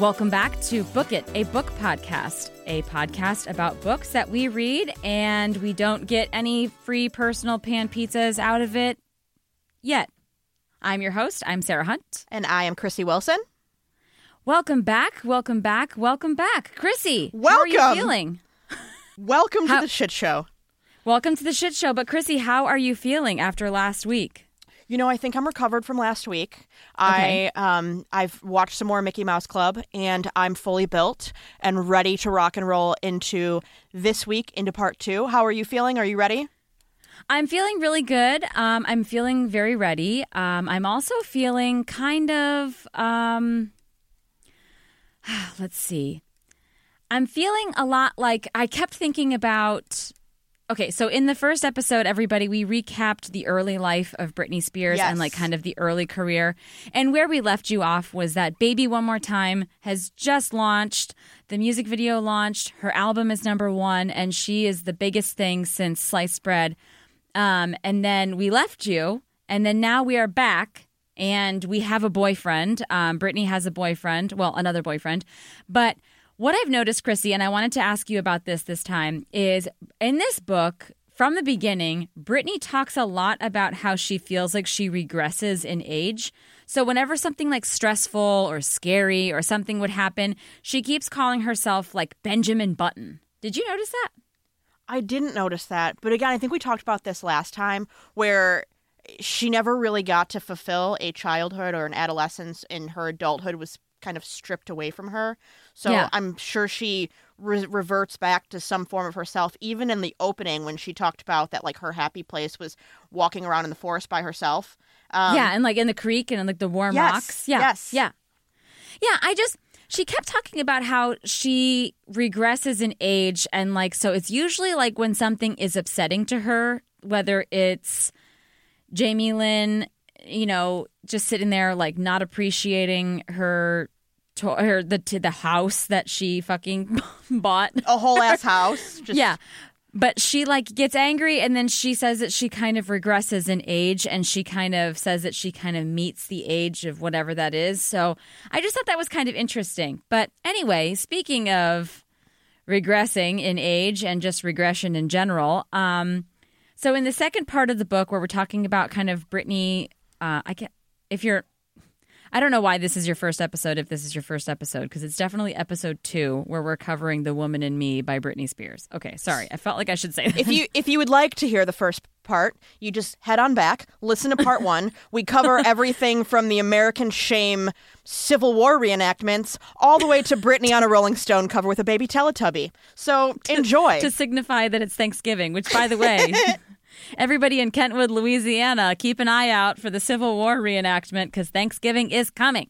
Welcome back to Book It, a book podcast, a podcast about books that we read and we don't get any free personal pan pizzas out of it yet. I'm your host. I'm Sarah Hunt. And I am Krissy Wilson. Welcome back. Welcome back. Welcome back. Krissy, welcome. how are you feeling? Welcome how- to the shit show. Welcome to the shit show. But Krissy, how are you feeling after last week? You know, I think I'm recovered from last week. Okay. I um I've watched some more Mickey Mouse Club and I'm fully built and ready to rock and roll into this week into part 2. How are you feeling? Are you ready? I'm feeling really good. Um, I'm feeling very ready. Um, I'm also feeling kind of um, let's see. I'm feeling a lot like I kept thinking about Okay, so in the first episode, everybody, we recapped the early life of Britney Spears yes. and like kind of the early career. And where we left you off was that Baby One More Time has just launched. The music video launched. Her album is number one, and she is the biggest thing since sliced bread. Um, and then we left you, and then now we are back. And we have a boyfriend. Um, Britney has a boyfriend, well, another boyfriend. But what I've noticed, Krissy, and I wanted to ask you about this this time, is in this book, from the beginning, Britney talks a lot about how she feels like she regresses in age. So, whenever something like stressful or scary or something would happen, she keeps calling herself like Benjamin Button. Did you notice that? I didn't notice that. But again, I think we talked about this last time where she never really got to fulfill a childhood or an adolescence in her adulthood was kind of stripped away from her. So yeah. I'm sure she re- reverts back to some form of herself, even in the opening when she talked about that, like her happy place was walking around in the forest by herself. Um, yeah, and like in the creek and in like the warm yes, rocks. Yeah, yes, yeah, yeah. I just she kept talking about how she regresses in age, and like so it's usually like when something is upsetting to her, whether it's Jamie Lynn you know, just sitting there like not appreciating her to- her the to the house that she fucking bought. A whole ass house. Just... Yeah. But she like gets angry and then she says that she kind of regresses in age and she kind of says that she kind of meets the age of whatever that is. So I just thought that was kind of interesting. But anyway, speaking of regressing in age and just regression in general, um, so in the second part of the book where we're talking about kind of Britney, uh, I get if you're I don't know why this is your first episode if this is your first episode because it's definitely episode 2 where we're covering The Woman in Me by Britney Spears. Okay, sorry. I felt like I should say that. If you if you would like to hear the first part, you just head on back, listen to part 1. We cover everything from the American Shame Civil War reenactments all the way to Britney on a Rolling Stone cover with a baby Teletubby. So, enjoy. to, to signify that it's Thanksgiving, which by the way, Everybody in Kentwood, Louisiana, keep an eye out for the Civil War reenactment because Thanksgiving is coming.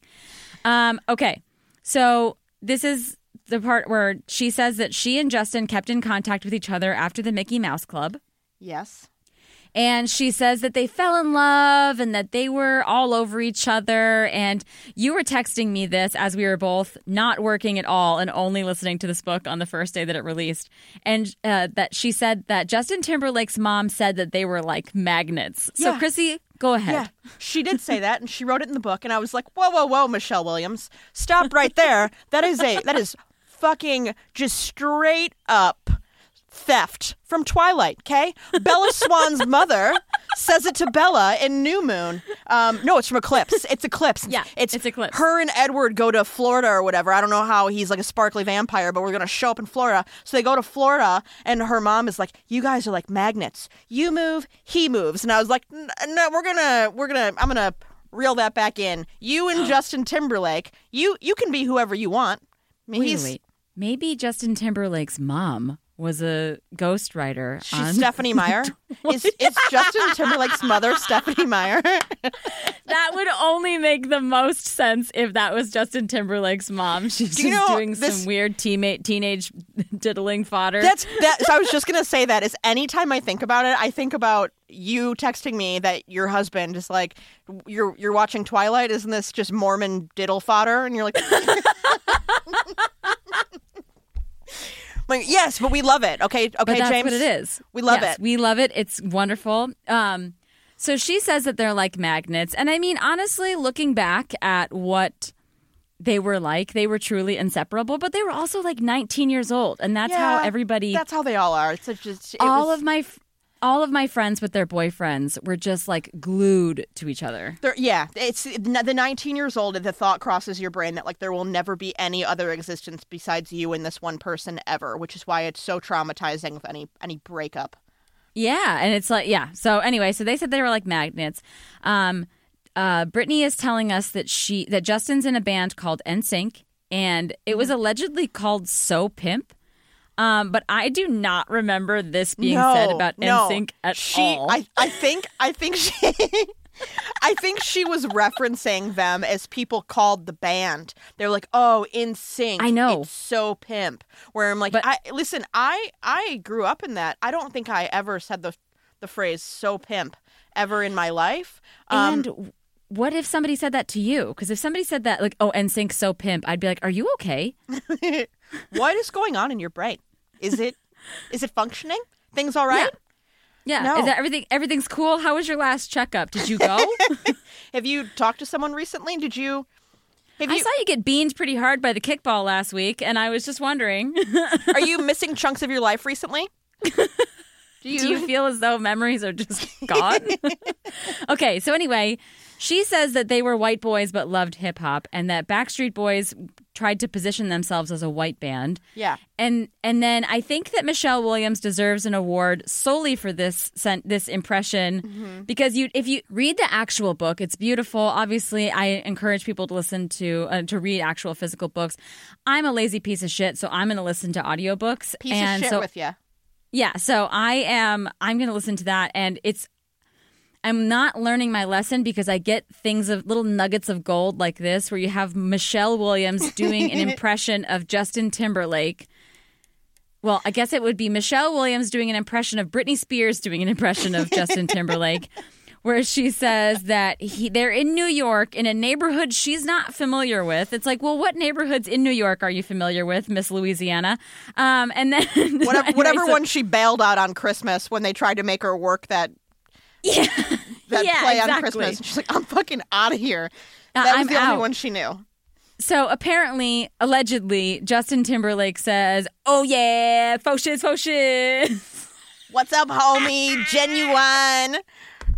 Um, okay, so this is the part where she says that she and Justin kept in contact with each other after the Mickey Mouse Club. Yes. And she says that they fell in love and that they were all over each other. And you were texting me this as we were both not working at all and only listening to this book on the first day that it released. And uh, that she said that Justin Timberlake's mom said that they were like magnets. So, yeah. Krissy, go ahead. Yeah, she did say that, and she wrote it in the book. And I was like, whoa, whoa, whoa, Michelle Williams, stop right there. That is a that is fucking just straight up theft from Twilight, okay? Bella Swan's mother says it to Bella in New Moon. Um, no, it's from Eclipse. It's Eclipse. Yeah, it's, it's Eclipse. Her and Edward go to Florida or whatever. I don't know how he's like a sparkly vampire, but we're going to show up in Florida. So they go to Florida, and her mom is like, you guys are like magnets. You move, he moves. And I was like, no, we're going to, we're going to, I'm going to reel that back in. You and Justin Timberlake, you you can be whoever you want. I mean, wait, wait. Maybe Justin Timberlake's mom was a ghostwriter. She's on... Stephenie Meyer. is, is Justin Timberlake's mother Stephenie Meyer? that would only make the most sense if that was Justin Timberlake's mom. She's Do just doing this... some weird teammate teenage diddling fodder. That's that. So I was just gonna say that. Is anytime I think about it, I think about you texting me that your husband is like, you're you're watching Twilight. Isn't this just Mormon diddle fodder? And you're like. Like, yes, but we love it. Okay, okay, but that's James. what it is. We love yes, it. We love it. It's wonderful. Um, so she says that they're like magnets, and I mean, honestly, looking back at what they were like. They were truly inseparable, but they were also like 19 years old, and that's how Yeah, everybody. That's how they all are. It's just it all was- of my. f- All of my friends with their boyfriends were just like glued to each other. They're, yeah, it's the 19 years old. The thought crosses your brain that like there will never be any other existence besides you and this one person ever, which is why it's so traumatizing of any any breakup. Yeah, and it's like yeah. So anyway, so they said they were like magnets. Um, uh, Brittany is telling us that she that Justin's in a band called NSYNC, and it was allegedly called So Pimp. Um, but I do not remember this being no, said about no. NSYNC at she, all. I, I think I think she I think she was referencing them as people called the band. They're like, "Oh, in sync." I know. It's so pimp. Where I'm like, But- I listen, I I grew up in that. I don't think I ever said the the phrase "so pimp" ever in my life. Um, and what if somebody said that to you? Because if somebody said that, like, "Oh, NSYNC So Pimp," I'd be like, "Are you okay?" what is going on in your brain? Is it is it functioning? Things all right? Yeah, No. is that everything? Everything's cool. How was your last checkup? Did you go? Have you talked to someone recently? Did you? I saw you get beamed pretty hard by the kickball last week, and I was just wondering. are you missing chunks of your life recently? Do you? Do you feel as though memories are just gone? okay, so anyway, she says that they were white boys but loved hip hop, and that Backstreet Boys tried to position themselves as a white band. yeah. And and then I think that Michelle Williams deserves an award solely for this sen- this impression because you if you read the actual book, it's beautiful. Obviously, I encourage people to listen to uh, to read actual physical books. I'm a lazy piece of shit, so I'm going to listen to audiobooks. Piece and of shit so with you. yeah, so I am I'm going to listen to that and it's I'm not learning my lesson because I get things of little nuggets of gold like this where you have Michelle Williams doing an impression of Justin Timberlake. Well, I guess it would be Michelle Williams doing an impression of Britney Spears doing an impression of Justin Timberlake. Where she says that he, they're in New York in a neighborhood she's not familiar with. It's like, well, what neighborhoods in New York are you familiar with, Miss Louisiana? Um, and then Whatever, anyway, whatever so- one she bailed out on Christmas when they tried to make her work that Yeah. that Yeah, play on exactly. Christmas. She's like, I'm fucking out of here. Uh, That was I'm the only one she knew. So apparently, allegedly, Justin Timberlake says, "Oh yeah, faux shiz, faux shiz." What's up, homie? Genuine.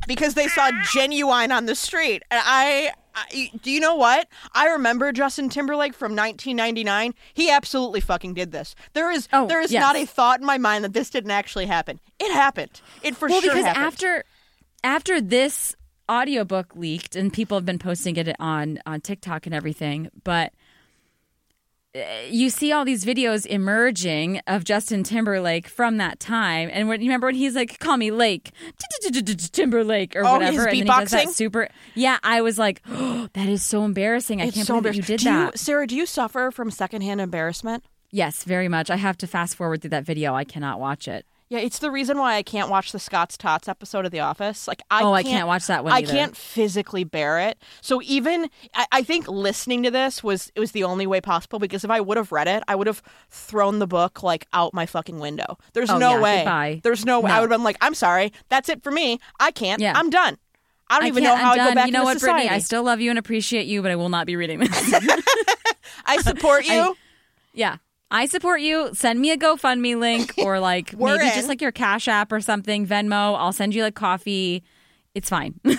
Because they saw genuine on the street. And I, I do you know what? I remember Justin Timberlake from 1999. He absolutely fucking did this. There is Oh, there is yes. not a thought in my mind that this didn't actually happen. It happened. It for well, sure Well, because happened. after after this audiobook leaked, and people have been posting it on on TikTok and everything, but. uh, You see all these videos emerging of Justin Timberlake from that time, and when you remember when he's like, "Call me Lake Timberlake" or Oh, whatever, and then he does that super. Yeah, I was like, oh, "That is so embarrassing! I it's can't so believe you did do that." You, Sarah, do you suffer from secondhand embarrassment? Yes, very much. I have to fast forward through that video. I cannot watch it. Yeah, it's the reason why I can't watch the Scott's Tots episode of The Office. Like, I Oh, I can't, can't watch that one I either. can't physically bear it. So even I, I think listening to this was it was the only way possible because if I would have read it, I would have thrown the book like out my fucking window. There's Oh, no yeah, way. goodbye. There's no way. I would have been like, I'm sorry, that's it for me. I can't. Yeah. I'm done. I don't I even know how I go back You know what, society. Britney? I still love you and appreciate you, but I will not be reading this. I support you. yeah. I support you. Send me a GoFundMe link or like maybe in. just like your Cash App or something, Venmo. I'll send you like coffee. It's fine. we'll,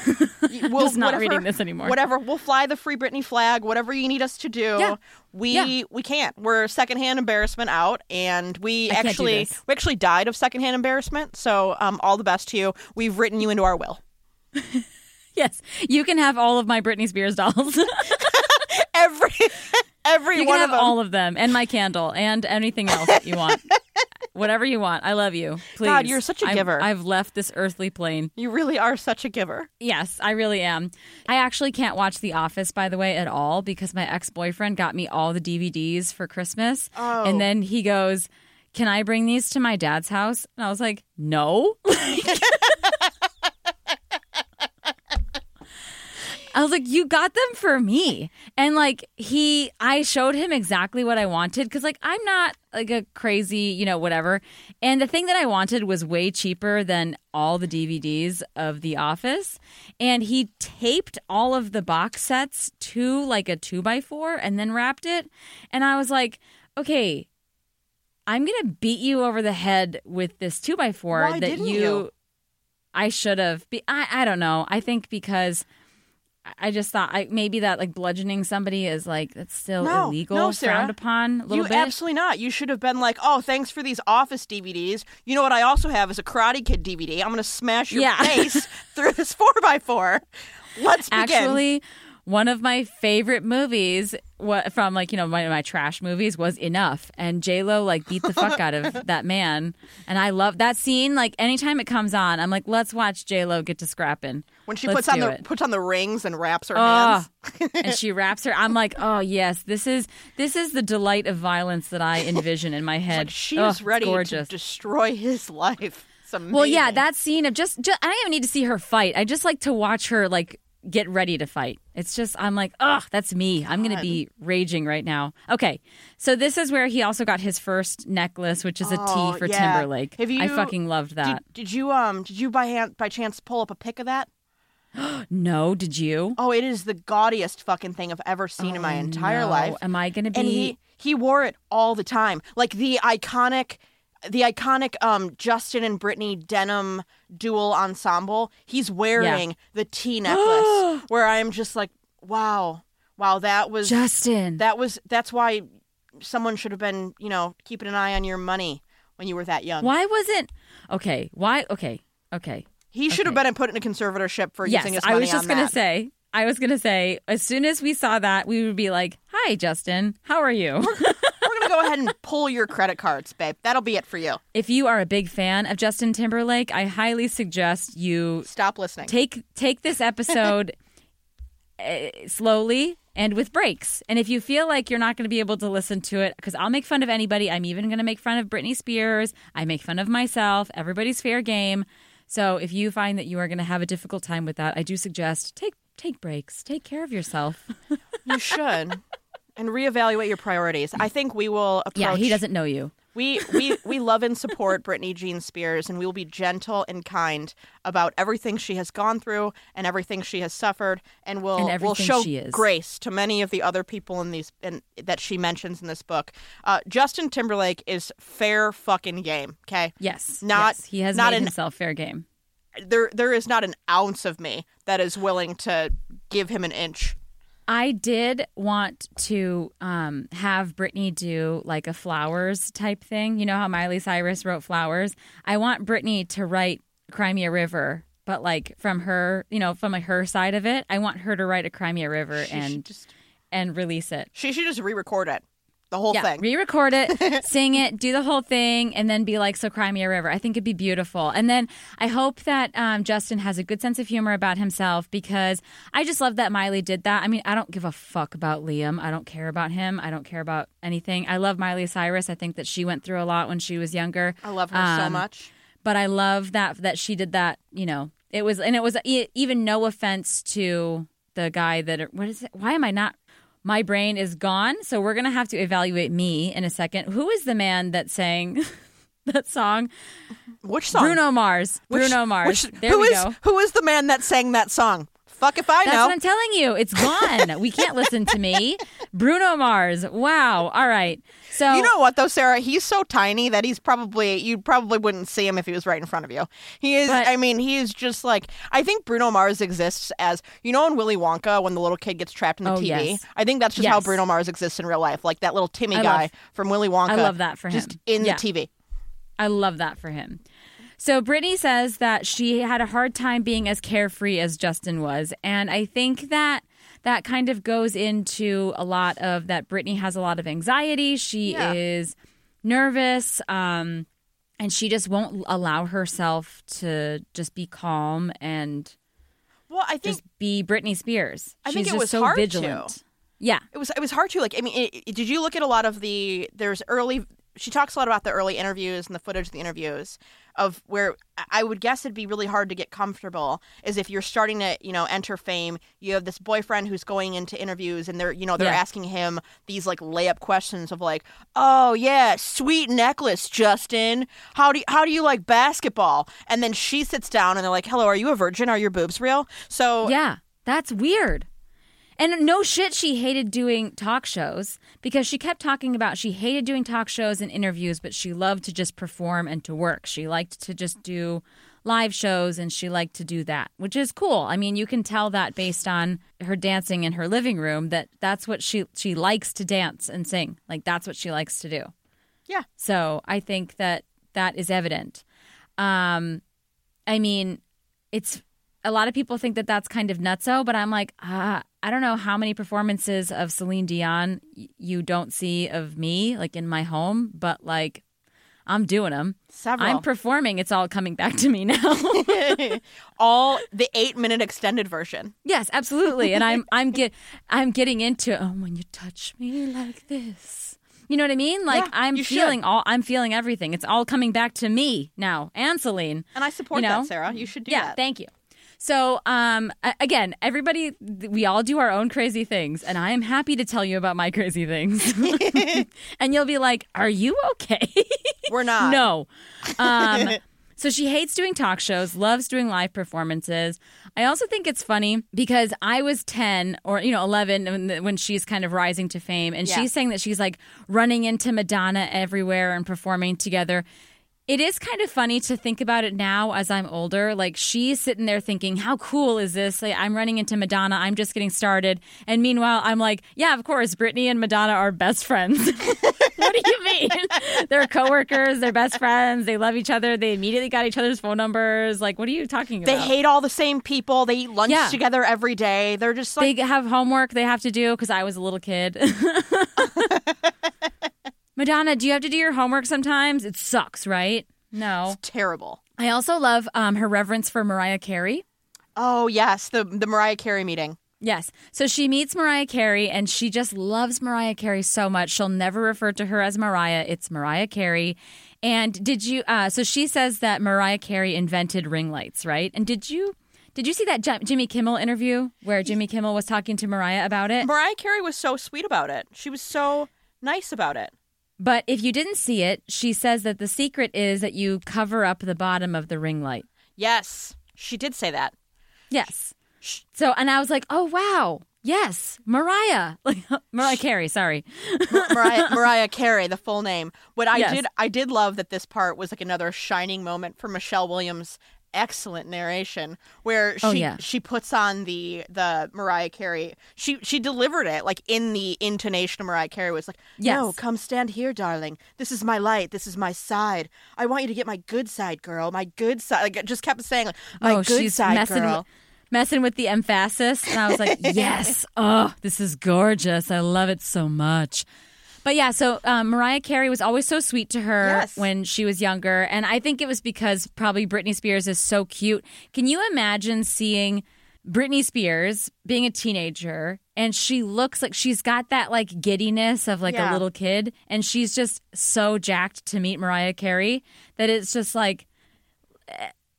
just not whatever- reading this anymore. Whatever. We'll fly the Free Britney flag. Whatever you need us to do. Yeah. We Yeah. we can't. We're secondhand embarrassment out, and we I actually we actually died of secondhand embarrassment. So um, all the best to you. We've written you into our will. yes. You can have all of my Britney Spears dolls. You Every can one have of them. all of them and my candle and anything else that you want. Whatever you want. I love you. Please. God, you're such a I'm- giver. I've left this earthly plane. you really are such a giver. Yes, I really am. I actually can't watch The Office, by the way, at all because my ex boyfriend got me all the DVDs for Christmas. Oh. And then he goes, Can I bring these to my dad's house? And I was like, No. I was like, you got them for me. And like he I showed him exactly what I wanted cuz like I'm not like a crazy, you know, whatever. And the thing that I wanted was way cheaper than all the DVDs of The Office. And he taped all of the box sets to like a two by four and then wrapped it. And I was like, okay, I'm gonna beat you over the head with this two by four Why that didn't you, you? I should have. Be, I I don't know. I think because I just thought I maybe that like bludgeoning somebody is like that's still No, illegal, no, Sarah. frowned upon a little You bit. absolutely not. You should have been like, "Oh, thanks for these Office DVDs. You know what? I also have is a Karate Kid DVD. I'm gonna smash your Yeah. face through this four x four. Let's begin." Actually, one of my favorite movies what, from like you know my, my trash movies was Enough, and J Lo like beat the fuck out of that man, and I love that scene. Like anytime it comes on, I'm like, let's watch J Lo get to scrapping. when she Let's puts on the it. puts on the rings and wraps her Oh, hands. and she wraps her. I'm like, oh yes, this is this is the delight of violence that I envision in my head. Like she oh, ready to destroy his life. Well, yeah, that scene of just, just I don't even need to see her fight. I just like to watch her like get ready to fight. It's just I'm like, ugh, that's me. I'm gonna be raging right now. Okay, so this is where he also got his first necklace, which is a T Oh, for yeah. Timberlake. Have I fucking loved that. Did, did you um did you by hand by chance pull up a pic of that? no, did you? Oh, it is the gaudiest fucking thing I've ever seen in my entire Oh, No. life. Am I gonna be? and he he wore it all the time like the iconic the iconic um justin and brittany denim dual ensemble he's wearing the t necklace where i'm just like wow wow that was Justin. that was that's why someone should have been you know keeping an eye on your money when you were that young why wasn't? Okay, why? Okay, okay. he should have okay. been put in a conservatorship for Yes, using his money. I was just on gonna that. say. I was gonna say as soon as we saw that, we would be like, "Hi, Justin. How are you?" go ahead and pull your credit cards babe that'll be it for you if you are a big fan of Justin Timberlake, I highly suggest you stop listening take take this episode uh, slowly and with breaks. And if you feel like you're not going to be able to listen to it, because I'll make fun of anybody. I'm even going to make fun of Britney Spears. I make fun of myself. Everybody's fair game. So if you find that you are going to have a difficult time with that, I do suggest take take breaks. Take care of yourself. You should. and reevaluate your priorities. I think we will approach. yeah, he doesn't know you. We we we love and support Britney Jean Spears, and we will be gentle and kind about everything she has gone through and everything she has suffered, and we'll And we'll show grace to many of the other people in these in, that she mentions in this book. Uh, Justin Timberlake is fair fucking game. Okay, Yes, Not- yes. he has not made an- himself fair game. there there is not an ounce of me that is willing to give him an inch. I did want to um, have Britney do like a flowers type thing. You know how Miley Cyrus wrote flowers? I want Britney to write Cry Me a River, but like from her, you know, from like her side of it. I want her to write a Cry Me a River She and just and release it. she should just re-record it, the whole Yeah, thing. re-record it, sing it, do the whole thing, and then be like, "So cry me a river." I think it'd be beautiful. And then I hope that um, Justin has a good sense of humor about himself because I just love that Miley did that. I mean, I don't give a fuck about Liam. I don't care about him. I don't care about anything. I love Miley Cyrus. I think that she went through a lot when she was younger. I love her so Um, much. But I love that that she did that. You know, it was and it was even no offense to the guy that what is it? Why am I not? My brain is gone, so we're gonna have to evaluate me in a second. Who is the man that sang that song? Which song? Bruno Mars. Which- Bruno Mars. which- there who we is- go. Who is the man that sang that song? Fuck if I That's know. what I'm telling you. It's gone. we can't listen to me. Bruno Mars. Wow. All right. So You know what though, Sarah? He's so tiny that he's probably you probably wouldn't see him if he was right in front of you. He is. But- I mean, he is just like I think Bruno Mars exists as you know in Willy Wonka when the little kid gets trapped in the Oh, TV. yes. I think that's just how Bruno Mars exists in real life, like that little Timmy I guy love- from Willy Wonka. I love that for him. Just in Yeah. the TV. I love that for him. So Britney says that she had a hard time being as carefree as Justin was, and I think that that kind of goes into a lot of that. Britney has a lot of anxiety. She Yeah. is nervous, um, and she just won't allow herself to just be calm and Well, I think just be Britney Spears. I She's think it just was so hard to. vigilant. Yeah, it was it was hard to like. I mean, it, it- did you look at a lot of the? There's early she talks a lot about the early interviews and the footage of the interviews of where I would guess it'd be really hard to get comfortable is if you're starting to, you know, enter fame, you have this boyfriend who's going into interviews and they're, you know, they're Yeah. asking him these like layup questions of like, "Oh, yeah, sweet necklace, Justin. How do you, how do you like basketball?" And then she sits down and they're like, "Hello, are you a virgin? Are your boobs real?" So Yeah, that's weird. And no shit, she hated doing talk shows because she kept talking about she hated doing talk shows and interviews, but she loved to just perform and to work. She liked to just do live shows and she liked to do that, which is cool. I mean, you can tell that based on her dancing in her living room that that's what she she likes to dance and sing. Like that's what she likes to do. Yeah. So I think that that is evident. Um, I mean, it's a lot of people think that that's kind of nutso, but I'm like, ah, I don't know how many performances of Celine Dion you don't see of me, like in my home, but like I'm doing them. several. I'm performing. It's all coming back to me now. all the 8-minute extended version. yes, absolutely. And I'm I'm get I'm getting into oh when you touch me like this. You know what I mean? Like Yeah, I'm you should. feeling all I'm feeling everything. It's all coming back to me now and Celine. And I support You know? that, Sarah. You should do yeah, that. thank you. So, um, again, everybody, we all do our own crazy things, and I am happy to tell you about my crazy things. and you'll be like, "Are you okay?" We're not. no. Um, so she hates doing talk shows, loves doing live performances. I also think it's funny because I was 10 or, you know, 11 when, when she's kind of rising to fame. And Yeah. she's saying that she's like running into Madonna everywhere and performing together. It is kind of funny to think about it now as I'm older. Like she's sitting there thinking, "How cool is this? Like I'm running into Madonna. I'm just getting started." And meanwhile, I'm like, "Yeah, of course, Britney and Madonna are best friends." what do you mean? they're coworkers. They're best friends. They love each other. They immediately got each other's phone numbers. Like, what are you talking about? They hate all the same people. They eat lunch Yeah. together every day. They're just like they have homework they have to do because I was a little kid. Madonna, do you have to do your homework sometimes? It sucks, right? No. terrible. I also love um, her reverence for Mariah Carey. Oh yes, the the Mariah Carey meeting. Yes. So she meets Mariah Carey and she just loves Mariah Carey so much. She'll never refer to her as Mariah. It's Mariah Carey. And did you uh so she says that Mariah Carey invented ring lights, right? And did you did you see that Jimmy Kimmel interview where Jimmy Kimmel was talking to Mariah about it? Mariah Carey was so sweet about it. She was so nice about it. But if you didn't see it, she says that the secret is that you cover up the bottom of the ring light. Yes, she did say that. Yes. So and I was like, "Oh wow. Yes, Mariah." Like Mariah Carey, sorry. Mariah, Mariah Carey, the full name. What I Yes. did I did love that this part was like another shining moment for Michelle Williams' excellent narration where oh, she Oh, yeah. she puts on the the Mariah Carey. She she delivered it like in the intonation of Mariah Carey was like, "No, come stand here, darling. This is my light. This is my side. I want you to get my good side, girl. My good side." Like just kept saying like, "My oh, good she's side, messing girl." With, messing with the emphasis, and I was like, "Yes, oh, this is gorgeous. I love it so much." But yeah, so um, Mariah Carey was always so sweet to her Yes. when she was younger, and I think it was because probably Britney Spears is so cute. Can you imagine seeing Britney Spears being a teenager and she looks like she's got that like giddiness of like Yeah. a little kid, and she's just so jacked to meet Mariah Carey that it's just like,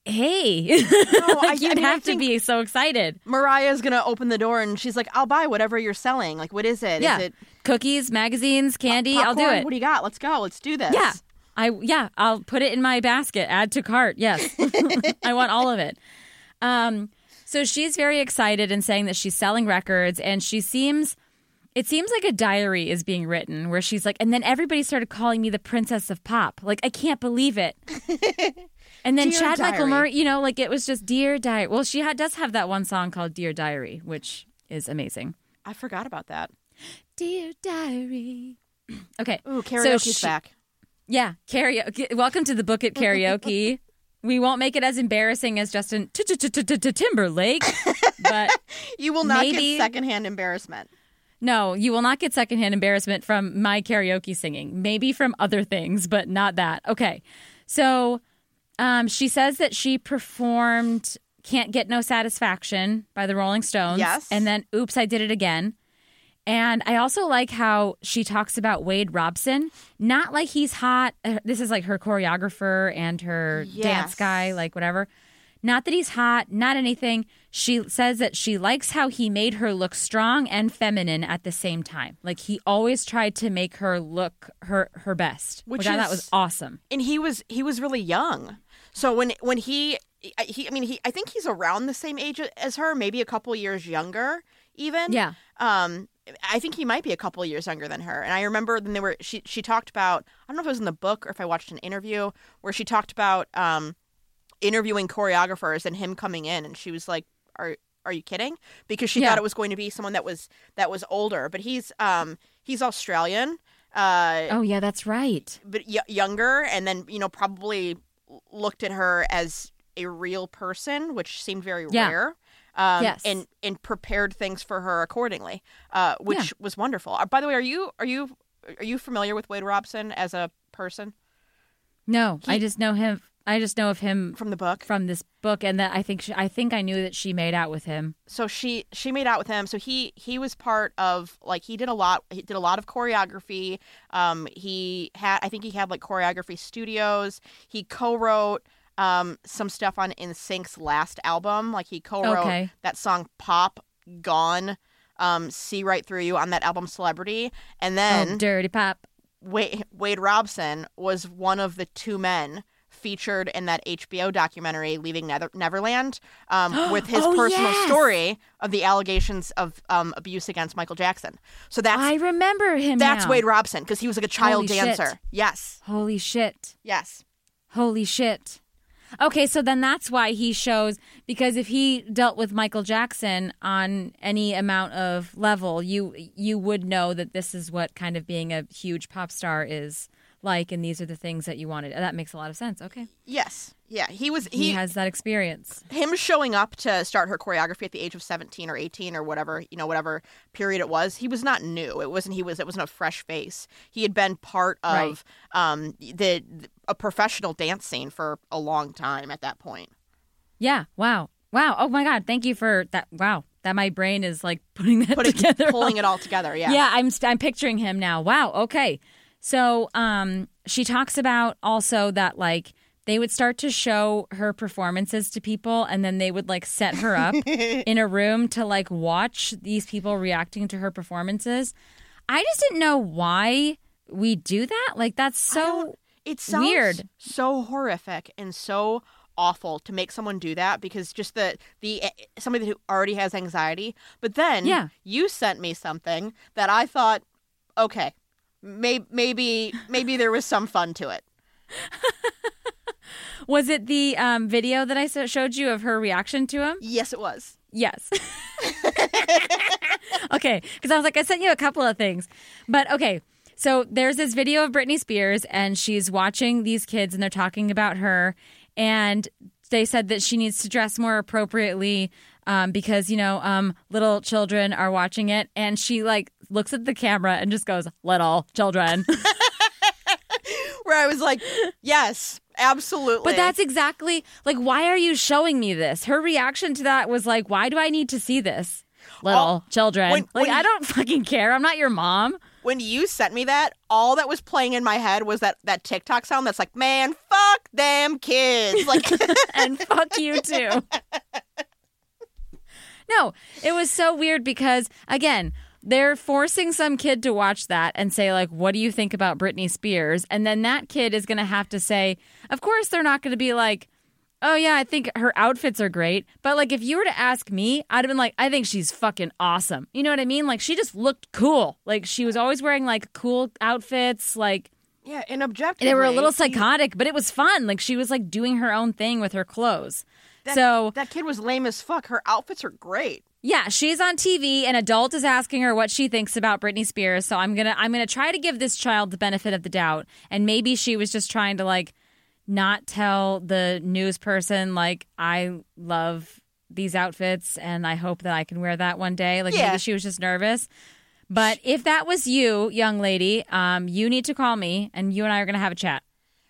hey, I- like you'd I mean, I have to be so excited. Mariah's gonna open the door and she's like, "I'll buy whatever you're selling. Like, what is it? Is Yeah, it cookies, magazines, candy. I'll do it. What do you got? Let's go. Let's do this." Yeah. I yeah, I'll put it in my basket. Add to cart. Yes. I want all of it. Um so she's very excited and saying that she's selling records and she seems it seems like a diary is being written where she's like and then everybody started calling me the princess of pop. Like I can't believe it. And then Dear Chad Michael Murray, you know, like it was just Dear Diary. Well, she ha- does have that one song called Dear Diary, which is amazing. I forgot about that. Dear Diary. Okay. Ooh, So karaoke's she- back. Yeah, karaoke. Welcome to the Book It karaoke. we won't make it as embarrassing as Justin Timberlake, but You will not maybe- get secondhand embarrassment. no, you will not get secondhand embarrassment from my karaoke singing. Maybe from other things, but not that. Okay, so um, she says that she performed "Can't Get No Satisfaction" by the Rolling Stones. Yes. and then "Oops, I Did It Again." And I also like how she talks about Wade Robson, not like he's hot. Uh, This is like her choreographer and her dance guy, like whatever. Not that he's hot, not anything. She says that she likes how he made her look strong and feminine at the same time. Like he always tried to make her look her her best, which, Which I thought was awesome. and he was he was really young. So when when he he I mean he I think he's around the same age as her, maybe a couple years younger even. Yeah. Um I think he might be a couple years younger than her. And I remember then they were she she talked about I don't know if it was in the book or if I watched an interview where she talked about um interviewing choreographers and him coming in and she was like are are you kidding? Because she Yeah. thought it was going to be someone that was that was older, but he's um he's Australian. Uh Oh yeah, that's right. but y- younger and then you know probably looked at her as a real person which seemed very Yeah. rare um, Yes. and and prepared things for her accordingly uh, which Yeah. was wonderful uh, by the way are you are you are you familiar with wade robson as a person No, I just know him. I just know of him from the book from this book, and that I think she, I think I knew that she made out with him. so she she made out with him so he he was part of like he did a lot he did a lot of choreography um he had i think he had like choreography studios he co-wrote um some stuff on NSYNC's last album like he co-wrote Okay. that song pop gone um see right through you on that album celebrity and oh, then dirty pop. Wade, Wade Robson was one of the two men featured in that HBO documentary Leaving Nether- Neverland um, with his Oh, personal yes! story of the allegations of um, abuse against Michael Jackson. So that's I remember him. that's now. Wade Robson because he was like a child Holy shit. dancer. Yes. Holy shit! Yes. Holy shit! Okay, so then that's why he shows because if he dealt with Michael Jackson on any amount of level, you you would know that this is what kind of being a huge pop star is like, and these are the things that you wanted. That makes a lot of sense. Okay, Yes. Yeah. He was he, he, has that experience. him showing up to start her choreography at the age of 17 or 18 or whatever you know whatever period it was he was not new it wasn't he was it wasn't a fresh face he had been part of um the, a professional dance scene for a long time at that point Yeah. Wow. Wow. Oh my God. Thank you for that. Wow. That my brain is like putting that putting together. pulling it all together yeah yeah. I'm I'm picturing him now. Wow. Okay. So um, she talks about also that like they would start to show her performances to people, and then they would like set her up in a room to like watch these people reacting to her performances. I just didn't know why we do that. Like that's so don't- it sounds weird. so horrific and so awful to make someone do that because just the the eh, somebody who already has anxiety but then Yeah. you sent me something that i thought okay may, maybe maybe there was some fun to it Was it the um, video that I showed you of her reaction to him? yes it was Yes. okay, because I was like, I sent you a couple of things, but okay. So there's this video of Britney Spears, and she's watching these kids, and they're talking about her, and they said that she needs to dress more appropriately um, because you know um, little children are watching it, and she like looks at the camera and just goes, "Little children." where i was like yes absolutely But that's exactly like, why are you showing me this? Her reaction to that was like, why do I need to see this? Little Oh, children. when- like, when I you- don't fucking care. I'm not your mom. when you sent me that all that was playing in my head was that that tiktok sound that's like man fuck them kids like and fuck you too. No, it was so weird because, again, they're forcing some kid to watch that and say, like, what do you think about Britney Spears? And then that kid is going to have to say, of course, they're not going to be like, oh, yeah, I think her outfits are great. But, like, if you were to ask me, I'd have been like, I think she's fucking awesome. You know what I mean? Like, she just looked cool. Like, she was always wearing, like, cool outfits. Like, yeah and objectively they were a little psychotic, but it was fun. Like, she was, like, doing her own thing with her clothes. that, so that kid was lame as fuck her outfits are great yeah, she's on TV. An adult is asking her what she thinks about Britney Spears. So I'm gonna I'm gonna try to give this child the benefit of the doubt, and maybe she was just trying to like not tell the news person like I love these outfits and I hope that I can wear that one day. Like Yeah. maybe she was just nervous. But if that was you, young lady, um, you need to call me, and you and I are gonna have a chat.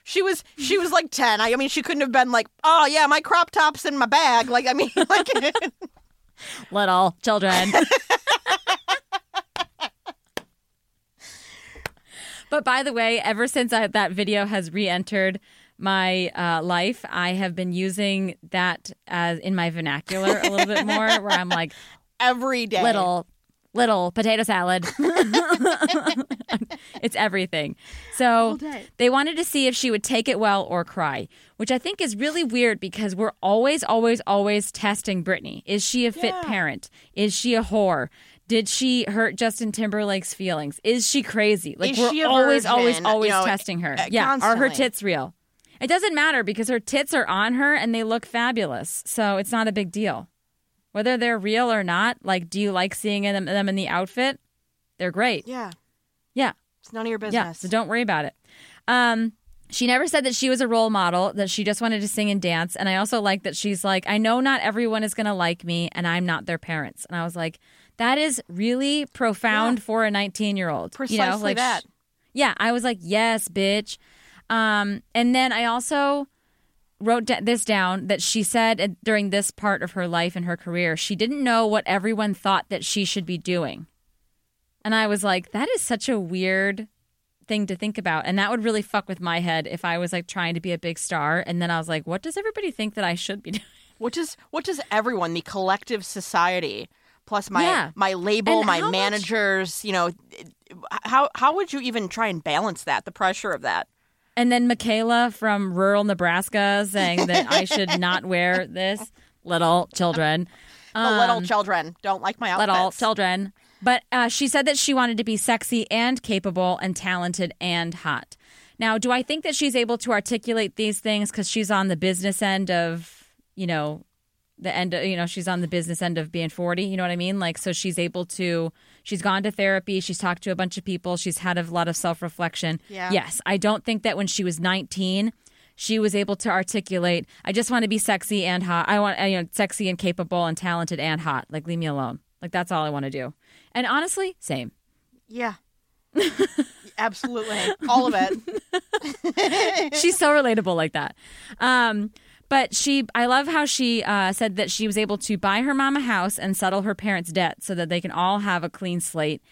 She was she was like ten. I, I mean, she couldn't have been like, oh yeah, my crop top's in my bag. Like, I mean, like, Little children. but by the way, ever since I, that video has re entered my uh, life, I have been using that as in my vernacular a little bit more, where I'm like, every day. Little little potato salad. It's everything. So they wanted to see if she would take it well or cry which i think is really weird because we're always always always testing britney. Is she a fit Yeah. parent? Is she a whore? Did she hurt Justin Timberlake's feelings? Is she crazy? Like Is we're always, always, always You know, testing her. uh, yeah, are her tits real? It doesn't matter because her tits are on her and they look fabulous, so it's not a big deal whether they're real or not. Like, do you like seeing them, them in the outfit? They're great. Yeah. Yeah, It's none of your business. yeah. So don't worry about it. Um, she never said that she was a role model, that she just wanted to sing and dance. And I also like that she's like, I know not everyone is going to like me, and I'm not their parents. And I was like, that is really profound for a 19 year old. Precisely you know, like, that. sh- yeah, I was like, yes, bitch. Um, and then I also wrote this down that she said during this part of her life and her career, she didn't know what everyone thought that she should be doing. And I was like, that is such a weird thing to think about. And that would really fuck with my head if I was like trying to be a big star. And then I was like, what does everybody think that I should be doing? What does what does everyone, the collective society, plus my Yeah. my label, And my how much- managers, you know, how how would you even try and balance that? The pressure of that. And then Michaela from rural Nebraska saying that I should not wear this. Little children. The little children don't like my outfits. Um, little children. But uh, she said that she wanted to be sexy and capable and talented and hot. Now, do I think that she's able to articulate these things because she's on the business end of, you know, the end of, you know, she's on the business end of being 40, you know what I mean? Like, so she's able to, she's gone to therapy, she's talked to a bunch of people, she's had a lot of self reflection. Yeah. Yes, I don't think that when she was 19, she was able to articulate, I just want to be sexy and hot. I want, you know, sexy and capable and talented and hot. Like, leave me alone. Like, that's all I want to do. And honestly, same. Yeah. Absolutely. All of it. She's so relatable like that. Um, but she, I love how she uh, said that she was able to buy her mom a house and settle her parents' debt so that they can all have a clean slate.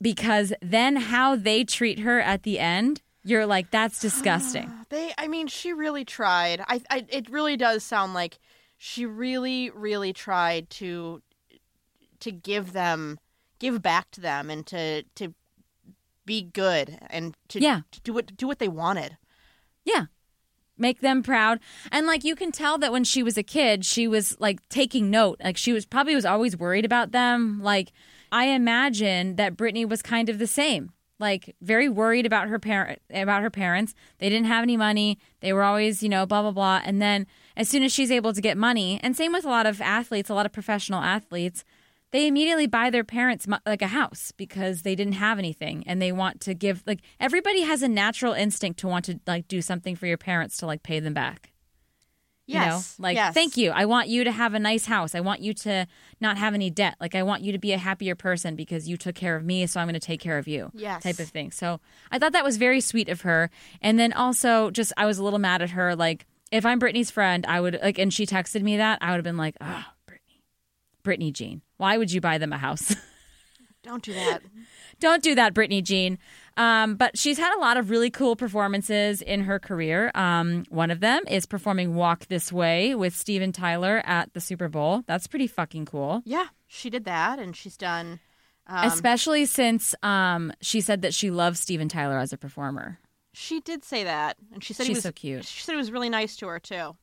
Because then how they treat her at the end, you're like, that's disgusting. They I mean, she really tried. I, I it really does sound like she really, really tried to to give them give back to them and to to be good and to, Yeah. to do what do what they wanted. Yeah. Make them proud. And like you can tell that when she was a kid, she was like taking note. Like she was probably was always worried about them. Like I imagine that Britney was kind of the same. Like very worried about her parent about her parents. They didn't have any money. They were always, you know, blah blah blah. And then as soon as she's able to get money, and same with a lot of athletes, a lot of professional athletes, they immediately buy their parents like a house because they didn't have anything and they want to give like everybody has a natural instinct to want to like do something for your parents to like pay them back. You Yes. know like yes. thank you. I want you to have a nice house. I want you to not have any debt. Like i want you to be a happier person because you took care of me so i'm going to take care of you Yes. type of thing. So i thought that was very sweet of her. And then also just i was a little mad at her like if i'm britney's friend i would like and she texted me that i would have been like oh britney jean why would you buy them a house Don't do that. Don't do that, Britney Jean. Um, but she's had a lot of really cool performances in her career. Um, one of them is performing Walk This Way with Steven Tyler at the Super Bowl. That's pretty fucking cool. yeah, she did that and she's done um, Especially since um, she said that she loves Steven Tyler as a performer. she did say that and she said he She's was so cute. She said he was really nice to her too.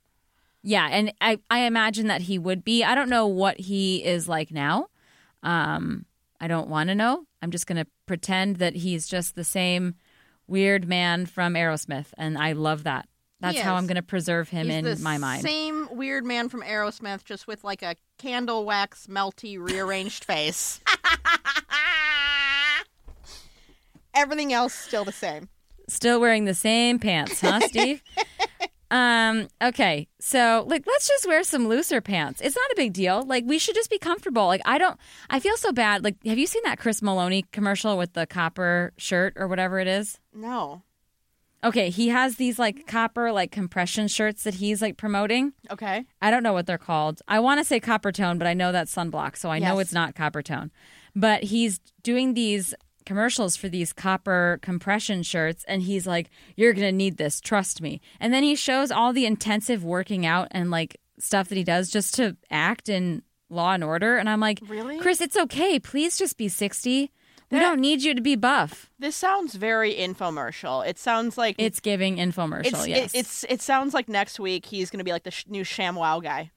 Yeah, and I, I imagine that he would be. I don't know what he is like now. Um, I don't want to know. I'm just going to pretend that he's just the same weird man from Aerosmith, and I love that. That's how. I'm going to preserve him He's in the my mind. Same weird man from Aerosmith, just with like a candle wax melty rearranged face. Everything else still the same. Still wearing the same pants, huh, Steve? um, okay. So, like let's just wear some looser pants. It's not a big deal. Like we should just be comfortable. Like I don't I feel so bad. Like have you seen that Chris Meloni commercial with the copper shirt or whatever it is? No. Okay, he has these like copper like compression shirts that he's like promoting. Okay. I don't know what they're called. I want to say copper tone, but I know that's sunblock, so I know it's not copper tone. But he's doing these commercials for these copper compression shirts and he's like you're going to need this trust me. And then he shows all the intensive working out and like stuff that he does just to act in law and order and i'm like Really? chris it's okay. Please just be 60 we don't need you to be buff. This sounds very infomercial. It sounds like it's giving infomercial it's yes. it, it's it sounds like next week he's going to be like the sh- new ShamWow guy.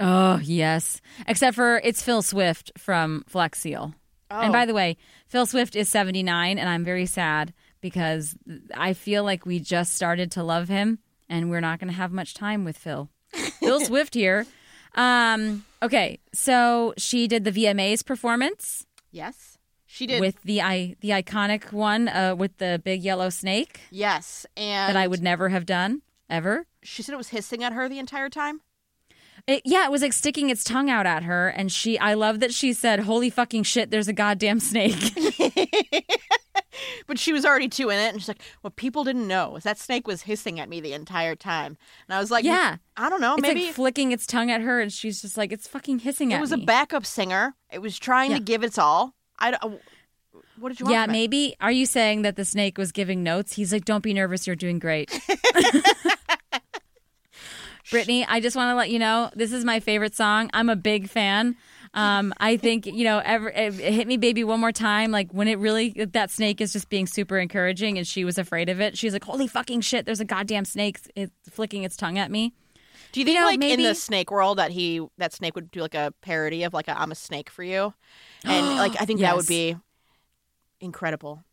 oh yes. Except for it's phil swift from flex seal Oh. And by the way, Phil Swift is 79, and I'm very sad because I feel like we just started to love him, and we're not going to have much time with Phil. Phil Swift here. Um, okay, so she did the VMAs performance yes, she did. with the I the iconic one uh, with the big yellow snake yes, and that I would never have done ever. She said it was hissing at her the entire time. It, yeah, it was like sticking its tongue out at her, and she. I love that she said, "Holy fucking shit! There's a goddamn snake." But she was already two in it, and she's like, "What people didn't know is that snake was hissing at me the entire time." And I was like, Yeah. I don't know, it's maybe like flicking its tongue at her, and she's just like, "It's fucking hissing it at me." It was a backup singer. It was trying Yeah. to give its all. I don't, uh, what did you want? Yeah, maybe. Are you saying that the snake was giving notes? He's like, "Don't be nervous. You're doing great." Britney, I just want to let you know this is my favorite song. I'm a big fan. Um, I think you know, ever it, hit me, baby, one more time. Like when it really that snake is just being super encouraging, and she was afraid of it. She's like, "Holy fucking shit! There's a goddamn snake it's flicking its tongue at me." Do you think know, like in the snake world that he that snake would do like a parody of like a I'm a snake for you, and like I think that would be incredible.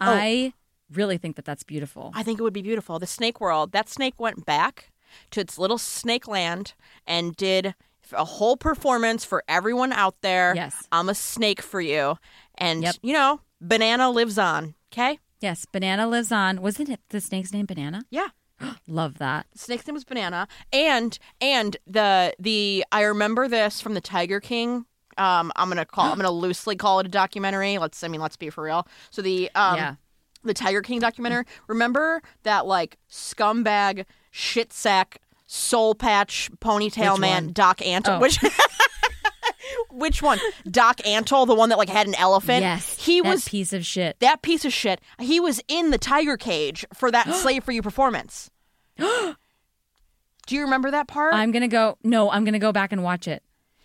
I really think that that's beautiful. I think it would be beautiful. The snake world. That snake went back to its little snake land and did a whole performance for everyone out there. Yes. I'm a snake for you, and Yep. you know, banana lives on. Okay. yes, Banana lives on. Wasn't it the snake's name, Banana? Yeah. Love that. The snake's name was Banana, and and the the I remember this from the Tiger King. Um, I'm gonna call. I'm gonna loosely call it a documentary. Let's. I mean, let's be for real. So the um, Yeah. the Tiger King documentary. Remember that like scumbag shit sack soul patch ponytail Which man one? Doc Antle. Oh. Which which one? Doc Antle, the one that like had an elephant. Yes, he that was piece of shit. that piece of shit. He was in the tiger cage for that slave for you performance. Do you remember that part? I'm gonna go. No, I'm gonna go back and watch it.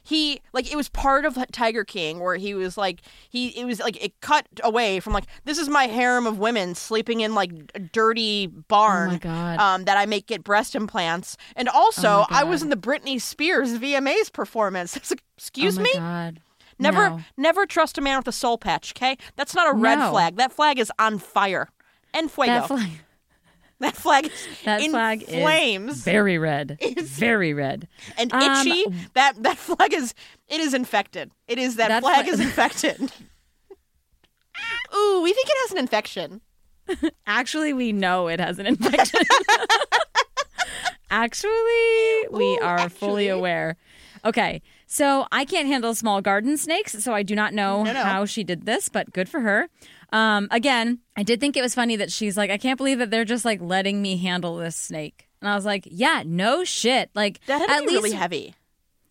He like it was part of Tiger King where he was like he it was like it cut away from like this is my harem of women sleeping in like a dirty barn Oh um that I make get breast implants and also Oh I was in the Britney Spears VMAs performance excuse oh my me God. never No. never trust a man with a soul patch okay that's not a red No. flag that flag is on fire and fuego That flag. that flag is That in flag flames is very red. It's Very red. and Um, itchy that that flag is it is infected it is that, That flag fla- is infected ooh we think it has an infection Actually, we know it has an infection. actually, we Ooh, are fully aware. Okay, so I can't handle small garden snakes, so I do not know No, no. how she did this, but good for her. Um, again, I did think it was funny that she's like, I can't believe that they're just like letting me handle this snake. And I was like, yeah, no shit. Like that had to at be least really heavy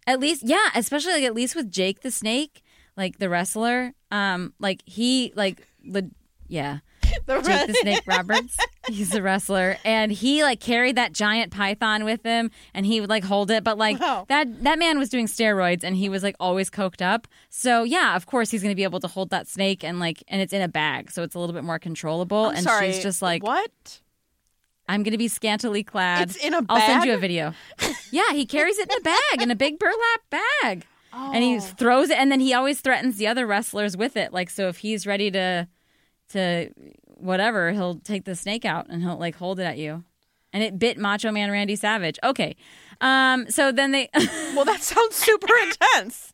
At least, yeah, especially like at least with Jake the Snake, like the wrestler, um, like he like the yeah, The Jake the Snake Roberts, he's a wrestler, and he like carried that giant python with him, and he would like hold it, but like Wow. that that man was doing steroids, and he was like always coked up, so yeah, of course he's gonna be able to hold that snake, and like, and it's in a bag, so it's a little bit more controllable, I'm and sorry she's just like, what I'm gonna be scantily clad. It's in a I'll send you a video. yeah, he carries it in a bag, in a big burlap bag. And he Oh. throws it and then he always threatens the other wrestlers with it. Like so if he's ready to to whatever, he'll take the snake out and he'll like hold it at you. And it bit Macho Man Randy Savage. Okay. Um so then they well that sounds super intense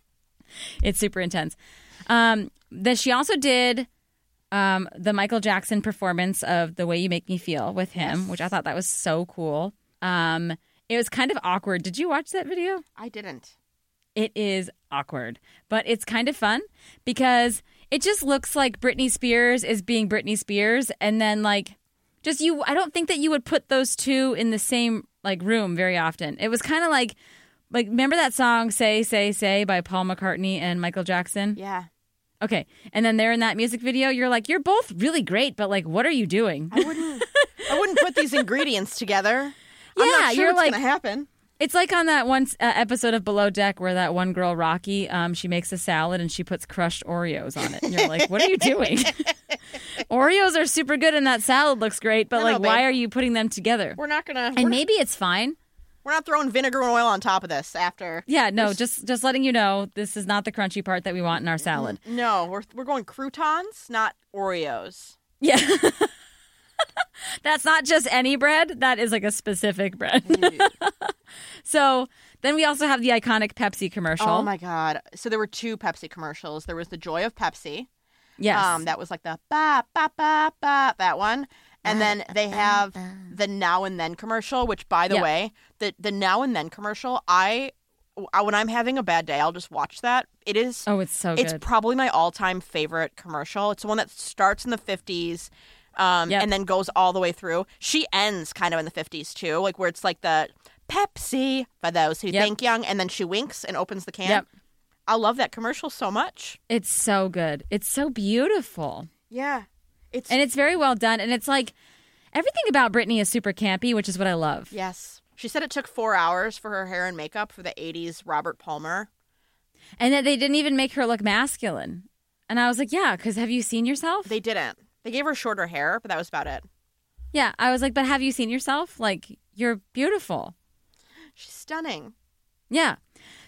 it's super intense. Um then she also did um the Michael Jackson performance of The Way You Make Me Feel with him, Yes. which I thought that was so cool. Um it was kind of awkward. Did you watch that video? I didn't It is awkward, but it's kind of fun because it just looks like Britney Spears is being Britney Spears, and then like just you. I don't think that you would put those two in the same like room very often. It was kind of like like remember that song "Say Say Say" by Paul McCartney and Michael Jackson. yeah Okay. And then they're in that music video. You're like, you're both really great, but like, what are you doing? I wouldn't. I wouldn't put these ingredients together. I'm Yeah, not sure you're what's like- gonna happen. It's like on that one uh, episode of Below Deck where that one girl, Rocky, um, she makes a salad and she puts crushed Oreos on it. And you're like, what are you doing? Oreos are super good and that salad looks great, but know, like, why are you putting them together? We're not gonna. And we're, not, maybe it's fine. we're not throwing vinegar and oil on top of this after. Yeah, no, just just letting you know this is not the crunchy part that we want in our salad. No, we're we're going croutons, not Oreos. Yeah. That's not just any bread, that is like a specific bread. so then we also have the iconic Pepsi commercial. Oh my god! So there were two Pepsi commercials. There was the Joy of Pepsi. yes. Um, that was like the ba ba ba ba that one, and then they have the Now and Then commercial. Which, by the Yep. way, the the Now and Then commercial, I, I when I'm having a bad day, I'll just watch that. It is. oh, it's so it's good. probably my all-time favorite commercial. It's the one that starts in the 50s um, Yep. and then goes all the way through. She ends kind of in the 50s too, like where it's like the Pepsi for those who Yep. think young, and then she winks and opens the can. Yep. I love that commercial so much. It's so good. It's so beautiful. Yeah, it's And it's very well done. And it's like everything about Britney is super campy, which is what I love. yes. She said it took four hours for her hair and makeup for the 80s Robert Palmer. And that they didn't even make her look masculine. And I was like, yeah, because have you seen yourself? They didn't. They gave her shorter hair, but that was about it. yeah. I was like, but have you seen yourself? Like, you're beautiful. She's stunning. Yeah.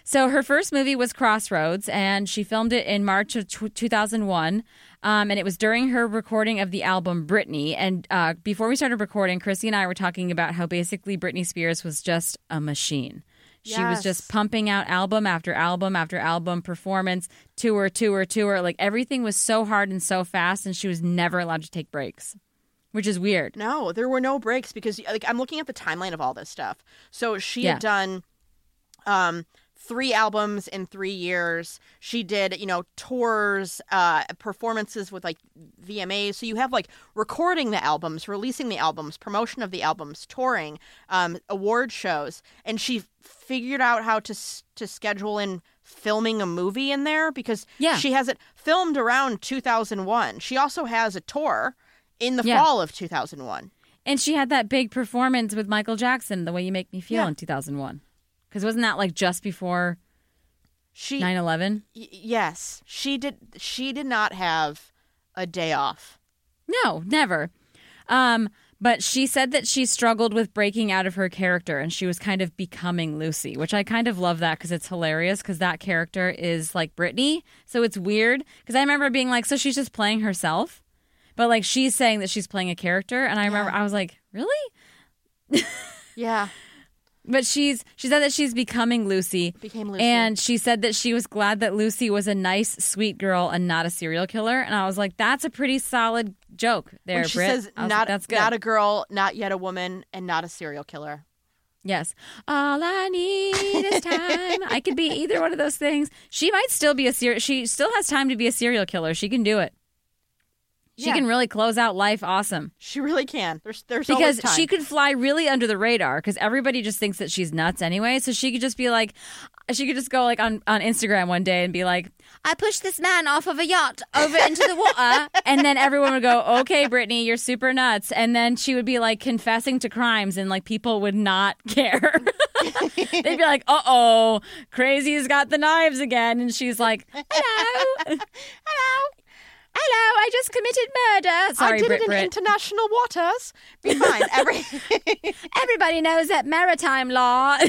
So her first movie was Crossroads, and she filmed it in March of tw 2001. Um, and it was during her recording of the album Britney. And uh, before we started recording, Krissy and I were talking about how basically Britney Spears was just a machine. She was just pumping out album after album after album, performance, tour, tour, tour. Like everything was so hard and so fast, and she was never allowed to take breaks, which is weird. No, there were no breaks because like I'm looking at the timeline of all this stuff. So she Yeah. had done um three albums in 3 years. She did, you know, tours, uh performances with like VMAs. So you have like recording the albums, releasing the albums, promotion of the albums, touring, um award shows, and she figured out how to to schedule in filming a movie in there because Yeah. she has it filmed around 2001. She also has a tour in the Yeah. fall of 2001. And she had that big performance with Michael Jackson, The Way You Make Me Feel, Yeah. in 2001. Because wasn't that like just before She 9 11? y- yes, she did she did not have a day off. No, never. Um, but she said that she struggled with breaking out of her character and she was kind of becoming Lucy, which I kind of love that because it's hilarious because that character is like Britney. So it's weird because I remember being like, so she's just playing herself. But like she's saying that she's playing a character. And I remember I was like, really? Yeah, But she's she said that she's becoming Lucy. became Lucy. And she said that she was glad that Lucy was a nice, sweet girl and not a serial killer. And I was like, that's a pretty solid joke there, when she Britt. says not like, that's good. not a girl, not yet a woman, and not a serial killer. yes. All I need is time. I could be either one of those things. She might still be a serial. She still has time to be a serial killer. She can do it. She Yeah. can really close out life awesome. She really can. There's there's because time. she could fly really under the radar because everybody just thinks that she's nuts anyway. So she could just be like, she could just go like on, on Instagram one day and be like, I pushed this man off of a yacht over into the water. and then everyone would go, okay, Britney, you're super nuts. And then she would be like confessing to crimes and like people would not care. They'd be like, uh oh, Crazy's got the knives again. And she's like, hello. Hello, Hello, I just committed murder. Sorry, I did Brit it in Brit. international waters. Be fine. Every Everybody knows that maritime law.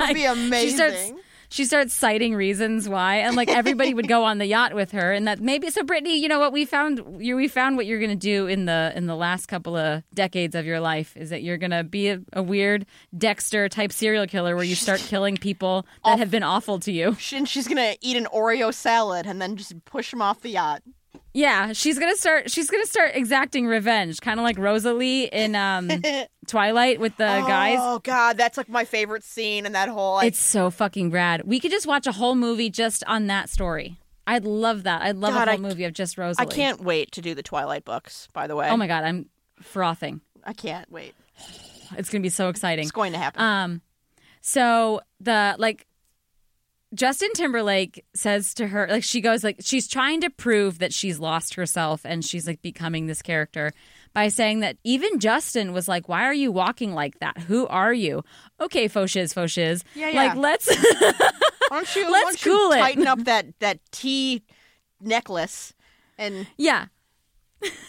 would be amazing. She starts she starts citing reasons why, and like everybody would go on the yacht with her, and that maybe so. Britney, you know what we found? You we found what you're going to do in the in the last couple of decades of your life is that you're going to be a, a weird Dexter type serial killer where you start killing people that have been awful to you. And she's gonna eat an Oreo salad and then just push them off the yacht. Yeah, she's gonna start. She's gonna start exacting revenge, kind of like Rosalie in um, Twilight with the guys. Oh God, that's like my favorite scene in that whole. Like, It's so fucking rad. We could just watch a whole movie just on that story. I'd love that. I'd love God, a whole I- movie of just Rosalie. I can't wait to do the Twilight books. By the way, Oh my god, I'm frothing. I can't wait. It's gonna be so exciting. It's going to happen. Um, so the like Justin Timberlake says to her, like, she goes, like, she's trying to prove that she's lost herself and she's like becoming this character by saying that even Justin was like, Why are you walking like that? Who are you? Okay, faux shiz, faux shiz. Yeah, yeah. Like, let's. Don't you, Let's don't you cool it. tighten up that, that T necklace and yeah,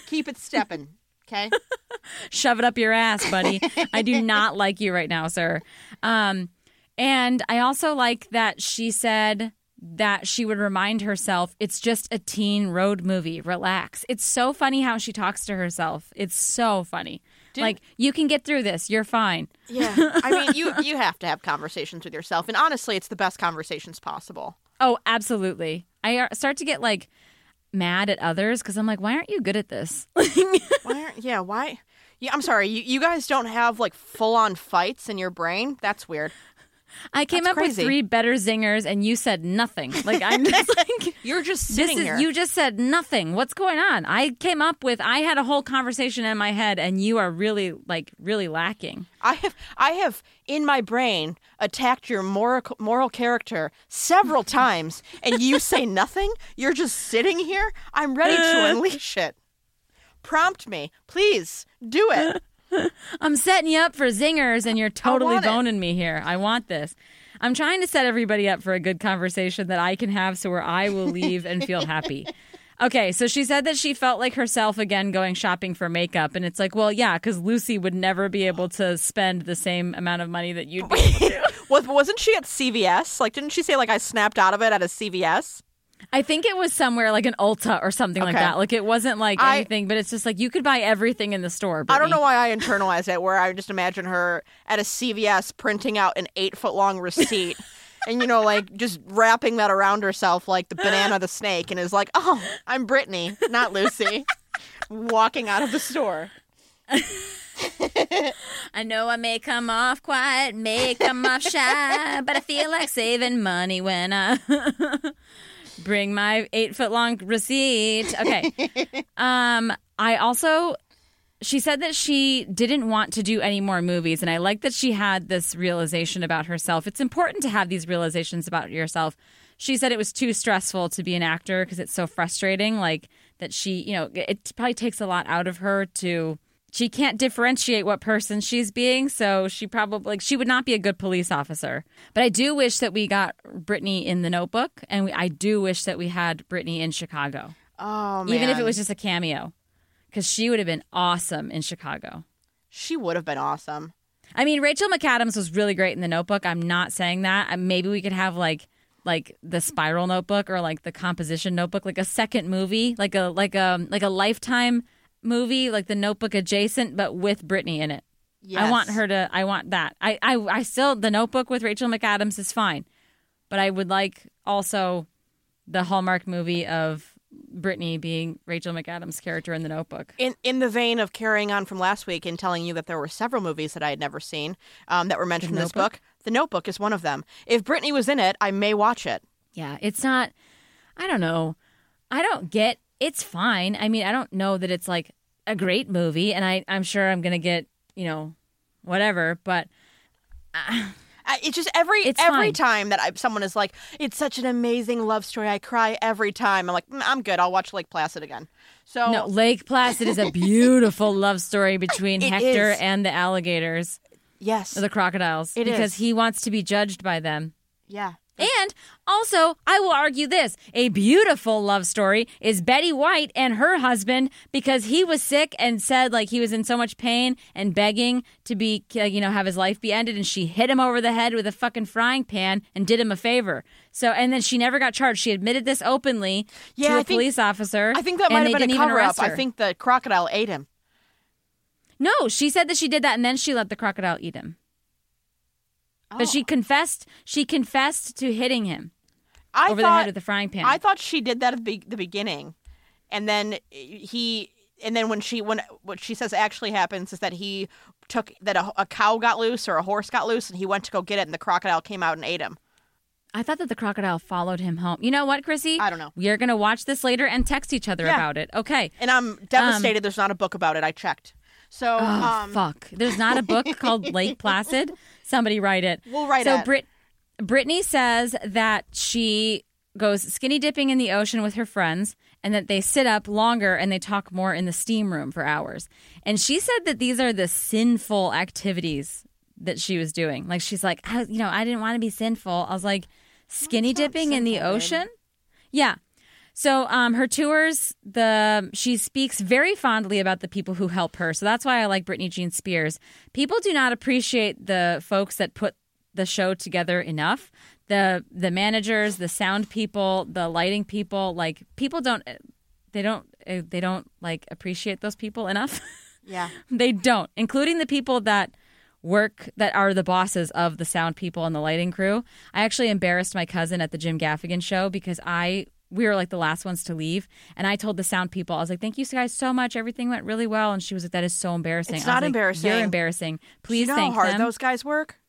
keep it stepping, okay? shove it up your ass, buddy. I do not like you right now, sir. Um, and I also like that she said that she would remind herself it's just a teen road movie. Relax. It's so funny how she talks to herself. It's so funny. like you can get through this. You're fine. Yeah. I mean, you, you have to have conversations with yourself. And honestly, it's the best conversations possible. Oh, absolutely. I uh, start to get like mad at others because I'm like, why aren't you good at this? Why aren't, yeah, why? Yeah, I'm sorry. You, you guys don't have like full on fights in your brain? That's weird. I came That's up with three better zingers and you said nothing. Like I'm just like You're just sitting is here. you just said nothing. What's going on? I came up with I had a whole conversation in my head and you are really like really lacking. I have I have in my brain attacked your moral moral character several times, and you say nothing. You're just sitting here. I'm ready to unleash it. Prompt me, please. Do it. I'm setting you up for zingers and you're totally want it. boning me here. I want this. I'm trying to set everybody up for a good conversation that I can have so where I will leave and feel happy. Okay, so she said that she felt like herself again going shopping for makeup. And it's like, well, yeah, because Lucy would never be able to spend the same amount of money that you'd be able to. Was wasn't she at CVS? Like, didn't she say like I snapped out of it at a CVS? I think it was somewhere like an Ulta or something like that. Like it wasn't like I- anything, but it's just like you could buy everything in the store. I don't know why I internalized it. Where I just imagine her at a CVS printing out an eight foot long receipt. And you know, like just wrapping that around herself like the banana the snake, and is like, "Oh, I'm Britney, not Lucy." Walking out of the store. I know I may come off quiet, may come off shy, but I feel like saving money when I bring my eight foot long receipt. Okay. Um, I also she said that she didn't want to do any more movies and i like that she had this realization about herself it's important to have these realizations about yourself she said it was too stressful to be an actor because it's so frustrating like that she you know it probably takes a lot out of her to she can't differentiate what person she's being so she probably like she would not be a good police officer but i do wish that we got britney in the notebook and we, i do wish that we had britney in chicago Oh man! even if it was just a cameo because she would have been awesome in chicago she would have been awesome. I mean, Rachel McAdams was really great in the Notebook. I'm not saying that. Maybe we could have like like the Spiral Notebook or like the Composition Notebook, like a second movie, like a like a like a Lifetime movie, like the Notebook adjacent, but with Britney in it. I want her to. I want that. I, I I still the Notebook with Rachel McAdams is fine, but I would like also the Hallmark movie of Britney being Rachel McAdams' character in the Notebook. in in the vein of carrying on from last week and telling you that there were several movies that I had never seen um, that were mentioned in this Notebook? book. The Notebook is one of them. If Britney was in it, I may watch it. Yeah, it's not. I don't know. I don't get. It's fine. I mean, I don't know that it's like a great movie, and I I'm sure I'm gonna get you know whatever, but I, it's just every It's every fine. time that I, someone is like, "It's such an amazing love story," I cry every time. I'm like, "Mm, "I'm good. I'll watch Lake Placid again." So no. Lake Placid is a beautiful love story between It Hector is. and the alligators, yes, the crocodiles, It because is. he wants to be judged by them. yeah, And also, I will argue this a beautiful love story is Betty White and her husband because he was sick and said like he was in so much pain and begging to be, uh, you know, have his life be ended. And she hit him over the head with a fucking frying pan and did him a favor. So, and then she never got charged. She admitted this openly Yeah, to a think- police officer. I think that might have been a cover up. I think the crocodile ate him. No, she said that she did that and then she let the crocodile eat him. But Oh. she confessed, she confessed to hitting him I over thought, the head with the frying pan. I thought she did that at the, the beginning, and then he, and then when she when what she says actually happens is that he took that a, a cow got loose or a horse got loose, and he went to go get it, and the crocodile came out and ate him. I thought that the crocodile followed him home. You know what, Krissy? I don't know. We are going to watch this later and text each other Yeah. about it. Okay. And I'm devastated. there's not a book about it. I checked. So Oh, um, fuck. There's not a book called Lake Placid. Somebody write it. We'll write so it. Brit Britney says that she goes skinny dipping in the ocean with her friends and that they sit up longer and they talk more in the steam room for hours. And she said that these are the sinful activities that she was doing. Like she's like, I, you know, I didn't want to be sinful. I was like, skinny dipping in the babe. ocean? Yeah. So um, her tours, the she speaks very fondly about the people who help her. So that's why I like Britney Jean Spears. People do not appreciate the folks that put the show together enough. The the managers, the sound people, the lighting people, like people don't they don't they don't like appreciate those people enough. Yeah. they don't, including the people that work that are the bosses of the sound people and the lighting crew. I actually embarrassed my cousin at the Jim Gaffigan show because I we were like the last ones to leave, and I told the sound people I was like, "Thank you guys so much. Everything went really well." And she was like, "That is so embarrassing." It's not like, embarrassing. You're embarrassing. Please you know thank how hard them. those guys work?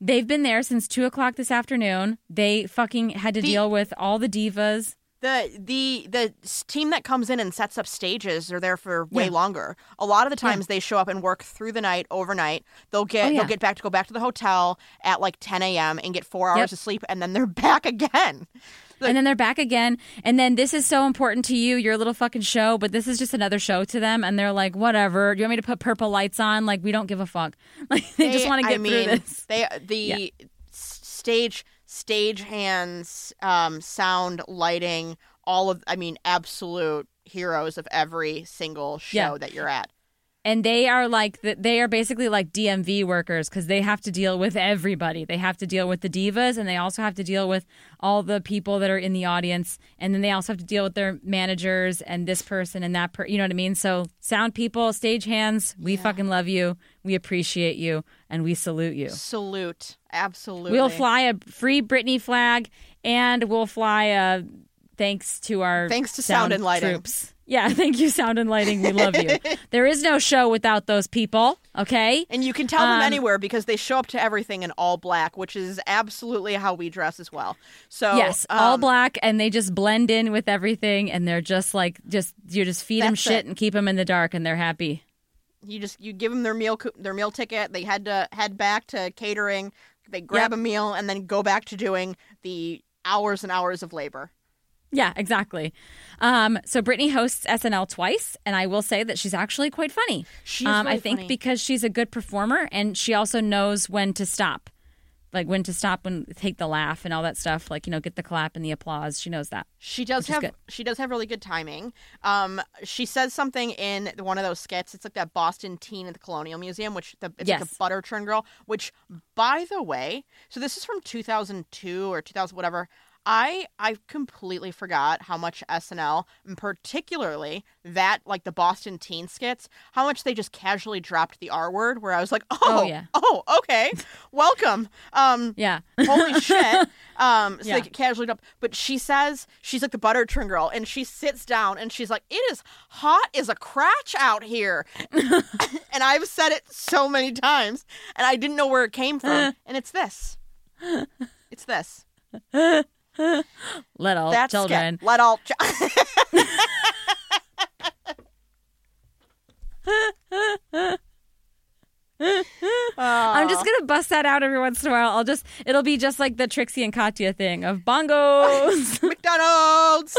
They've been there since two o'clock this afternoon. They fucking had to The- deal with all the divas. The the the team that comes in and sets up stages are there for way Yeah. longer. A lot of the Yeah. times they show up and work through the night, overnight. They'll get Oh, yeah. they'll get back to go back to the hotel at like 10 a.m. and get four hours Yep. of sleep, and then they're back again. Like- and then they're back again. And then this is so important to you, your little fucking show, but this is just another show to them. And they're like, whatever. Do you want me to put purple lights on? Like, we don't give a fuck. Like, they, just want to I get mean, through this. They the s- stage stage hands, um, sound, lighting, all of. I mean, absolute heroes of every single show Yeah. that you're at. And they are like, they are basically like DMV workers because they have to deal with everybody. They have to deal with the divas and they also have to deal with all the people that are in the audience. And then they also have to deal with their managers and this person and that person. You know what I mean? So, sound people, stage hands, we fucking love you. We appreciate you and we salute you. Salute, absolutely. We'll fly a free Britney flag, and we'll fly a thanks to our Thanks to sound and lighting. troops. Yeah, thank you, sound and lighting. We love you. there is no show without those people. Okay, And you can tell them Um, anywhere because they show up to everything in all black, which is absolutely how we dress as well. So yes, all um, black, and they just blend in with everything, and they're just like just you just feed them shit it. and keep them in the dark, and they're happy. You just you give them their meal their meal ticket. They had to head back to catering. They grab Yep. a meal and then go back to doing the hours and hours of labor. Yeah, exactly. Um, so Britney hosts SNL twice, and I will say that she's actually quite funny. She is um, I think funny. because she's a good performer, and she also knows when to stop, like when to stop, when take the laugh and all that stuff. Like you know, get the clap and the applause. She knows that. She does have she does have really good timing. Um, she says something in one of those skits. It's like that Boston teen at the Colonial Museum, which the it's like a Yes. butter churn girl. Which, by the way, so this is from two thousand two or two thousand whatever. I I completely forgot how much SNL, and particularly that like the Boston teen skits, how much they just casually dropped the R word. Where I was like, oh, Oh, yeah. oh, okay, welcome. Um, Yeah, holy shit um so Yeah. they casually dump but she says she's like the butter churn girl and she sits down and she's like it is hot as a crotch out here and i've said it so many times and i didn't know where it came from and it's this it's this little that's children. let all ch- I'm just gonna bust that out every once in a while. I'll just it'll be just like the Trixie and Katya thing of bongos. mcdonald's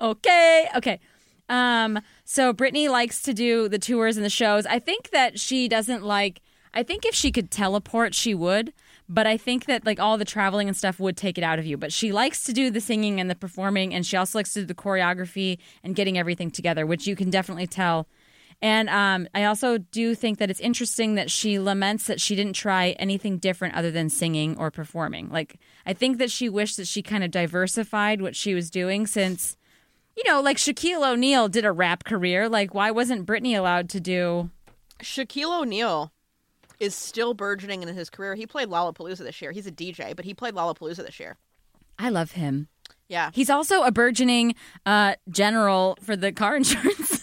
okay, okay. Um, so Britney likes to do the tours and the shows. I think that she doesn't like. I think if she could teleport, she would. But I think that like all the traveling and stuff would take it out of you. But she likes to do the singing and the performing, and she also likes to do the choreography and getting everything together, which you can definitely tell. And um, I also do think that it's interesting that she laments that she didn't try anything different other than singing or performing. Like, I think that she wished that she kind of diversified what she was doing since, you know, like Shaquille O'Neal did a rap career. Like, why wasn't Britney allowed to do? shaquille o'neal is still burgeoning in his career he played lollapalooza this year he's a dj but he played lollapalooza this year I love him. yeah He's also a burgeoning uh, general for the car insurance.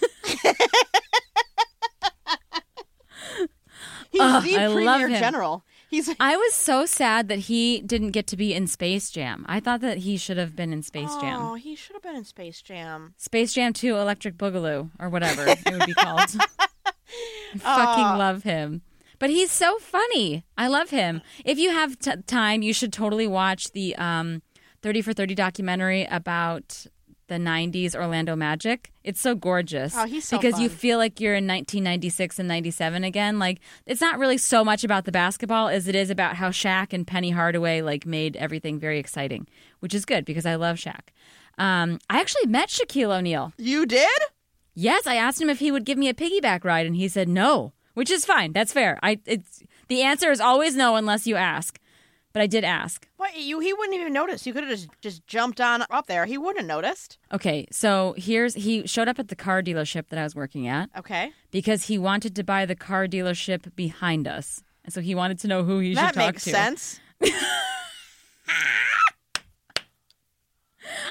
he's the I love premier general he's I was so sad that he didn't get to be in Space Jam. I thought that he should have been in Space Jam. Oh, he should have been in Space Jam. Space Jam 2 Electric Boogaloo or whatever it would be called. I fucking Aw. love him. But he's so funny. I love him. If you have t- time, you should totally watch the um, 30 for 30 documentary about the 90s Orlando Magic. It's so gorgeous. Oh, he's so Because you feel like you're in 1996 and 97 again. Like it's not really so much about the basketball as it is about how Shaq and Penny Hardaway like made everything very exciting, which is good because I love Shaq. Um, I actually met Shaquille O'Neal. You did? Yes, I asked him if he would give me a piggyback ride, and he said no, which is fine. That's fair. I it's the answer is always no unless you ask. But I did ask. What you? He wouldn't even notice. You could have just just jumped on up there. He wouldn't have noticed. Okay, so here's he showed up at the car dealership that I was working at Okay, because he wanted to buy the car dealership behind us, and so he wanted to know who he that should talk to. That makes sense.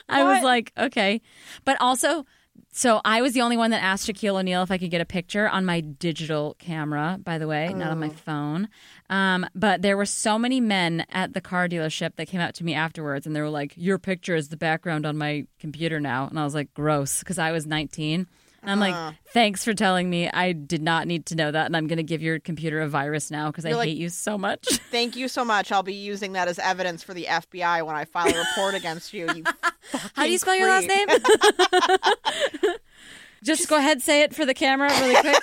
I was like, okay. But also, so I was the only one that asked Shaquille O'Neal if I could get a picture on my digital camera, by the way, not on my phone. Um, but there were so many men at the car dealership that came up to me afterwards and they were like, Your picture is the background on my computer now. And I was like, Gross, because I was 19. I'm like, thanks for telling me. I did not need to know that. And I'm going to give your computer a virus now because I like- hate you so much. Thank you so much. I'll be using that as evidence for the FBI when I file a report against you. You How do you spell your last creep. name? Just go ahead, say it for the camera really quick.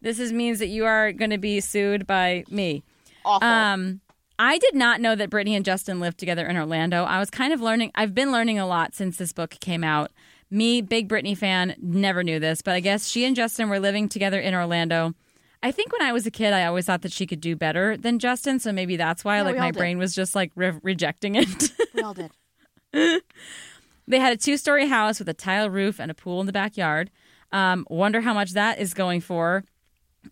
this is means that you are going to be sued by me. awful. Um, I did not know that Britney and Justin lived together in Orlando. I was kind of learning. I've been learning a lot since this book came out. Me, big Britney fan, never knew this, but I guess she and Justin were living together in Orlando. I think when I was a kid, I always thought that she could do better than Justin, so maybe that's why Yeah, like my did. brain was just like re- rejecting it. we all did. They had a two story house with a tile roof and a pool in the backyard. Um, wonder how much that is going for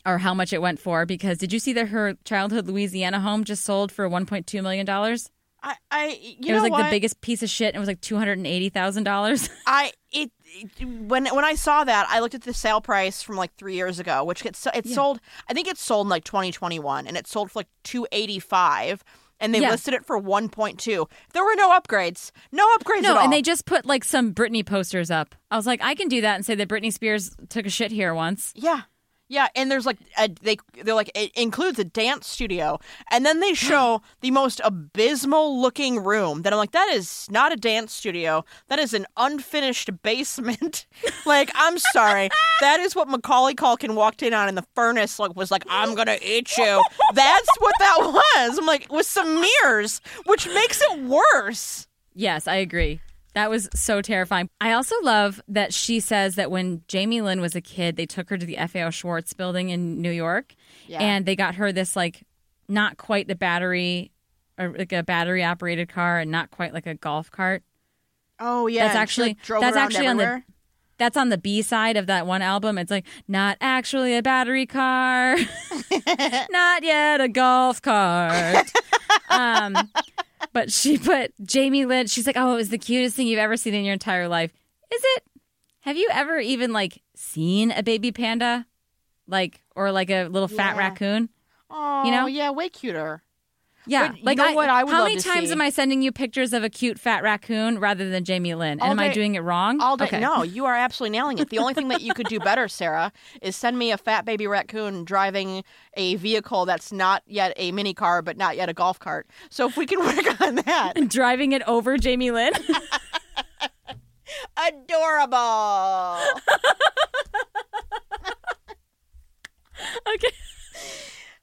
or how much it went for because did you see that her childhood Louisiana home just sold for $1.2 million? It I, I, you it was like what? the biggest piece of shit. and It was like $280,000. I it, it when when I saw that, I looked at the sale price from like three years ago, which gets it sold. I think it sold in like 2021, and it sold for like 285, and they Yeah. listed it for 1.2. There were no upgrades, no upgrades no, at all. and they just put like some Britney posters up. I was like, I can do that and say that Britney Spears took a shit here once. yeah. Yeah, and there's like a, they they're like it includes a dance studio, and then they show the most abysmal looking room. That I'm like, that is not a dance studio. That is an unfinished basement. like, I'm sorry, that is what Macaulay Culkin walked in on in the furnace. Like, was like, I'm gonna eat you. That's what that was. I'm like, with some mirrors, which makes it worse. Yes, I agree. That was so terrifying. I also love that she says that when Jamie Lynn was a kid, they took her to the FAO Schwarz building in New York Yeah. and they got her this like not quite the battery or like a battery operated car and not quite like a golf cart. Oh yeah, That's actually- like, drove that's actually on the- That's on the B side of that one album. It's like not actually a battery car, not yet a golf cart. um, but she put Jamie Lynn. She's like, oh, it was the cutest thing you've ever seen in your entire life. Is it? Have you ever even like seen a baby panda, like or like a little fat Yeah. raccoon? Oh, You know? yeah, way cuter. Yeah, But you like know what I would how many times see? am I sending you pictures of a cute fat raccoon rather than Jamie Lynn? And All am I doing it wrong? All day. Okay. No, you are absolutely nailing it. The only thing that you could do better, Sarah, is send me a fat baby raccoon driving a vehicle that's not yet a mini car, but not yet a golf cart. So if we can work on that, driving it over Jamie Lynn. adorable. okay.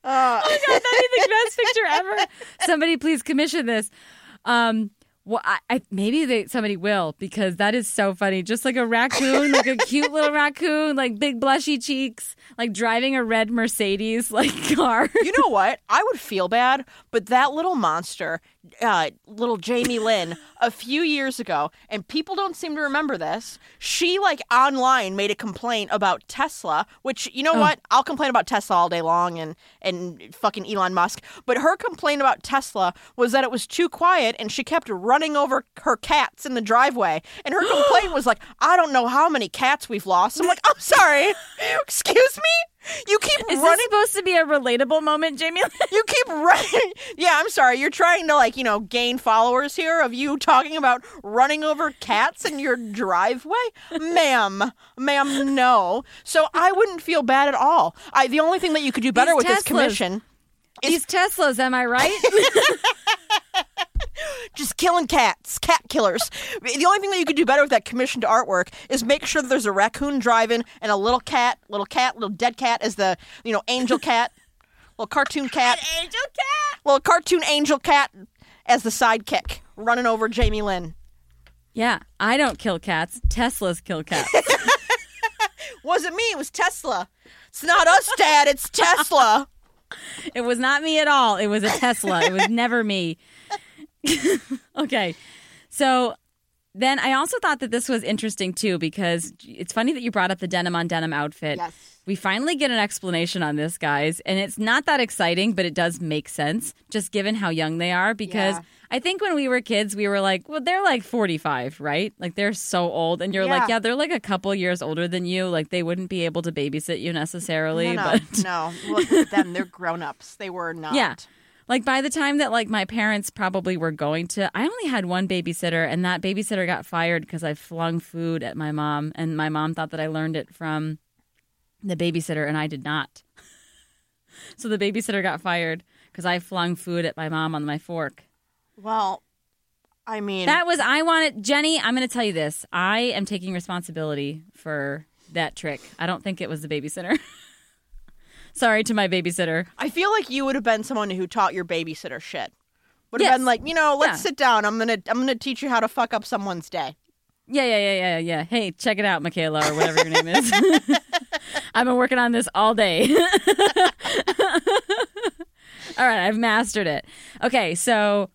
Uh, Oh my god, that'd be the best picture ever. Somebody please commission this. Um well, I, I maybe they somebody will because that is so funny. Just like a raccoon, like a cute little raccoon, like big blushy cheeks, like driving a red Mercedes like car. you know what? I would feel bad, but that little monster, uh, little Jamie Lynn, a few years ago, and people don't seem to remember this. She like online made a complaint about Tesla, which you know what? I'll complain about Tesla all day long and and fucking Elon Musk. But her complaint about Tesla was that it was too quiet, and she kept running over her cats in the driveway. And her complaint was like, I don't know how many cats we've lost. I'm like, I'm sorry. Excuse me? You keep Is running. this supposed to be a relatable moment, Jamie? You keep running. Yeah, I'm sorry. You're trying to like, you know, gain followers here of you talking about running over cats in your driveway, ma'am, ma'am. No. So I wouldn't feel bad at all. I the only thing that you could do better These with this Teslas. commission These Teslas, am I right? just killing cats, cat killers. The only thing that you could do better with that commissioned artwork is make sure that there's a raccoon driving and a little cat, little cat, little dead cat as the you know angel cat, little cartoon cat, Angel cat. little cartoon angel cat as the sidekick running over Jamie Lynn. Yeah, I don't kill cats. Teslas kill cats. Wasn't me. It was Tesla. It's not us, Dad. It's Tesla. it was not me at all. It was a Tesla. It was never me. okay. So then I also thought that this was interesting too because it's funny that you brought up the denim on denim outfit. Yes. We finally get an explanation on this, guys, and it's not that exciting, but it does make sense just given how young they are because Yeah. I think when we were kids, we were like, well, they're like 45, right? Like they're so old. And you're like, Yeah. yeah, they're like a couple years older than you. Like they wouldn't be able to babysit you necessarily. No, no, but no. Look at them. They're grown ups. They were not. Yeah. Like by the time that like my parents probably were going to, I only had one babysitter, and that babysitter got fired because I flung food at my mom, and my mom thought that I learned it from the babysitter, and I did not. so the babysitter got fired because I flung food at my mom on my fork. Well, I mean, That was I wanted Jenny. I'm going to tell you this. I am taking responsibility for that trick. I don't think it was the babysitter. Sorry to my babysitter. I feel like you would have been someone who taught your babysitter shit. Would have Yes. been like, you know, let's Yeah. sit down. I'm gonna, I'm gonna teach you how to fuck up someone's day. Yeah, yeah, yeah, yeah, yeah. Hey, check it out, Michaela, or whatever your name is. I've been working on this all day. all right, I've mastered it. Okay, so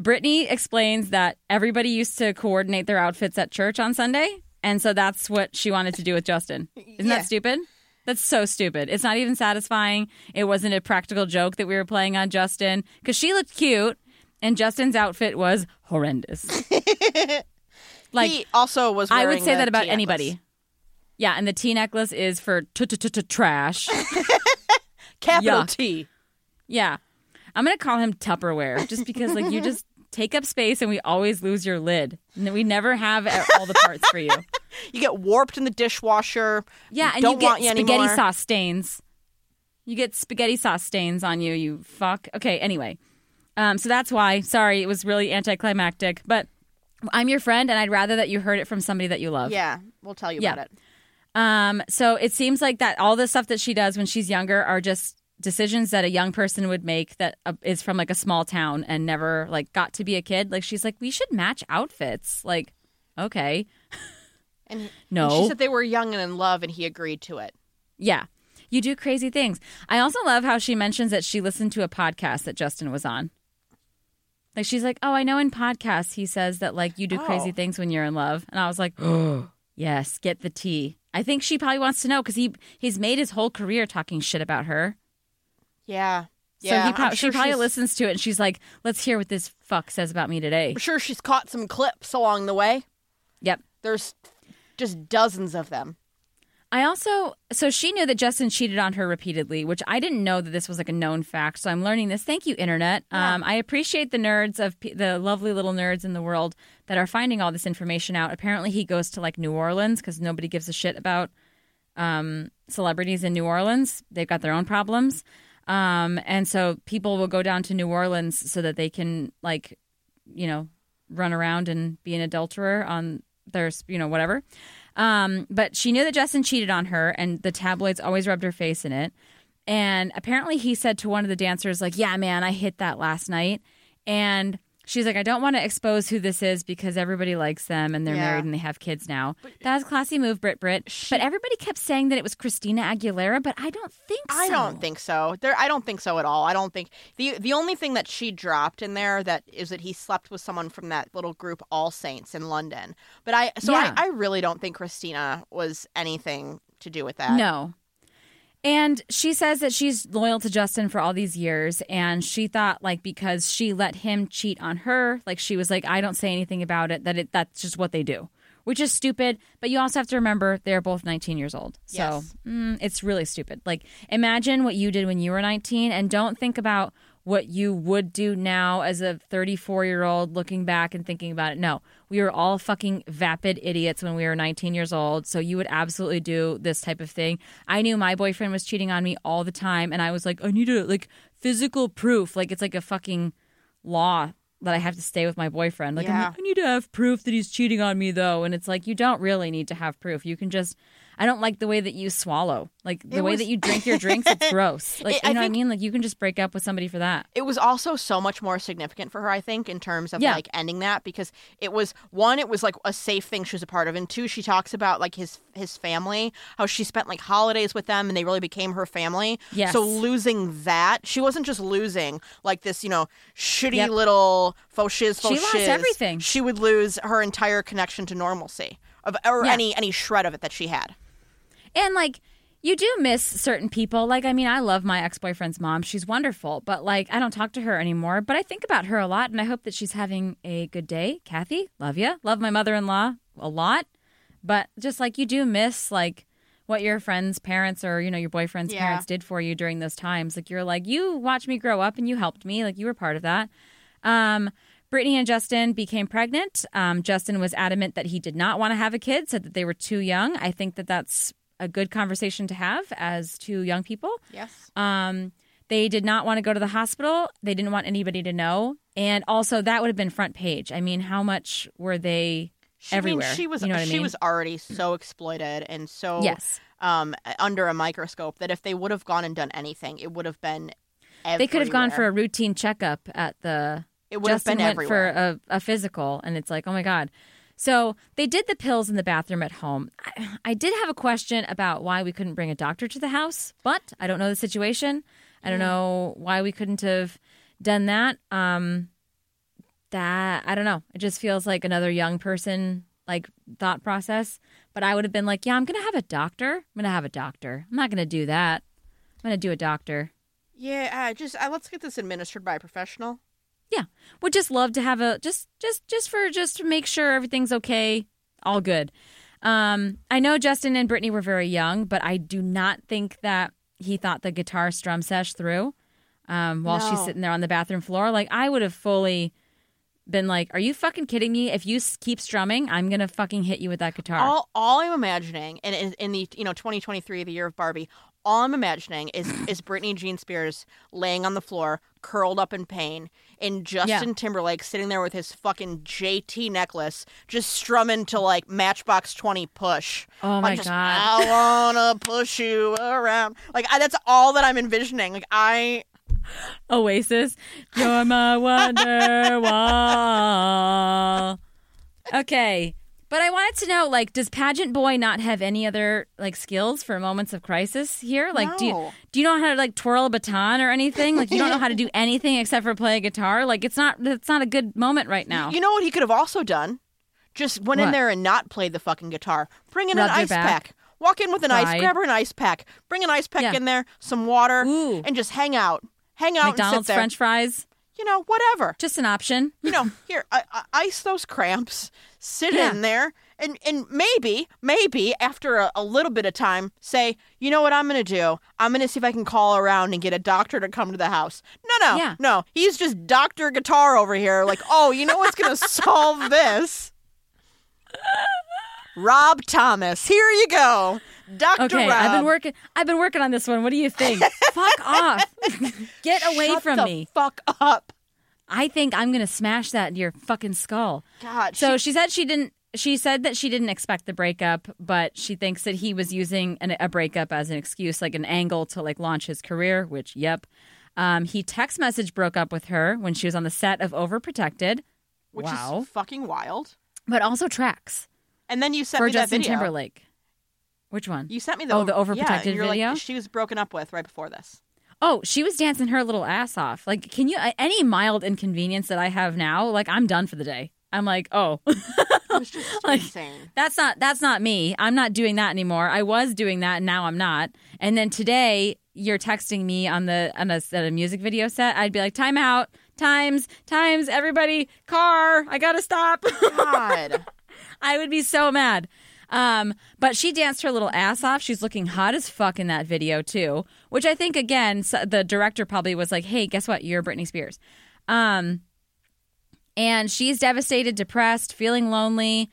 Britney explains that everybody used to coordinate their outfits at church on Sunday. And so that's what she wanted to do with Justin. Isn't Yeah. that stupid? That's so stupid. It's not even satisfying. It wasn't a practical joke that we were playing on Justin because she looked cute and Justin's outfit was horrendous. like, he also was. I would say that about anybody. Yeah, and the T necklace is for trash. Capital Yuck. T. yeah. I'm going to call him Tupperware just because like you just take up space and we always lose your lid. We never have all the parts for you. You get warped in the dishwasher. Yeah, and don't you get want you spaghetti anymore. sauce stains. You get spaghetti sauce stains on you, you fuck. Okay, anyway. Um, so that's why. Sorry, it was really anticlimactic, but I'm your friend and I'd rather that you heard it from somebody that you love. Yeah, we'll tell you Yeah. about it. Um, so it seems like that all the stuff that she does when she's younger are just decisions that a young person would make that uh, is from like a small town and never like got to be a kid. Like she's like, we should match outfits. Like, okay, And no, and she said they were young and in love, and he agreed to it. yeah, you do crazy things. I also love how she mentions that she listened to a podcast that Justin was on. Like she's like, oh, I know in podcasts he says that like you do crazy Oh. things when you're in love, and I was like, oh, yes, get the tea. I think she probably wants to know because he he's made his whole career talking shit about her. Yeah, So yeah. he I'm sure she probably she's- listens to it and she's like, let's hear what this fuck says about me today. I'm sure she's caught some clips along the way. Yep. There's just dozens of them. I also, so she knew that Justin cheated on her repeatedly, which I didn't know that this was like a known fact. So I'm learning this. Thank you, internet. Yeah. Um, I appreciate the nerds of pe- the lovely little nerds in the world that are finding all this information out. Apparently, he goes to like New Orleans because nobody gives a shit about um, celebrities in New Orleans. They've got their own problems. Um, and so people will go down to New Orleans so that they can like, you know, run around and be an adulterer on their, you know, whatever. Um, but she knew that Justin cheated on her, and the tabloids always rubbed her face in it. And apparently, he said to one of the dancers, like, "Yeah, man, I hit that last night." And she's like, "I don't want to expose who this is because everybody likes them, and they're Yeah. married and they have kids now." that was a classy move, Brit Brit. but everybody kept saying that it was Christina Aguilera, but I don't think so. I don't think so. There, I don't think so at all. I don't think the the only thing that she dropped in there that is that he slept with someone from that little group All Saints in London. But I, so Yeah. I, I really don't think Christina was anything to do with that. No. And she says that she's loyal to Justin for all these years. And she thought, like, because she let him cheat on her, like, she was like, I don't say anything about it, that it that's just what they do, which is stupid. But you also have to remember they're both 19 years old. So Yes. mm, it's really stupid. Like, imagine what you did when you were 19 and don't think about what you would do now as a 34 year old looking back and thinking about it. No, we were all fucking vapid idiots when we were 19 years old. So you would absolutely do this type of thing. I knew my boyfriend was cheating on me all the time. And I was like, I need a like physical proof. Like it's like a fucking law that I have to stay with my boyfriend. Like, I'm Yeah. like, I need to have proof that he's cheating on me though. And it's like, you don't really need to have proof. You can just, I don't like the way that you swallow. Like the It way that you drink your drinks, it's gross. Like, It- I you know what I mean? Like you can just break up with somebody for that. it was also so much more significant for her, I think, in terms of Yeah. like ending that because it was one, it was like a safe thing she was a part of, and two, she talks about like his his family, how she spent like holidays with them, and they really became her family. Yes. So losing that, she wasn't just losing like this, you know, shitty Yep. little faux shiz, faux She lost everything. She would lose her entire connection to normalcy of or Yeah. any any shred of it that she had. And like you do miss certain people. Like I mean, I love my ex-boyfriend's mom. She's wonderful, but like I don't talk to her anymore, but I think about her a lot and I hope that she's having a good day. Kathy, love you. Love my mother-in-law a lot. But just like you do miss like what your friends' parents or you know your boyfriend's Yeah. parents did for you during those times. Like you're like you watched me grow up and you helped me. Like you were part of that. Um, Britney and Justin became pregnant. Um, Justin was adamant that he did not want to have a kid, said that they were too young. I think that that's a good conversation to have as two young people. Yes. Um, they did not want to go to the hospital. They didn't want anybody to know. And also, that would have been front page. I mean, how much were they She, I mean, everywhere? she was You know what I she mean? was already so exploited and so Yes. um, under a microscope that if they would have gone and done anything, it would have been. They could have gone for a routine checkup at the It would have Justin been went everywhere. for a, a physical, and it's like, oh my god. So they did the pills in the bathroom at home. I, I did have a question about why we couldn't bring a doctor to the house, but I don't know the situation. I don't know why we couldn't have done that. Um, that I don't know. It just feels like another young person like thought process. But I would have been like, yeah, I'm gonna have a doctor. I'm gonna have a doctor. I'm not gonna do that. I'm gonna do a doctor. yeah, uh, just uh, let's get this administered by a professional. Yeah, would just love to have a just just just for just to make sure everything's okay, all good. Um, I know Justin and Britney were very young, but I do not think that he thought the guitar strum sesh through um, while she's sitting there on the bathroom floor. Like I would have fully been like, "Are you fucking kidding me? If you keep strumming, I'm gonna fucking hit you with that guitar." All all I'm imagining, and in, in the you know 2023, the year of Barbie, all I'm imagining is is Britney Jean Spears laying on the floor, curled up in pain, and Justin Timberlake sitting there with his fucking JT necklace, just strumming to like Matchbox 20 push. Oh my like just, God. I wanna push you around. Like I, that's all that I'm envisioning. Like I. Oasis, you're my wonderwall. Okay. But I wanted to know, like, does Pageant Boy not have any other like skills for moments of crisis here? Like, do you do you know how to like twirl a baton or anything? Like, you don't know how to do anything except for play a guitar. Like, it's not it's not a good moment right now. You know what he could have also done? Just went in there and not played the fucking guitar. Bring in Rubbed an ice back? pack. Walk in with an ice, grab her an ice pack. Bring an ice pack Yeah. in there, some water, Ooh. and just hang out. Hang out and McDonald's sit there. French fries, You know, whatever. just an option. You know, here, I, I, ice those cramps. Sit Yeah. in there, and and maybe, maybe after a, a little bit of time, say, you know what I'm gonna do? I'm gonna see if I can call around and get a doctor to come to the house. No, no, Yeah. no. He's just Doctor Guitar over here. Like, oh, you know what's gonna solve this? Rob Thomas. Here you go, Doctor Okay, Rob. I've been working. I've been working on this one. What do you think? Fuck off! Get away Shut from the me. Fuck up. I think I'm gonna smash that into your fucking skull. God. So she- she said she didn't. She said that she didn't expect the breakup, but she thinks that he was using an, a breakup as an excuse, like an angle to like launch his career. Which, yep. Um, he text message broke up with her when she was on the set of Overprotected. which wow. is fucking wild. But also tracks And then you sent for me that Justin video. Timberlake. Which one? You sent me the Oh, the over- overprotected yeah, you're video? Like, she was broken up with right before this. Oh, she was dancing her little ass off. Like, can you any mild inconvenience that I have now? Like, I'm done for the day. I'm like, oh, Like- insane. That's not that's not me. I'm not doing that anymore. I was doing that and now I'm not. And then today you're texting me on the on a, at a music video set. I'd be like, time out, times, times, everybody, car, I gotta stop. God. I would be so mad. Um, but she danced her little ass off. She's looking hot as fuck in that video too, which I think again the director probably was like, "Hey, guess what? You're Britney Spears." Um, and she's devastated, depressed, feeling lonely.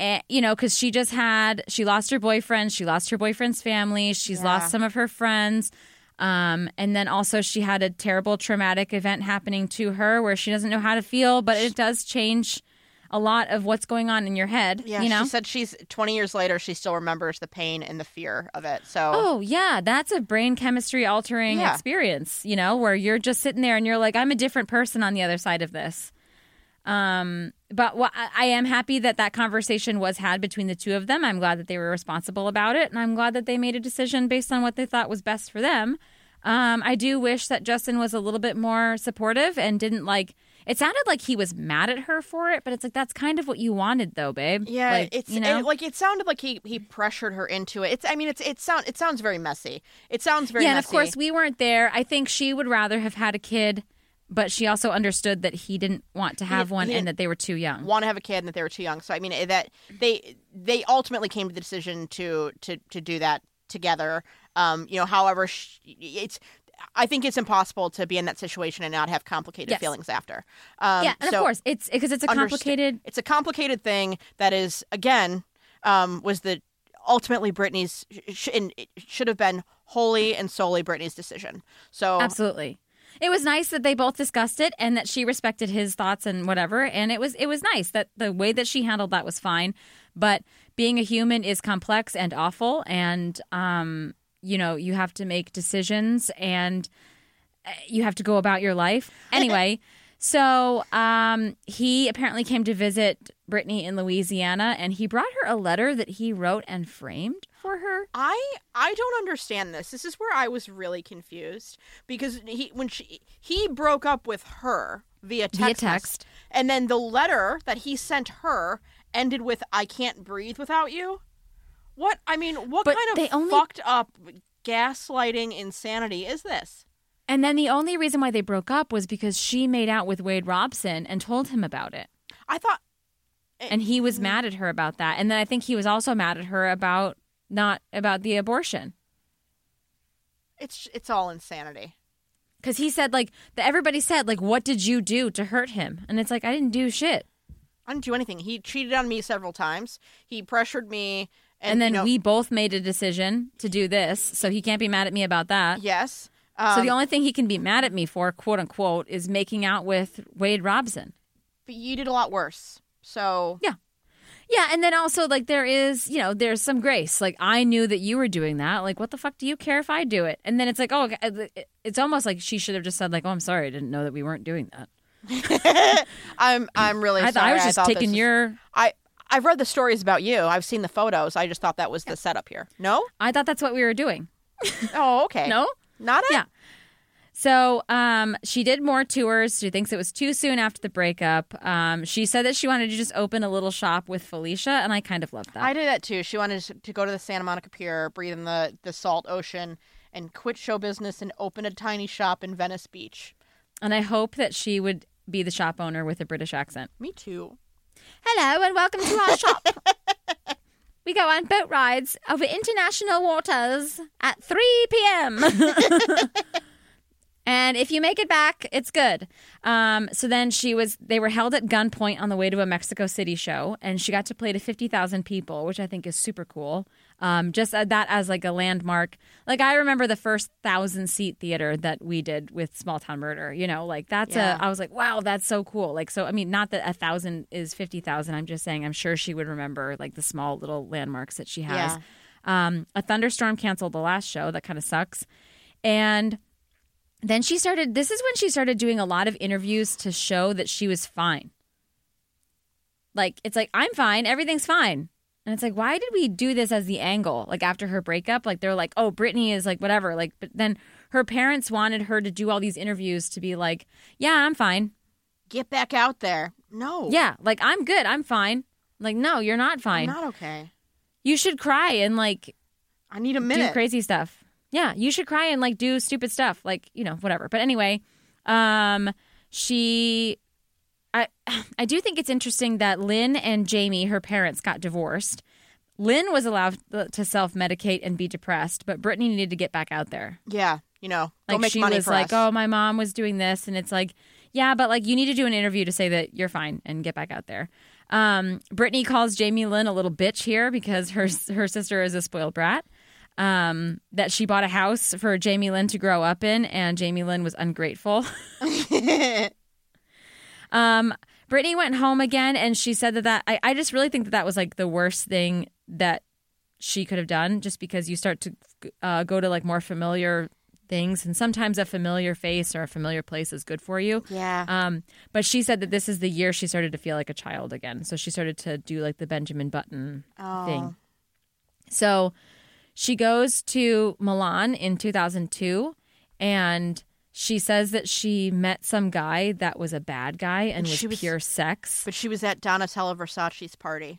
And, you know, because she just had, she lost her boyfriend, she lost her boyfriend's family, she's Yeah. lost some of her friends. Um, and then also she had a terrible traumatic event happening to her where she doesn't know how to feel, but it does change a lot of what's going on in your head. Yeah, you know? she said she's 20 years later, she still remembers the pain and the fear of it. So, Oh yeah, that's a brain chemistry altering Yeah. experience, you know, where you're just sitting there and you're like, I'm a different person on the other side of this. Um, but I I am happy that that conversation was had between the two of them. I'm glad that they were responsible about it, and I'm glad that they made a decision based on what they thought was best for them. Um, I do wish that Justin was a little bit more supportive and didn't like. It sounded like he was mad at her for it, but it's like that's kind of what you wanted, though, babe. yeah, like, it's you know, it, like it sounded like he he pressured her into it. It's I mean it's it sound it sounds very messy. It sounds very yeah, messy. and of course we weren't there. I think she would rather have had a kid, but she also understood that he didn't want to have He- one he and that they were too young. want to have a kid and that they were too young. So I mean eh, that they they ultimately came to the decision to to to do that together. Um, you know, however, sh- it's I think it's impossible to be in that situation and not have complicated Yes. feelings after. Um, yeah, and so of course it's because it's a complicated. it's a complicated thing that is again um, was the ultimately Britney's sh- should have been wholly and solely Britney's decision. So Absolutely. It was nice that they both discussed it and that she respected his thoughts and whatever. And it was it was nice that the way that she handled that was fine. But being a human is complex and awful, and um, you know you have to make decisions and uh, you have to go about your life anyway. So um, he apparently came to visit Britney in Louisiana, and he brought her a letter that he wrote and framed for her. I I don't understand this. This is where I was really confused because he when she he broke up with her via text, Via text. and then the letter that he sent her ended with "I can't breathe without you." What I mean, what But kind of only- fucked up gaslighting insanity is this? And then the only reason why they broke up was because she made out with Wade Robson and told him about it. I thought eh, And he was mm-hmm. mad at her about that. And then I think he was also mad at her about not about the abortion. it's it's all insanity. Cuz he said like the, everybody said like what did you do to hurt him? And it's like I didn't do shit. I didn't do anything. He cheated on me several times. He pressured me, and, And, then you know, we both made a decision to do this, so he can't be mad at me about that. yes. Um, so the only thing he can be mad at me for, quote unquote, is making out with Wade Robson. but you did a lot worse. So Yeah, Yeah, and then also like there is, you know, there's some grace. Like I knew that you were doing that. Like what the fuck do you care if I do it? And then it's like, oh, it's almost like she should have just said like, oh, I'm sorry, I didn't know that we weren't doing that. I'm I'm really I thought I was just this taking was- your. I I've read the stories about you. I've seen the photos. I just thought that was the setup here. No? I thought that's what we were doing. Oh, okay. No. Not it? Yeah. So um, she did more tours. She thinks it was too soon after the breakup. Um, she said that she wanted to just open a little shop with Felicia, and I kind of love that. I did that too. She wanted to- to go to the Santa Monica Pier, breathe in the, the salt ocean, and quit show business and open a tiny shop in Venice Beach. and I hope that she would be the shop owner with a British accent. Me too. Hello and welcome to our shop. we go on boat rides over international waters at 3 p.m. and if you make it back, it's good. Um, so then she was, they were held at gunpoint on the way to a Mexico City show, and she got to play to 50,000 people, which I think is super cool. Um, just uh, that as like a landmark. Like I remember the first thousand seat theater that we did with Small Town Murder. You know, like that's Yeah. a. I was like, wow, that's so cool. Like so, I mean, not that a thousand is fifty thousand. I'm just saying, I'm sure she would remember like the small little landmarks that she has. Um, a thunderstorm canceled the last show. That kind of sucks. And then she started. This is when she started doing a lot of interviews to show that she was fine. Like it's like I'm fine, everything's fine. And it's like, why did we do this as the angle? Like after her breakup, like they're like, oh, Britney is like whatever. Like, but then her parents wanted her to do all these interviews to be like, yeah, I'm fine. Get back out there. No. Yeah, like I'm good, I'm fine. Like, no, you're not I'm fine. not okay. you should cry and like I need a minute. do crazy stuff. Yeah, you should cry and like do stupid stuff, like you know, whatever. But anyway, um, she, I, I do think it's interesting that Lynn and Jamie, her parents, got divorced. Lynn was allowed to self medicate and be depressed, but Britney needed to get back out there. Yeah, you know, Like make she money was like, us. "Oh, my mom was doing this," and it's like, "Yeah, but like you need to do an interview to say that you're fine and get back out there." Um, Britney calls Jamie Lynn a little bitch here because her her sister is a spoiled brat. Um, that she bought a house for Jamie Lynn to grow up in, and Jamie Lynn was ungrateful. um, Britney went home again, and she said that that I, I just really think that that was like the worst thing that she could have done, just because you start to uh, go to like more familiar things, and sometimes a familiar face or a familiar place is good for you. yeah. Um, but she said that this is the year she started to feel like a child again. So she started to do like the Benjamin Button oh. thing. So she goes to Milan in 2002 and she says that she met some guy that was a bad guy and was, she was- pure sex. But she was at Donatella Versace's party.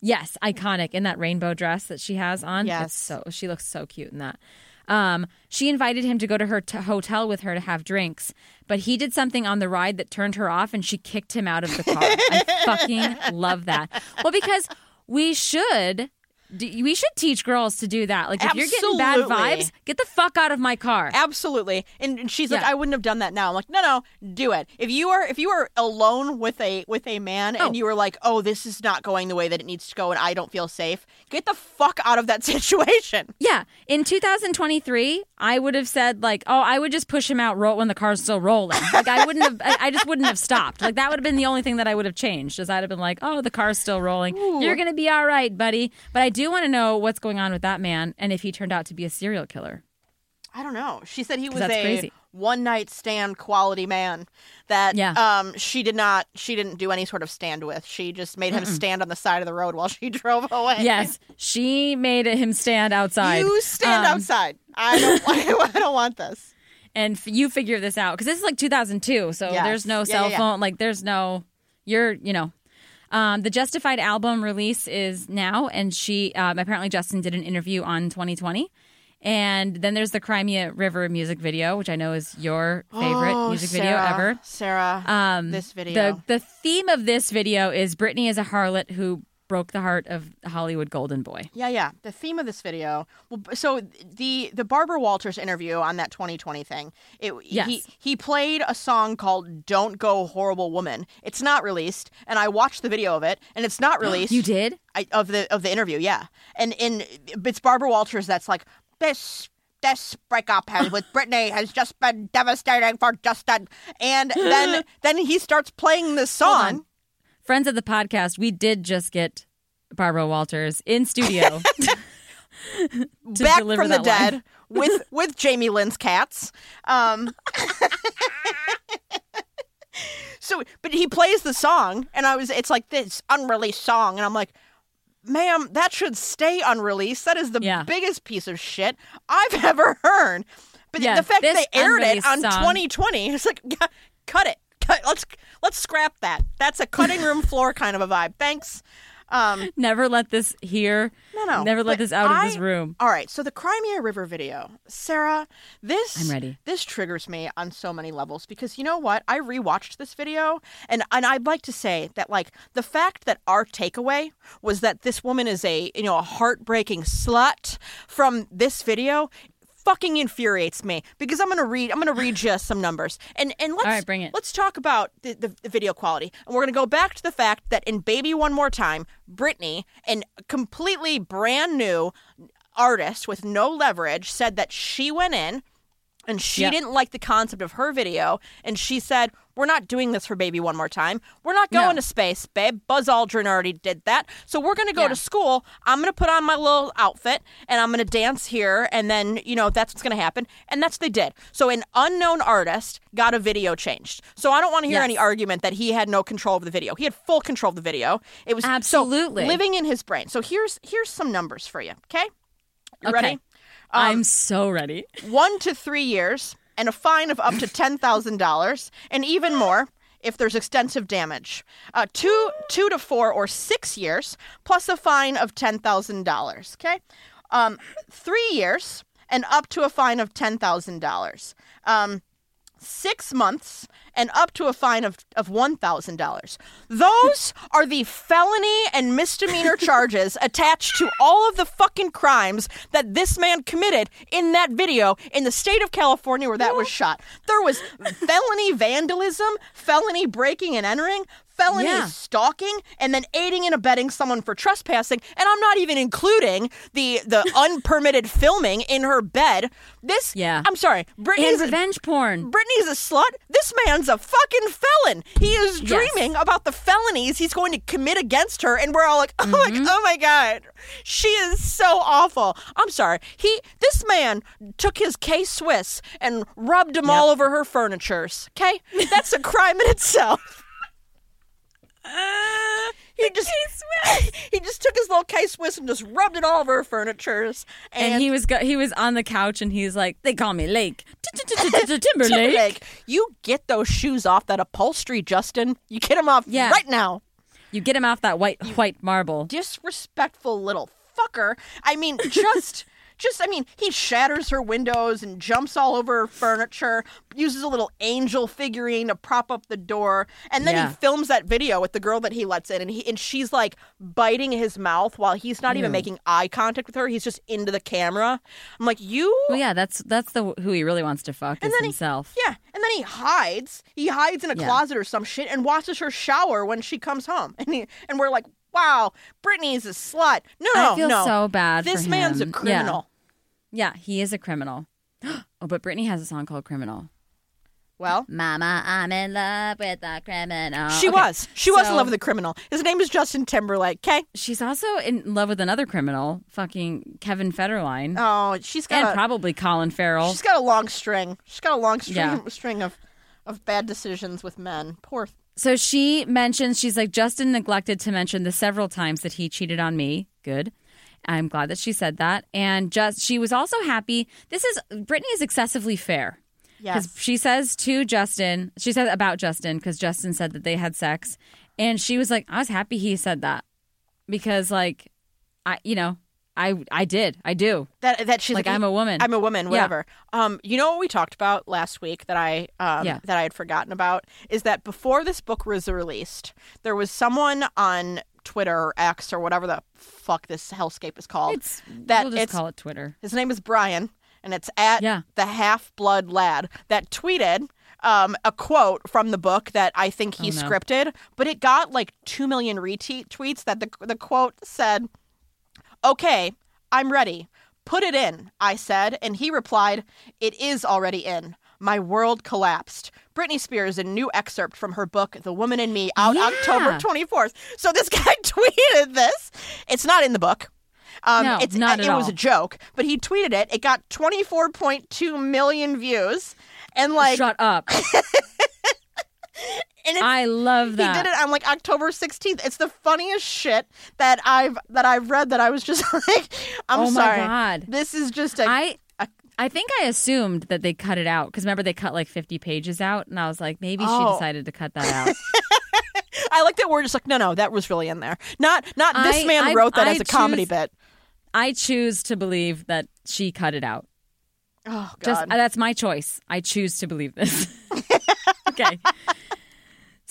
Yes, iconic in that rainbow dress that she has on. Yes. It's so she looks so cute in that. Um, she invited him to go to her t- hotel with her to have drinks, but he did something on the ride that turned her off, and she kicked him out of the car. I fucking love that. Well, because we should. D- We should teach girls to do that. Like, if you're getting bad vibes, get the fuck out of my car. Absolutely. And and she's like, Yeah. I wouldn't have done that now. I'm like, no, no, do it. If you are if you are alone with a with a man Oh. and you are like, oh, this is not going the way that it needs to go and I don't feel safe, get the fuck out of that situation. Yeah. In 2023, I would have said like, "Oh, I would just push him out roll when the car's still rolling." Like I wouldn't have I I just wouldn't have stopped. Like that would have been the only thing that I would have changed. Is I'd have been like, "Oh, the car's still rolling. You're going to be all right, buddy." But I do want to know what's going on with that man and if he turned out to be a serial killer. I don't know. She said he was that's a crazy. One night stand quality man that Yeah. um she did not she didn't do any sort of stand with. She just made him stand on the side of the road while she drove away. Yes, she made him stand outside. You stand Um, outside. I don't I don't want this. and f- you figure this out because this is like 2002 so Yes. there's no cell yeah, yeah. phone like there's no you're you know um, the justified album release is now and she um, apparently justin did an interview on 2020 and then there's the Cry Me a River music video which i know is your favorite Oh, music video ever Sarah, um, this video. the, the theme of this video is britney is a harlot who broke the heart of the hollywood golden boy Yeah, yeah. The theme of this video. Well, so the the Barbara Walters interview on that 2020 thing. It, Yes. He he played a song called "Don't Go Horrible Woman." It's not released, and I watched the video of it, and it's not released. you did I, of the of the interview, yeah. And in it's Barbara Walters that's like this. This breakup has, with Britney has just been devastating for Justin, and then then he starts playing this song. friends of the podcast we did just get barbara walters in studio to back deliver from the line. dead with with Jamie Lynn's cats. Um, so, but he plays the song, and I was it's like this unreleased song, and I'm like, ma'am, that should stay unreleased. That is the Yeah. biggest piece of shit I've ever heard. But Yeah, the fact they aired it on song- 2020, it's like, yeah, cut it. Cut, let's let's scrap that. That's a cutting room floor kind of a vibe. Thanks. Um, Never let this here. no, no. Never let this out of this room. All right, so the Cry Me a River video, Sarah, this I'm ready. This triggers me on so many levels because you know what? I rewatched this video, and and I'd like to say that like the fact that our takeaway was that this woman is a you know a heartbreaking slut from this video. Fucking infuriates me because I'm gonna read. I'm gonna read just some numbers and and let's right, bring it. let's talk about the, the, the video quality. And we're to go back to the fact that in Baby One More Time, Britney, an completely brand new artist with no leverage, said that she went in and she Yep. didn't like the concept of her video. And she said, We're not doing this for Baby One More Time. We're not going No. to space, babe. Buzz Aldrin already did that. So we're going to go Yeah. to school. I'm going to put on my little outfit and I'm going to dance here. And then, you know, that's what's going to happen. And that's what they did. So an unknown artist got a video changed. So I don't want to hear Yes. any argument that he had no control of the video. He had full control of the video. It was so Absolutely. living in his brain. So here's here's some numbers for you. Okay. You Okay. ready? I'm so ready. one to three years and a fine of up to $10,000 and even more if there's extensive damage. Uh, two, two to four or six years, plus a fine of ten thousand dollars. Okay, um, three years and up to a fine of ten thousand dollars. Um, six months and up to a fine of, of $1,000. Those are the felony and misdemeanor charges attached to all of the fucking crimes that this man committed in that video in the state of California where that was shot. There was felony vandalism, felony breaking and entering, felony Yeah. stalking and then aiding and abetting someone for trespassing and i'm not even including the the unpermitted filming in her bed this Yeah. i'm sorry And britney's a, revenge porn. britney's a slut this man's a fucking felon. He is Yes. dreaming about the felonies he's going to commit against her and we're all like oh Mm-hmm. my oh my god. She is so awful. I'm sorry. He this man took his k swiss and rubbed them all over her furnitures okay? That's a crime in itself he just he just took his little K Swiss and just rubbed it all over her furniture. And, And he was go- he was on the couch and he's like, they call me Lake Timberlake. Timberlake, you get those shoes off that upholstery, Justin. You get them off Yeah. right now. You get him off that white white marble. Disrespectful little fucker. I mean, just. Just, I mean, he shatters her windows and jumps all over her furniture, uses a little angel figurine to prop up the door, and then Yeah. he films that video with the girl that he lets in, and he and she's like biting his mouth while he's not even making eye contact with her. He's just into the camera. I'm like, you Well, yeah, that's that's the who he really wants to fuck is then he- himself. Yeah, and then he hides. He hides in a Yeah. closet or some shit and watches her shower when she comes home. And he, and we're like, wow, Britney's a slut. No, no, I feel no. so bad. This man's a him. Yeah. criminal. Yeah, he is a criminal. oh, but Britney has a song called "Criminal." Well, Mama, I'm in love with a criminal. she Okay, was. She was in love with a criminal. His name is Justin Timberlake. Okay. She's also in love with another criminal, fucking Kevin Federline, Oh, she's got a, probably Colin Farrell. she's got a long string. She's got a long string Yeah. string of of bad decisions with men. Poor. So she mentions she's like Justin neglected to mention the several times that he cheated on me. Good. I'm glad that she said that. And just she was also happy. This is Britney is excessively fair. Because Yes. she says to Justin, she said about Justin because Justin said that they had sex, and she was like, "I was happy he said that because, like, I, you know, I, I did, I do. That that she's Like, like, I'm a woman. I'm a woman, Yeah. whatever. Um, you know what we talked about last week that I um Yeah. that I had forgotten about is that before this book was released, there was someone on Twitter or X or whatever the fuck this hellscape is called. It's that we'll just it's call it Twitter. his name is Brian, and it's at Yeah. the half blood lad that tweeted um, a quote from the book that I think he Oh, no. scripted, but it got like two million retweet tweets. That the the quote said, "Okay, I'm ready. Put it in." I said, and he replied, "It is already in." My world collapsed. Britney Spears, a new excerpt from her book, The Woman in Me, out Yeah. October 24th. So this guy tweeted this. It's not in the book. Um, No, it's, not it at was a joke, but he tweeted it. It got 24.2 million views. And like, Shut up. and I love that. he did it on like October 16th. It's the funniest shit that I've that I've read that I was just like, I'm Oh my sorry. God. This is just a I a- I think I assumed that they cut it out because remember they cut like 50 pages out, and I was like, maybe Oh. she decided to cut that out. I like that we're just like, no, no, that was really in there. Not not this man I- wrote that I as a comedy bit. I choose to believe that she cut it out. Oh god. Just that's my choice. I choose to believe this. okay.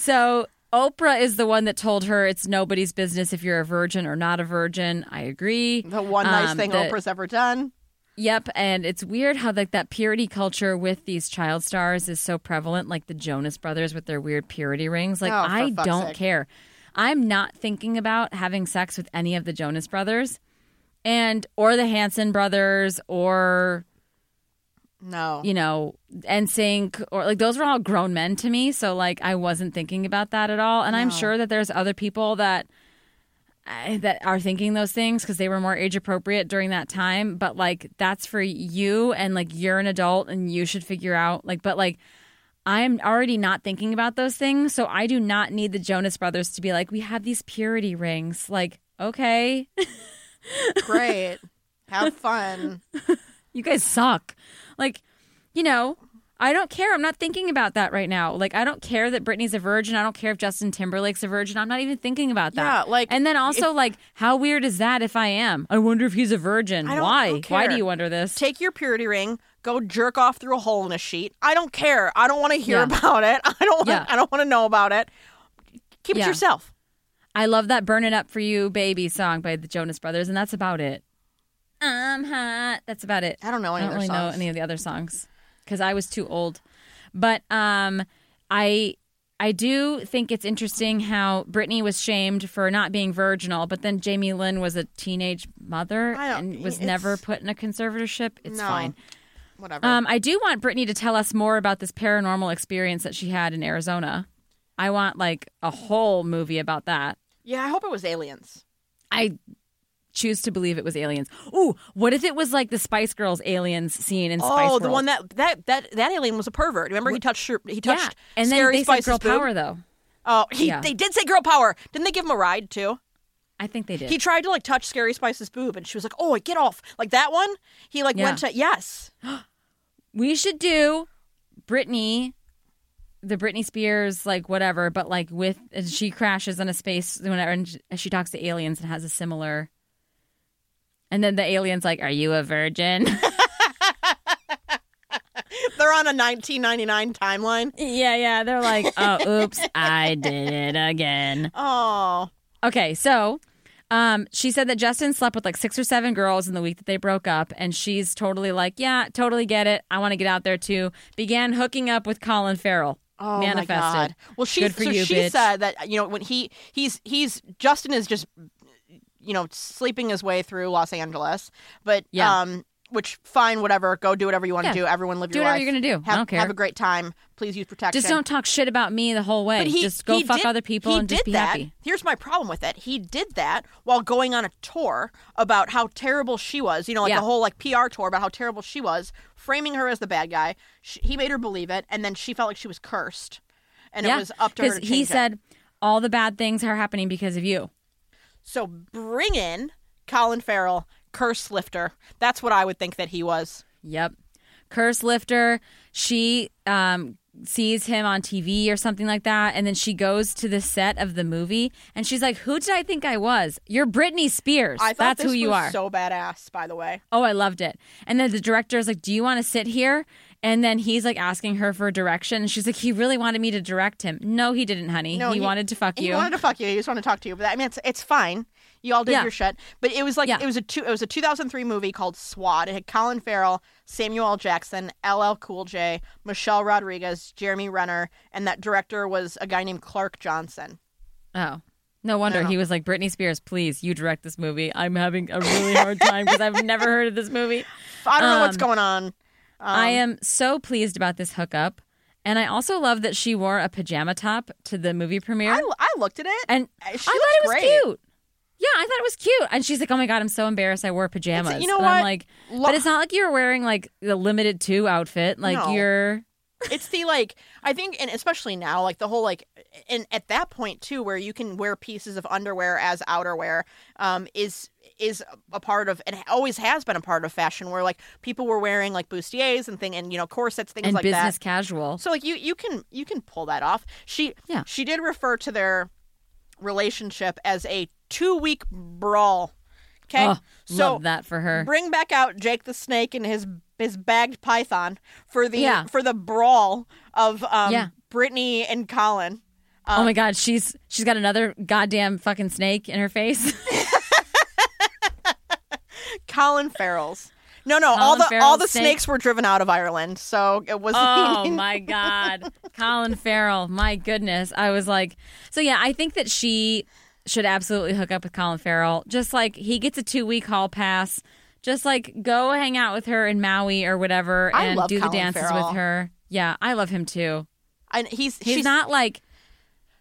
So Oprah is the one that told her it's nobody's business if you're a virgin or not a virgin. I agree. the one nice Um, thing Oprah's ever done. Yep, and it's weird how like that purity culture with these child stars is so prevalent, like the Jonas Brothers with their weird purity rings. Like Oh, I don't sake. care. I'm not thinking about having sex with any of the Jonas Brothers, and or the Hanson brothers, or No. you know, NSYNC, or like those were all grown men to me. So like I wasn't thinking about that at all. And I'm sure that there's other people that that are thinking those things because they were more age appropriate during that time. But like that's for you, and like you're an adult, and you should figure out like. But like. I'm already not thinking about those things, so I do not need the Jonas Brothers to be like, we have these purity rings. Like, okay, Great. Have fun. you guys suck. Like, you know, I don't care. I'm not thinking about that right now. Like, I don't care that Britney's a virgin. I don't care if Justin Timberlake's a virgin. I'm not even thinking about that. Yeah, like, and then also, like, how weird is that if I am? I wonder if he's a virgin. Why? Why do you wonder this? Take your purity ring, go jerk off through a hole in a sheet. I don't care. I don't want to hear Yeah. about it. I don't. Want, Yeah. I don't want to know about it. Keep it yourself. I love that "Burn It Up for You, Baby" song by the Jonas Brothers, and that's about it. I'm hot. That's about it. I don't know I don't really know songs. any of the other songs because I was too old. But um, I I do think it's interesting how Britney was shamed for not being virginal, but then Jamie Lynn was a teenage mother I don't- and was it's- never put in a conservatorship. It's No. fine. Whatever. Um, I do want Britney to tell us more about this paranormal experience that she had in Arizona. I want like a whole movie about that. yeah, I hope it was aliens. I choose to believe it was aliens. Ooh, what if it was like the Spice Girls aliens scene in Spice Oh, World? the one that that that that alien was a pervert. Remember, he touched her. He touched yeah, and then Scary they Spice's said girl boob. power though. Oh, he, Yeah. they did say girl power. Didn't they give him a ride too? I think they did. He tried to like touch Scary Spice's boob, and she was like, "Oh, get off!" Like that one. He like Yeah. went to yes. we should do Britney, the Britney Spears, like whatever, but like with and she crashes in a space whenever and she talks to aliens and has a similar. And then the aliens like, "Are you a virgin?" They're on a 1999 timeline. yeah, yeah. They're like, "Oh, oops, I did it again." Oh, Okay, so um, she said that Justin slept with like six or seven girls in the week that they broke up, and she's totally like, yeah, totally get it. I want to get out there too. Began hooking up with Colin Farrell. oh manifested. my god. Well, she for so you, she bitch. said that you know when he he's he's Justin is just you know sleeping his way through Los Angeles, but Yeah. um. Which fine, whatever. Go do whatever you want Yeah. to do. Everyone live Do your life. Do whatever you're gonna do. I Have, don't care. Have a great time. Please use protection. Just don't talk shit about me the whole way. But he, just go he fuck did- other people and just be that. happy. Here's my problem with it. He did that while going on a tour about how terrible she was. You know, like Yeah. a whole like PR tour about how terrible she was, framing her as the bad guy. She, he made her believe it, and then she felt like she was cursed, and yeah, it was up to her to he change it. said all the bad things are happening because of you. So bring in Colin Farrell, curse lifter. That's what I would think that he was. Yep. Curse lifter. She um, sees him on TV or something like that, and then she goes to the set of the movie, and she's like, "Who did I think I was? You're Britney Spears. I thought That's this who you was are." so badass, by the way. Oh, I loved it. And then the director is like, Do you want to sit here? And then he's like asking her for direction. And she's like, He really wanted me to direct him. No, he didn't, honey. No, he, wanted to fuck He you. He wanted to fuck you. He just wanted to talk to you. But I mean, it's it's fine. You all did Yeah. your shit. But it was like Yeah. it was a two, it was a 2003 movie called SWAT. It had Colin Farrell, Samuel L. Jackson, LL Cool J, Michelle Rodriguez, Jeremy Renner, and that director was a guy named Clark Johnson. oh. No wonder he was like, Britney Spears, please, you direct this movie. I'm having a really hard time because I've never heard of this movie. I don't know what's Um, going on. Um, I am so pleased about this hookup. And I also love that she wore a pajama top to the movie premiere. I, I looked at it. and she I thought it was great. cute. Yeah, I thought it was cute. And she's like, "Oh my god, I'm so embarrassed. I wore pajamas." you know and I'm what? like, Lo- but it's not like you were wearing like the Limited Too outfit. Like No. you're it's the like I think and especially now like the whole like and at that point too where you can wear pieces of underwear as outerwear um is is a part of and always has been a part of fashion where like people were wearing like bustiers and thing and you know corsets things and like business that casual. so like you you can you can pull that off she Yeah. she did refer to their relationship as a two week brawl okay Oh, so love that for her. bring back out Jake the Snake and his his bagged python for the Yeah. for the brawl of um Yeah. Britney and Colin. oh my god, she's she's got another goddamn fucking snake in her face. Colin Farrell's. No, no, all Colin the all Farrell's the snake? snakes were driven out of Ireland, so it was. oh my god, Colin Farrell. My goodness, I was like, so yeah, I think that she should absolutely hook up with Colin Farrell. Just like he gets a two week hall pass. Just like go hang out with her in Maui or whatever, and do the dances Farrell. with her. Yeah, I love him too. and he's He's she's, not like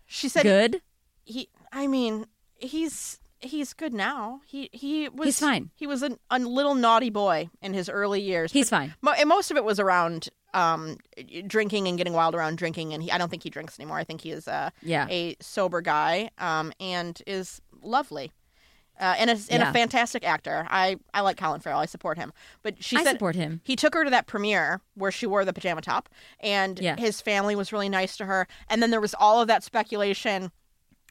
She said good. he. I mean, he's he's good now. He he was He's fine. He was a, a little naughty boy in his early years. He's fine. Mo- and most of it was around um drinking and getting wild around drinking and he, I don't think he drinks anymore. I think he is uh, Yeah. a sober guy um and is lovely. uh, and, a, and Yeah. a fantastic actor. I, I like Colin Farrell. I support him. But she I said support him. he took her to that premiere where she wore the pajama top, and Yeah. his family was really nice to her. And then there was all of that speculation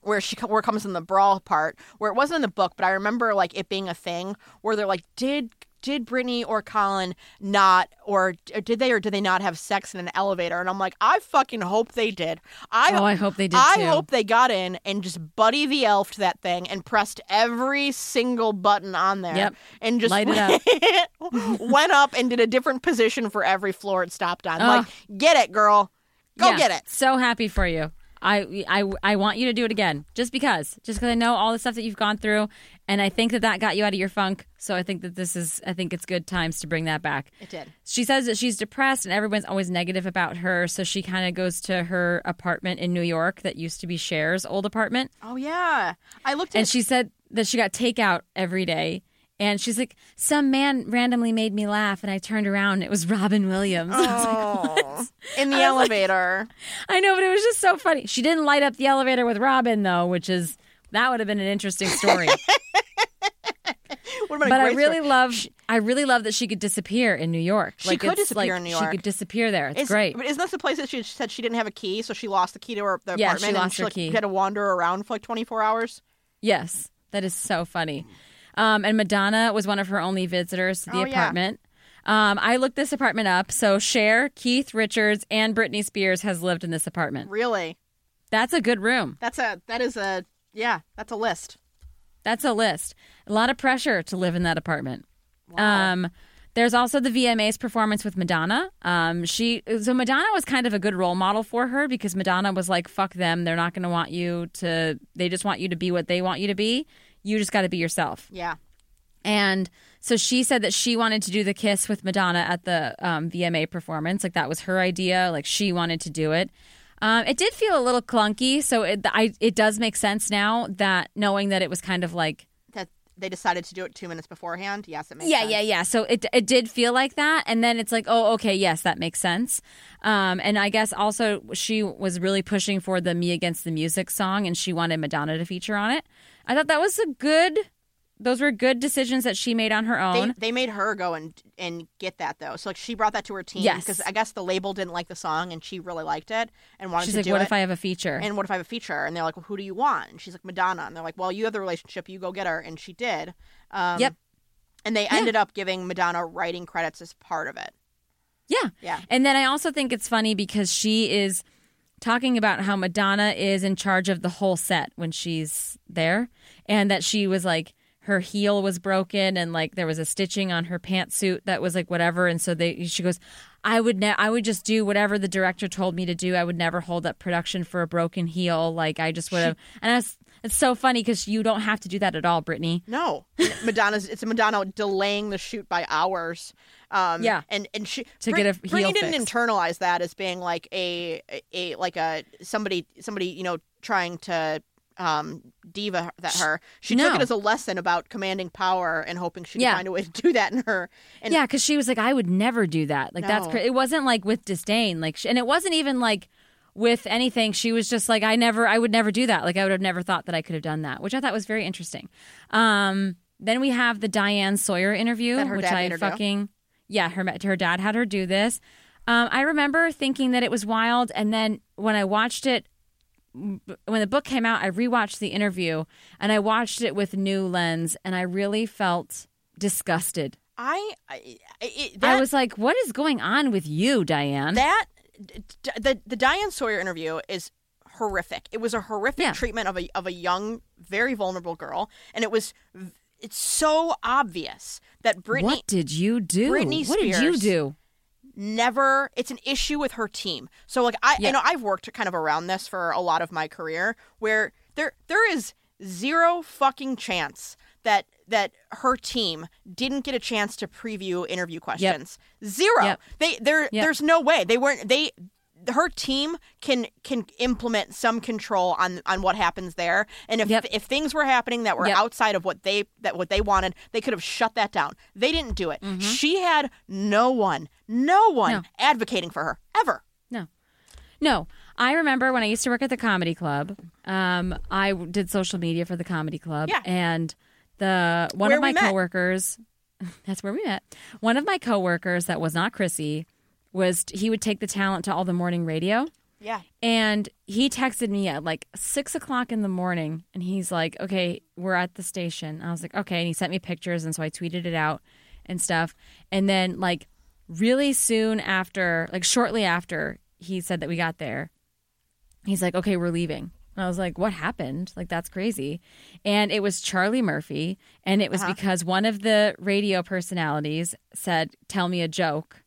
where she where it comes in the brawl part, where it wasn't in the book, but I remember like it being a thing where they're like, did did Britney or Colin not, or, or did they or did they not have sex in an elevator? And I'm like, I fucking hope they did. I Oh, I hope they did I too. hope they got in and just Buddy the Elf to that thing and pressed every single button on there. Yep. And just Light it up. went up and did a different position for every floor it stopped on. Like, get it, girl. Go Yeah, get it. So happy for you. I, I, I want you to do it again, just because, just because I know all the stuff that you've gone through, and I think that that got you out of your funk. So I think that this is, I think it's good times to bring that back. It did. She says that she's depressed and everyone's always negative about her. So she kind of goes to her apartment in New York that used to be Cher's old apartment. Oh yeah. I looked at And she said that she got takeout every day. And she's like, some man randomly made me laugh, and I turned around, and it was Robin Williams. I was like, Oh, in the I was like- elevator. I know, but it was just so funny. She didn't light up the elevator with Robin, though, which is that would have been an interesting story. But I really story. love, I really love that she could disappear in New York. She like, could it's disappear like in New York. She could disappear there. It's Is- great. But isn't this the place that she said she didn't have a key, so she lost the key to her the Yeah, apartment she and lost she her like, key. had to wander around for like 24 hours? Yes, that is so funny. Um, and Madonna was one of her only visitors to the Oh, yeah. apartment. Um, I looked this apartment up. So Cher, Keith Richards, and Britney Spears has lived in this apartment. Really? That's a good room. That's a that is a yeah, that's a list. That's a list. A lot of pressure to live in that apartment. Um, there's also the VMAs performance with Madonna. Um, she so Madonna was kind of a good role model for her because Madonna was like, "Fuck them. They're not going to want you to. They just want you to be what they want you to be. You just got to be yourself." Yeah. And so she said that she wanted to do the kiss with Madonna at the um, VMA performance. Like that was her idea. Like she wanted to do it. Um, it did feel a little clunky. So it, I, it does make sense now that knowing that it was kind of like they decided to do it 2 minutes beforehand. Yes, it makes yeah, sense. yeah, yeah. So it it did feel like that, and then it's like, oh, okay, yes, that makes sense. Um, and I guess also she was really pushing for the "Me Against the Music" song, and she wanted Madonna to feature on it. I thought that was a good. Those were good decisions that she made on her own. they made her go and and get that though. So like she brought that to her team Yes. because I guess the label didn't like the song and she really liked it and wanted to do it. She's to like, do "What it. if I have a feature?" and what if I have a feature? And they're like, well, who do you want? And she's like, Madonna. And they're like, well, you have the relationship. You go get her. And she did. Um, Yep. And they ended up giving Madonna writing credits as part of it. Yeah. Yeah. And then I also think it's funny because she is talking about how Madonna is in charge of the whole set when she's there and that she was like her heel was broken and like there was a stitching on her pantsuit that was like whatever and so they she goes I would ne- I would just do whatever the director told me to do. I would never hold up production for a broken heel. Like I just would have and that's it's so funny because you don't have to do that at all, Britney. No, Madonna's. It's a Madonna delaying the shoot by hours. Um, Yeah. and and she To Brit- get a heel didn't internalize that as being like a, a like a somebody somebody you know trying to um diva that her. She took it as a lesson about commanding power and hoping she could Yeah. find a way to do that in her. And yeah, because she was like, I would never do that. Like that's No. cra- it wasn't like with disdain, like, sh- and it wasn't even like with anything. She was just like, I never, I would never do that. Like I would have never thought that I could have done that, which I thought was very interesting. Um, then we have the Diane Sawyer interview, which I fucking yeah, her her dad had her do this. Um, I remember thinking that it was wild, and then when I watched it when the book came out, I rewatched the interview and I watched it with new lens, and I really felt disgusted. I, I it, I was like, "What is going on with you, Diane?" that the the Diane Sawyer interview is horrific. It was a horrific Yeah. treatment of a of a young, very vulnerable girl, and it was it's so obvious that Britney. what did you do? Britney what did you do? Never it's an issue with her team. So like I Yeah. you know I've worked kind of around this for a lot of my career where there there is zero fucking chance that that her team didn't get a chance to preview interview questions. Zero. Yep. They there Yep. there's no way. They weren't they her team can can implement some control on on what happens there and if Yep. if things were happening that were Yep. outside of what they that what they wanted they could have shut that down they didn't do it she had no one no one Mm-hmm. No. advocating for her ever No, no. I remember when I used to work at the comedy club. Um, I did social media for the comedy club, Yeah. and the one Where of my met. coworkers. That's where we met. One of my coworkers that was not Krissy was he would take the talent to all the morning radio. Yeah. And he texted me at like six o'clock in the morning and he's like, okay, we're at the station. I was like, okay. And he sent me pictures. And so I tweeted it out and stuff. And then, like, really soon after, like, shortly after he said that we got there, he's like, okay, we're leaving. And I was like, what happened? Like, that's crazy. And it was Charlie Murphy. And it was Uh-huh. because one of the radio personalities said, tell me a joke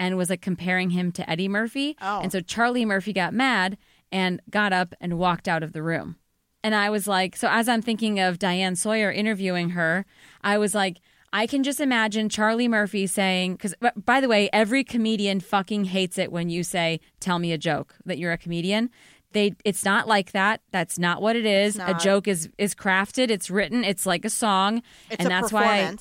and was like comparing him to Eddie Murphy. Oh. And so Charlie Murphy got mad and got up and walked out of the room. And I was like, so as I'm thinking of Diane Sawyer interviewing her, I was like, I can just imagine Charlie Murphy saying, because by the way, every comedian fucking hates it when you say, tell me a joke, that you're a comedian. They, it's not like that. That's not what it is. A joke is is crafted. It's written. It's like a song, It's and a that's why.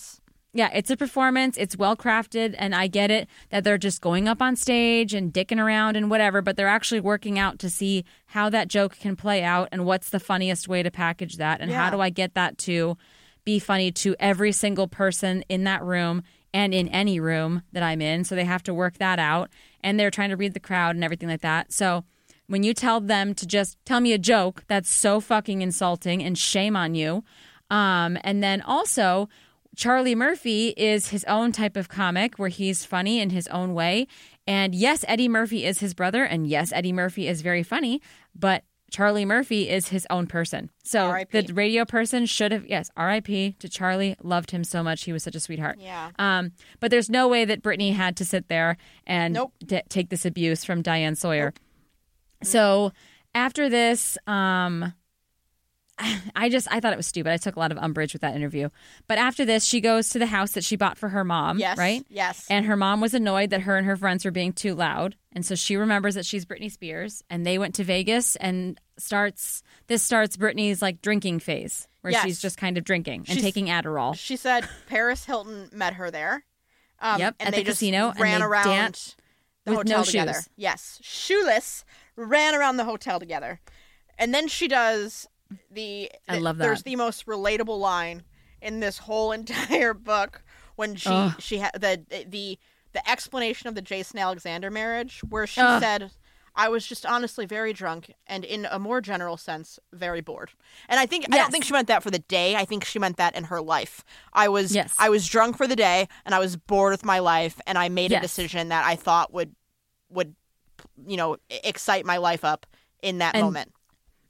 Yeah, it's a performance. It's well crafted, and I get it that they're just going up on stage and dicking around and whatever, but they're actually working out to see how that joke can play out and what's the funniest way to package that, and how do I get that to be funny to every single person in that room and in any room that I'm in. So they have to work that out, and they're trying to read the crowd and everything like that. So when you tell them to just tell me a joke, that's so fucking insulting and shame on you. Um, and then also, Charlie Murphy is his own type of comic where he's funny in his own way. And yes, Eddie Murphy is his brother. And yes, Eddie Murphy is very funny, but Charlie Murphy is his own person. So the radio person should have, yes, RIP to Charlie. Loved him so much. He was such a sweetheart. Yeah. Um, but there's no way that Britney had to sit there and Nope. t- take this abuse from Diane Sawyer. So after this, um, I just I thought it was stupid. I took a lot of umbrage with that interview. But after this, she goes to the house that she bought for her mom, Yes. right? Yes. And her mom was annoyed that her and her friends were being too loud, and so she remembers that she's Britney Spears, and they went to Vegas and starts this starts Britney's like drinking phase where Yes. she's just kind of drinking and She's- taking Adderall. she said Paris Hilton met her there. Um, Yep, and at they the just casino, and ran around danced the with hotel no together. shoes. Yes, shoeless, ran around the hotel together, and then she does the. I the- love There's the most relatable line in this whole entire book when she Ugh. she had the the the explanation of the Jason Alexander marriage, where she Ugh. said. I was just honestly very drunk and, in a more general sense, very bored. And I think I don't think she meant that for the day. I think she meant that in her life. I was Yes. I was drunk for the day and I was bored with my life and I made a decision that I thought would would you know excite my life up in that And- moment.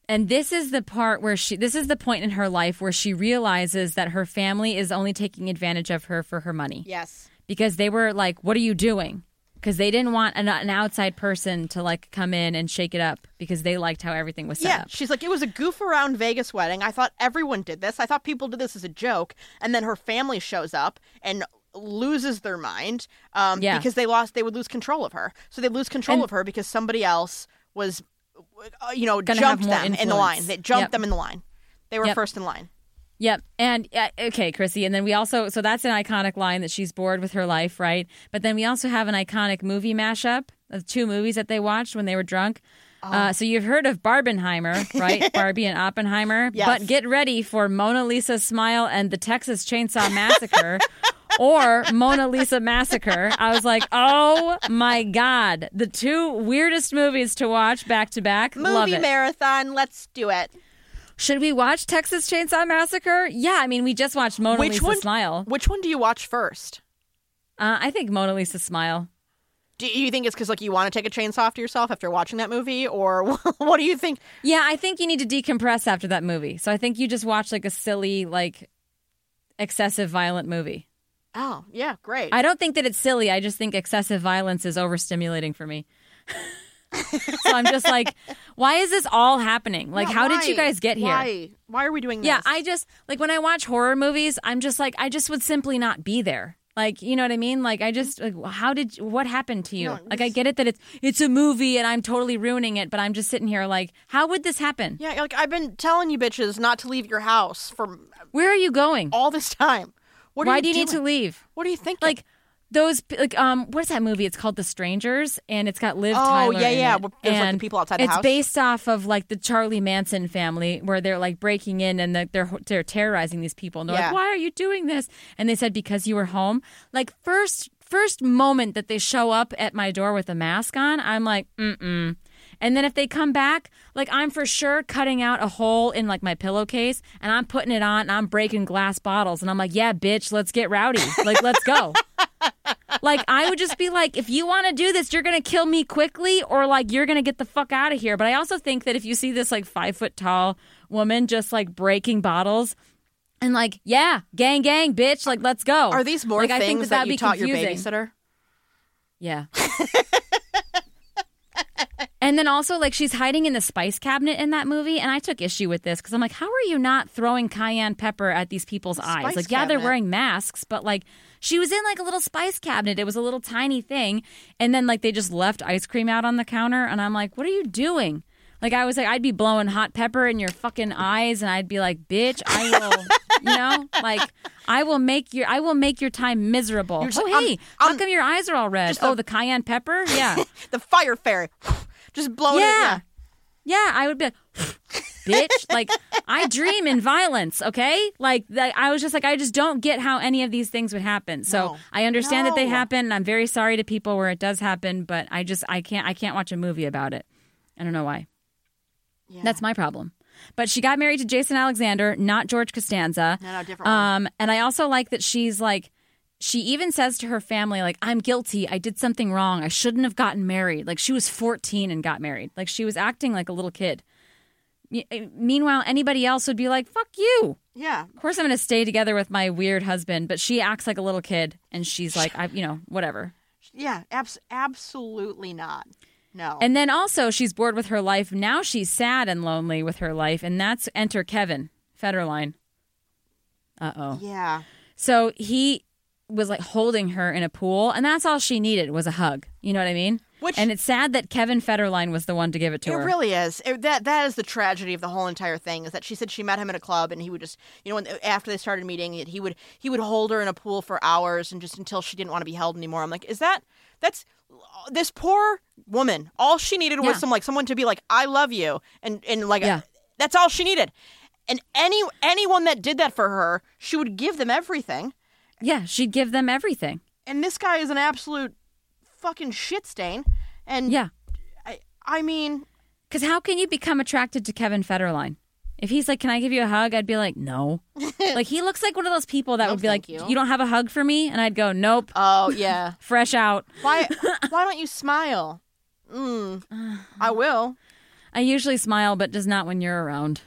And this is the part where she, this is the point in her life where she realizes that her family is only taking advantage of her for her money. Yes. Because they were like, what are you doing? Because they didn't want an, an outside person to like come in and shake it up because they liked how everything was set Yeah, up. she's like, it was a goof around Vegas wedding. I thought everyone did this. I thought people did this as a joke. And then her family shows up and loses their mind um, Yeah. because they lost, they would lose control of her. So they lose control And- of her because somebody else was, uh, you know, Gonna jumped them in the line. They jumped Yep. them in the line. They were Yep. first in line. Yep. And uh, okay, Krissy. And then we also, so that's an iconic line that she's bored with her life, right? But then we also have an iconic movie mashup of two movies that they watched when they were drunk. Oh. Uh, so you've heard of Barbenheimer, right? Barbie and Oppenheimer. Yes. But get ready for Mona Lisa Smile and the Texas Chainsaw Massacre. Or Mona Lisa Massacre. I was like, oh my God. The two weirdest movies to watch back to back. Movie marathon. Let's do it. Should we watch Texas Chainsaw Massacre? Yeah, I mean, we just watched Mona Which Lisa one- Smile. Which one do you watch first? Uh, I think Mona Lisa Smile. Do you think it's because like you want to take a chainsaw off to yourself after watching that movie, or what do you think? Yeah, I think you need to decompress after that movie. So I think you just watch like a silly, like excessive violent movie. Oh yeah, great. I don't think that it's silly. I just think excessive violence is overstimulating for me. so I'm just like, why is this all happening? Like, Yeah, how did you guys get here? Why? Why are we doing this? Yeah, I just like when I watch horror movies, I'm just like, I just would simply not be there. Like, you know what I mean? Like, I just like, how did what happened to you? No, like, I get it that it's it's a movie and I'm totally ruining it, but I'm just sitting here like, how would this happen? Yeah, like I've been telling you bitches not to leave your house for Where are you going? all this time. What Why do you need to leave? What do you think? Like, those like um what's that movie? It's called The Strangers, and it's got Liv Oh, Tyler. yeah, yeah. Where there's, like, the and people outside the it's house. based off of like the Charlie Manson family, where they're like breaking in and the, they're they're terrorizing these people. And they're Yeah. like, "Why are you doing this?" And they said because you were home. Like first first moment that they show up at my door with a mask on, I'm like, mm mm. And then if they come back, like I'm for sure cutting out a hole in like my pillowcase and I'm putting it on and I'm breaking glass bottles and I'm like, yeah, bitch, let's get rowdy. Like, let's go. like I would just be like, if you want to do this, you're gonna kill me quickly, or like you're gonna get the fuck out of here. But I also think that if you see this like five foot tall woman just like breaking bottles. And like, yeah, gang, gang, bitch, like, let's go. Are these more like, I think things that, that'd you be taught confusing. your babysitter? Yeah. and then also, like, she's hiding in the spice cabinet in that movie. And I took issue with this because I'm like, how are you not throwing cayenne pepper at these people's eyes? Spice Like, yeah, they're wearing masks, but like, she was in like a little spice cabinet. It was a little tiny thing. And then, like, they just left ice cream out on the counter. And I'm like, what are you doing? Like, I was like, I'd be blowing hot pepper in your fucking eyes. And I'd be like, bitch, I will, you know, like, I will make your, I will make your time miserable. Just- oh, I'm- hey, how I'm- come your eyes are all red? Oh, a- the cayenne pepper? Yeah. The fire fairy. Just blowing Yeah. it. Yeah, Yeah. I would be like, bitch. Like, I dream in violence, okay? Like, that- I was just like, I just don't get how any of these things would happen. So No. I understand that they happen. And I'm very sorry to people where it does happen, but I just, I can't, I can't watch a movie about it. I don't know why. Yeah. That's my problem. But she got married to Jason Alexander, not George Costanza. No, no, different one. Um, and I also like that she's like, she even says to her family, like, I'm guilty. I did something wrong. I shouldn't have gotten married. Like, she was 14 and got married. Like, she was acting like a little kid. Y- eh, Meanwhile, anybody else would be like, fuck you. yeah. Of course, I'm going to stay together with my weird husband. But she acts like a little kid. And she's like, I, you know, whatever. Yeah. Abs- absolutely not. No. And then also, she's bored with her life. Now she's sad and lonely with her life. And that's enter Kevin Federline. Uh oh. yeah. So he was like holding her in a pool, and that's all she needed was a hug. You know what I mean? Which- and it's sad that Kevin Federline was the one to give it to It her. It really is. It, that that is the tragedy of the whole entire thing. Is that she said she met him at a club, and he would just, you know, when, after they started meeting, he would he would hold her in a pool for hours, and just until she didn't want to be held anymore. I'm like, is that that's Uh, this poor woman? All she needed was Yeah. some like someone to be like, I love you, and and like Yeah. that's all she needed. And any anyone that did that for her, she would give them everything. yeah, she'd give them everything. And this guy is an absolute fucking shit stain. And Yeah. I, I mean, Because how can you become attracted to Kevin Federline? If he's like, "Can I give you a hug?" I'd be like, "No." like he looks like one of those people that No, would be like, you. "You don't have a hug for me," and I'd go, "Nope, oh yeah. fresh out." Why why don't you smile? Mm, I will. I usually smile, but just not when you're around.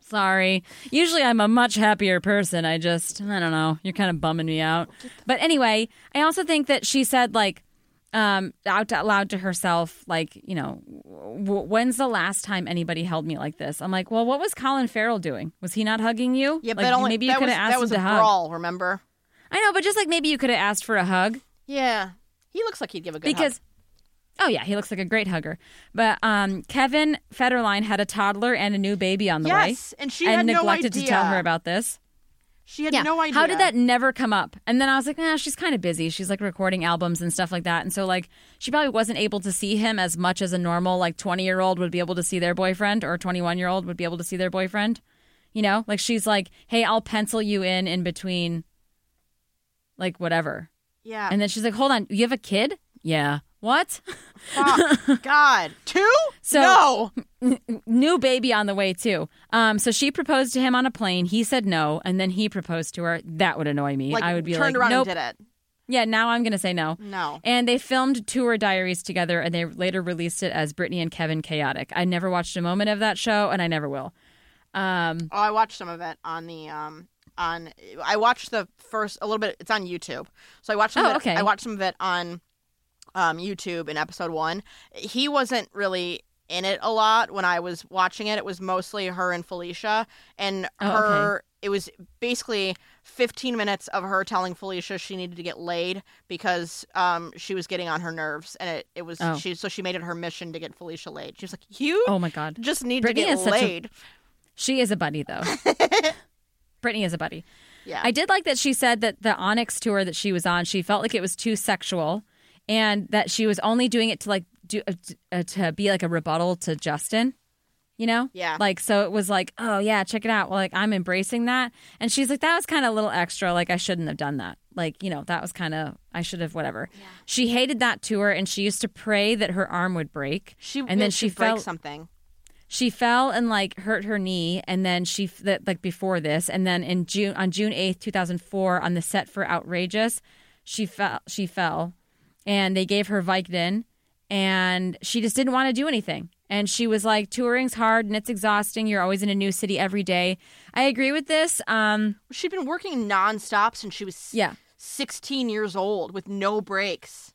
Sorry. Usually I'm a much happier person. I just, I don't know. You're kind of bumming me out. But anyway, I also think that she said, like, um, out loud to herself, like, you know, w- when's the last time anybody held me like this? I'm like, well, what was Colin Farrell doing? Was he not hugging you? Yeah, like, but only maybe you could have asked that was him a to hug. brawl. Remember? I know, but just like maybe you could have asked for a hug Yeah, he looks like he'd give a good because hug. oh yeah he looks like a great hugger but um, kevin federline had a toddler and a new baby on the way and she and had no neglected idea. to tell her about this She had yeah. no idea. how did that never come up? And then i was like nah she's kind of busy. She's like recording albums and stuff like that. And so like she probably wasn't able to see him as much as a normal like 20 year old would be able to see their boyfriend or 21 year old would be able to see their boyfriend you know? Like she's like hey i'll pencil you in in between like whatever. Yeah. and then she's like hold on you have a kid? Yeah what. God. Two? So- no. new baby on the way too. Um, so she proposed to him on a plane. He said no, and then he proposed to her. That would annoy me. Like I would be turned like, around nope. and did it. Yeah, now I'm gonna say no. No. And they filmed tour diaries together, and they later released it as Britney and Kevin Chaotic. I never watched a moment of that show, and I never will. Um, Oh, I watched some of it on the um on. I watched the first a little bit. It's on YouTube, so I watched. Some Oh, of it, okay. I watched some of it on um YouTube in episode one. He wasn't really in it a lot when I was watching it. It was mostly her and Felicia, and Oh, okay. her. It was basically 15 minutes of her telling Felicia she needed to get laid because um she was getting on her nerves, and it it was Oh. she so she made it her mission to get Felicia laid. She was like, "You oh my god, just need Britney to is get such a- laid." she is a buddy though. Britney is a buddy. Yeah. I did like that she said that the Onyx tour that she was on, she felt like it was too sexual, and that she was only doing it to like do uh, uh, to be like a rebuttal to Justin. You know, Yeah. Like so, it was like, oh yeah, check it out. Well, like I'm embracing that, and she's like, that was kind of a little extra. Like I shouldn't have done that. Like you know, that was kind of I should have whatever. Yeah. She hated that tour, and she used to pray that her arm would break. She and then she fell something. she fell and like hurt her knee and then she that like before this and then in june on june 8th 2004 on the set for outrageous she fell she fell and they gave her vicodin and she just didn't want to do anything and she was like touring's hard and it's exhausting you're always in a new city every day i agree with this um She'd been working nonstop since she was yeah 16 years old with no breaks.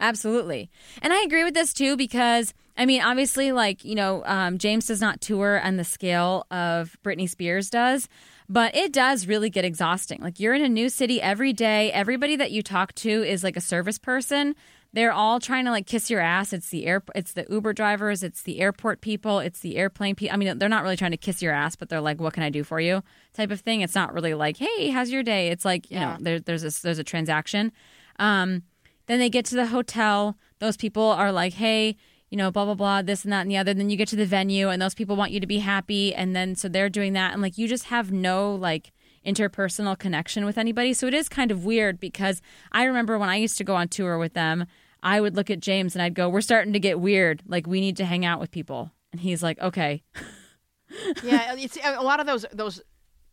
Absolutely. And I agree with this too because, I mean, obviously, like, you know, um, James does not tour on the scale of Britney Spears does, but it does really get exhausting. Like, you're in a new city every day. Everybody that you talk to is like a service person. They're all trying to like kiss your ass. It's the air, it's the Uber drivers, it's the airport people, it's the airplane people. I mean, they're not really trying to kiss your ass, but they're like, "What can I do for you?" type of thing. It's not really like, "Hey, how's your day?" It's like, you Yeah. know, there, there's a there's a transaction. Um, then they get to the hotel. Those people are like, hey, you know, blah, blah, blah, this and that and the other. Then you get to the venue and those people want you to be happy. And then so they're doing that. And like you just have no like interpersonal connection with anybody. So it is kind of weird because I remember when I used to go on tour with them, I would look at James and I'd go, we're starting to get weird. Like we need to hang out with people. And he's like, okay. yeah, it's a lot of those those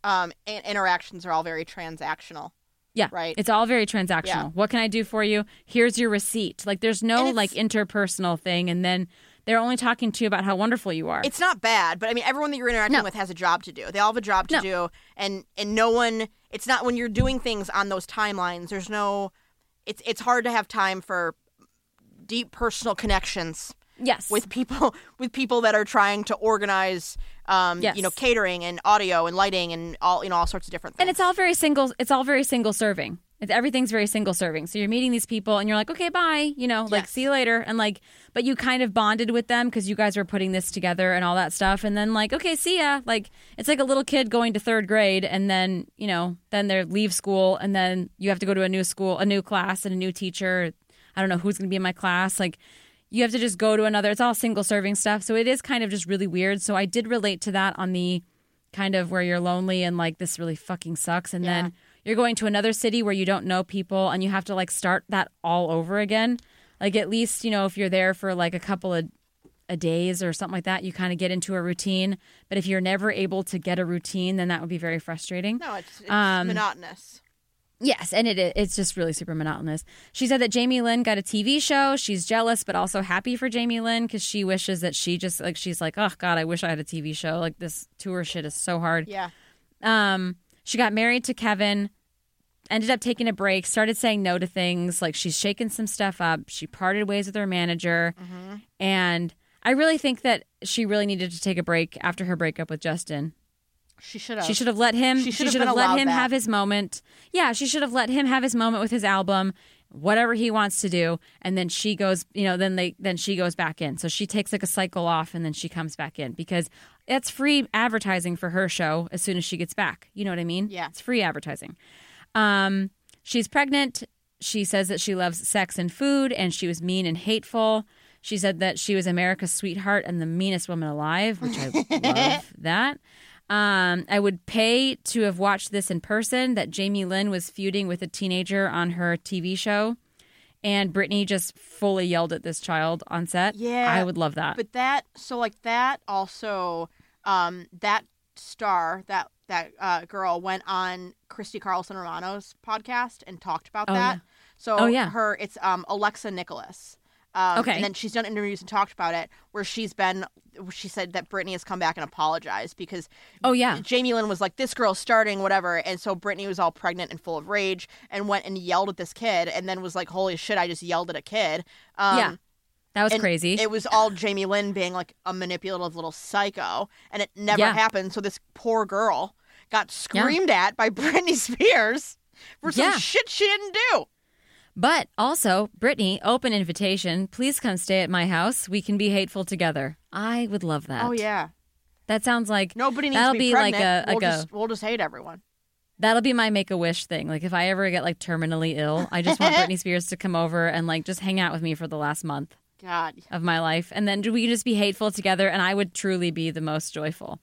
um, interactions are all very transactional. Yeah. Right. It's all very transactional. Yeah. What can I do for you? Here's your receipt. Like there's no like interpersonal thing. And then they're only talking to you about how wonderful you are. It's not bad, but I mean, everyone that you're interacting No. with has a job to do. They all have a job to No. do, and and no one. It's not when you're doing things on those timelines. There's no. It's it's hard to have time for deep personal connections yes. with people with people that are trying to organize, um, Yes. you know, catering and audio and lighting and all you know all sorts of different things. and it's all very single it's all very single serving it's, everything's very single serving so you're meeting these people and you're like okay bye you know like Yes. see you later and like but you kind of bonded with them because you guys were putting this together and all that stuff and then like okay see ya like it's like a little kid going to third grade and then you know then they leave school and then you have to go to a new school a new class and a new teacher i don't know who's going to be in my class like you have to just go to another it's all single serving stuff. So it is kind of just really weird. So i did relate to that on the kind of where you're lonely and like this really fucking sucks. And Yeah. then you're going to another city where you don't know people and you have to like start that all over again. Like at least you know if you're there for like a couple of a days or something like that you kind of get into a routine. But if you're never able to get a routine then that would be very frustrating. No, it's, it's Um, monotonous. Yes, and it it's just really super monotonous. She said that Jamie Lynn got a TV show. She's jealous, but also happy for Jamie Lynn because she wishes that she just like she's like, oh God, I wish I had a TV show. Like this tour shit is so hard. Yeah, Um, she got married to Kevin, ended up taking a break, started saying no to things. Like she's shaken some stuff up. She parted ways with her manager, and I really think that she really needed to take a break after her breakup with Justin. She should have. She should have let him. She should have let him that. have his moment. Yeah, she should have let him have his moment with his album, whatever he wants to do, and then she goes. You know, then they then she goes back in. So she takes like a cycle off, and then she comes back in because it's free advertising for her show as soon as she gets back. You know what I mean? Yeah. it's free advertising. Um, she's pregnant. She says that she loves sex and food, and she was mean and hateful. She said that she was America's sweetheart and the meanest woman alive, which I love that. Um, I would pay to have watched this in person. That Jamie Lynn was feuding with a teenager on her TV show, and Britney just fully yelled at this child on set. Yeah, I would love that. But that so like that also um that star that that uh, girl went on Christy Carlson Romano's podcast and talked about Oh, that. yeah. So Oh, yeah. her it's um Alexa Nikolas. Um, Okay. And then she's done interviews and talked about it where she's been. She said that Britney has come back and apologized because oh yeah, Jamie Lynn was like, "This girl's starting, whatever," and so Britney was all pregnant and full of rage and went and yelled at this kid, and then was like, "Holy shit! I just yelled at a kid." Um, yeah, that was and crazy. It was all Jamie Lynn being like a manipulative little psycho, and it never Yeah. happened. So this poor girl got screamed at by Britney Spears for some Yeah. shit she didn't do. But also, Britney, open invitation. Please come stay at my house. We can be hateful together. I would love that. Oh yeah, That sounds like nobody needs That'll to be, be like pregnant. a- we'll like a- just we'll just hate everyone. That'll be my make a wish thing. Like if I ever get like terminally ill, I just want Britney Spears to come over and like just hang out with me for the last month God. of my life, and then we just be hateful together, and I would truly be the most joyful.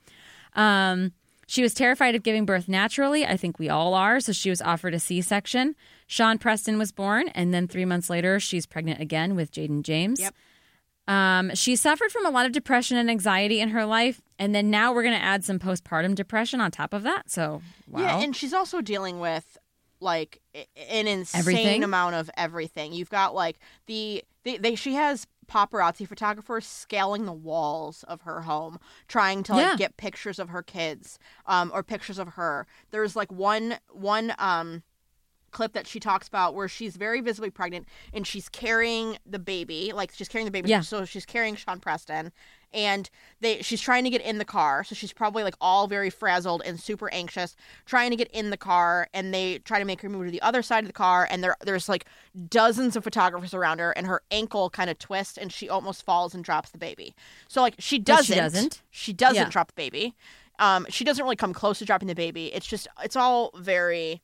Um, she was terrified of giving birth naturally. I think we all are. So she was offered a C section. Sean Preston was born, and then three months later, she's pregnant again with Jayden James. Yep. Um, she suffered from a lot of depression and anxiety in her life, and then now we're going to add some postpartum depression on top of that. So, wow. Yeah, and she's also dealing with like an insane Everything? amount of everything. You've got like the they, they she has paparazzi photographers scaling the walls of her home trying to like Yeah. get pictures of her kids um or pictures of her. There's like one one um clip that she talks about where she's very visibly pregnant and she's carrying the baby like she's carrying the baby Yeah. so she's carrying Sean Preston and they she's trying to get in the car so she's probably like all very frazzled and super anxious trying to get in the car and they try to make her move to the other side of the car and there there's like dozens of photographers around her and her ankle kind of twists and she almost falls and drops the baby so like she doesn't she doesn't? she doesn't Yeah. drop the baby um she doesn't really come close to dropping the baby it's just it's all very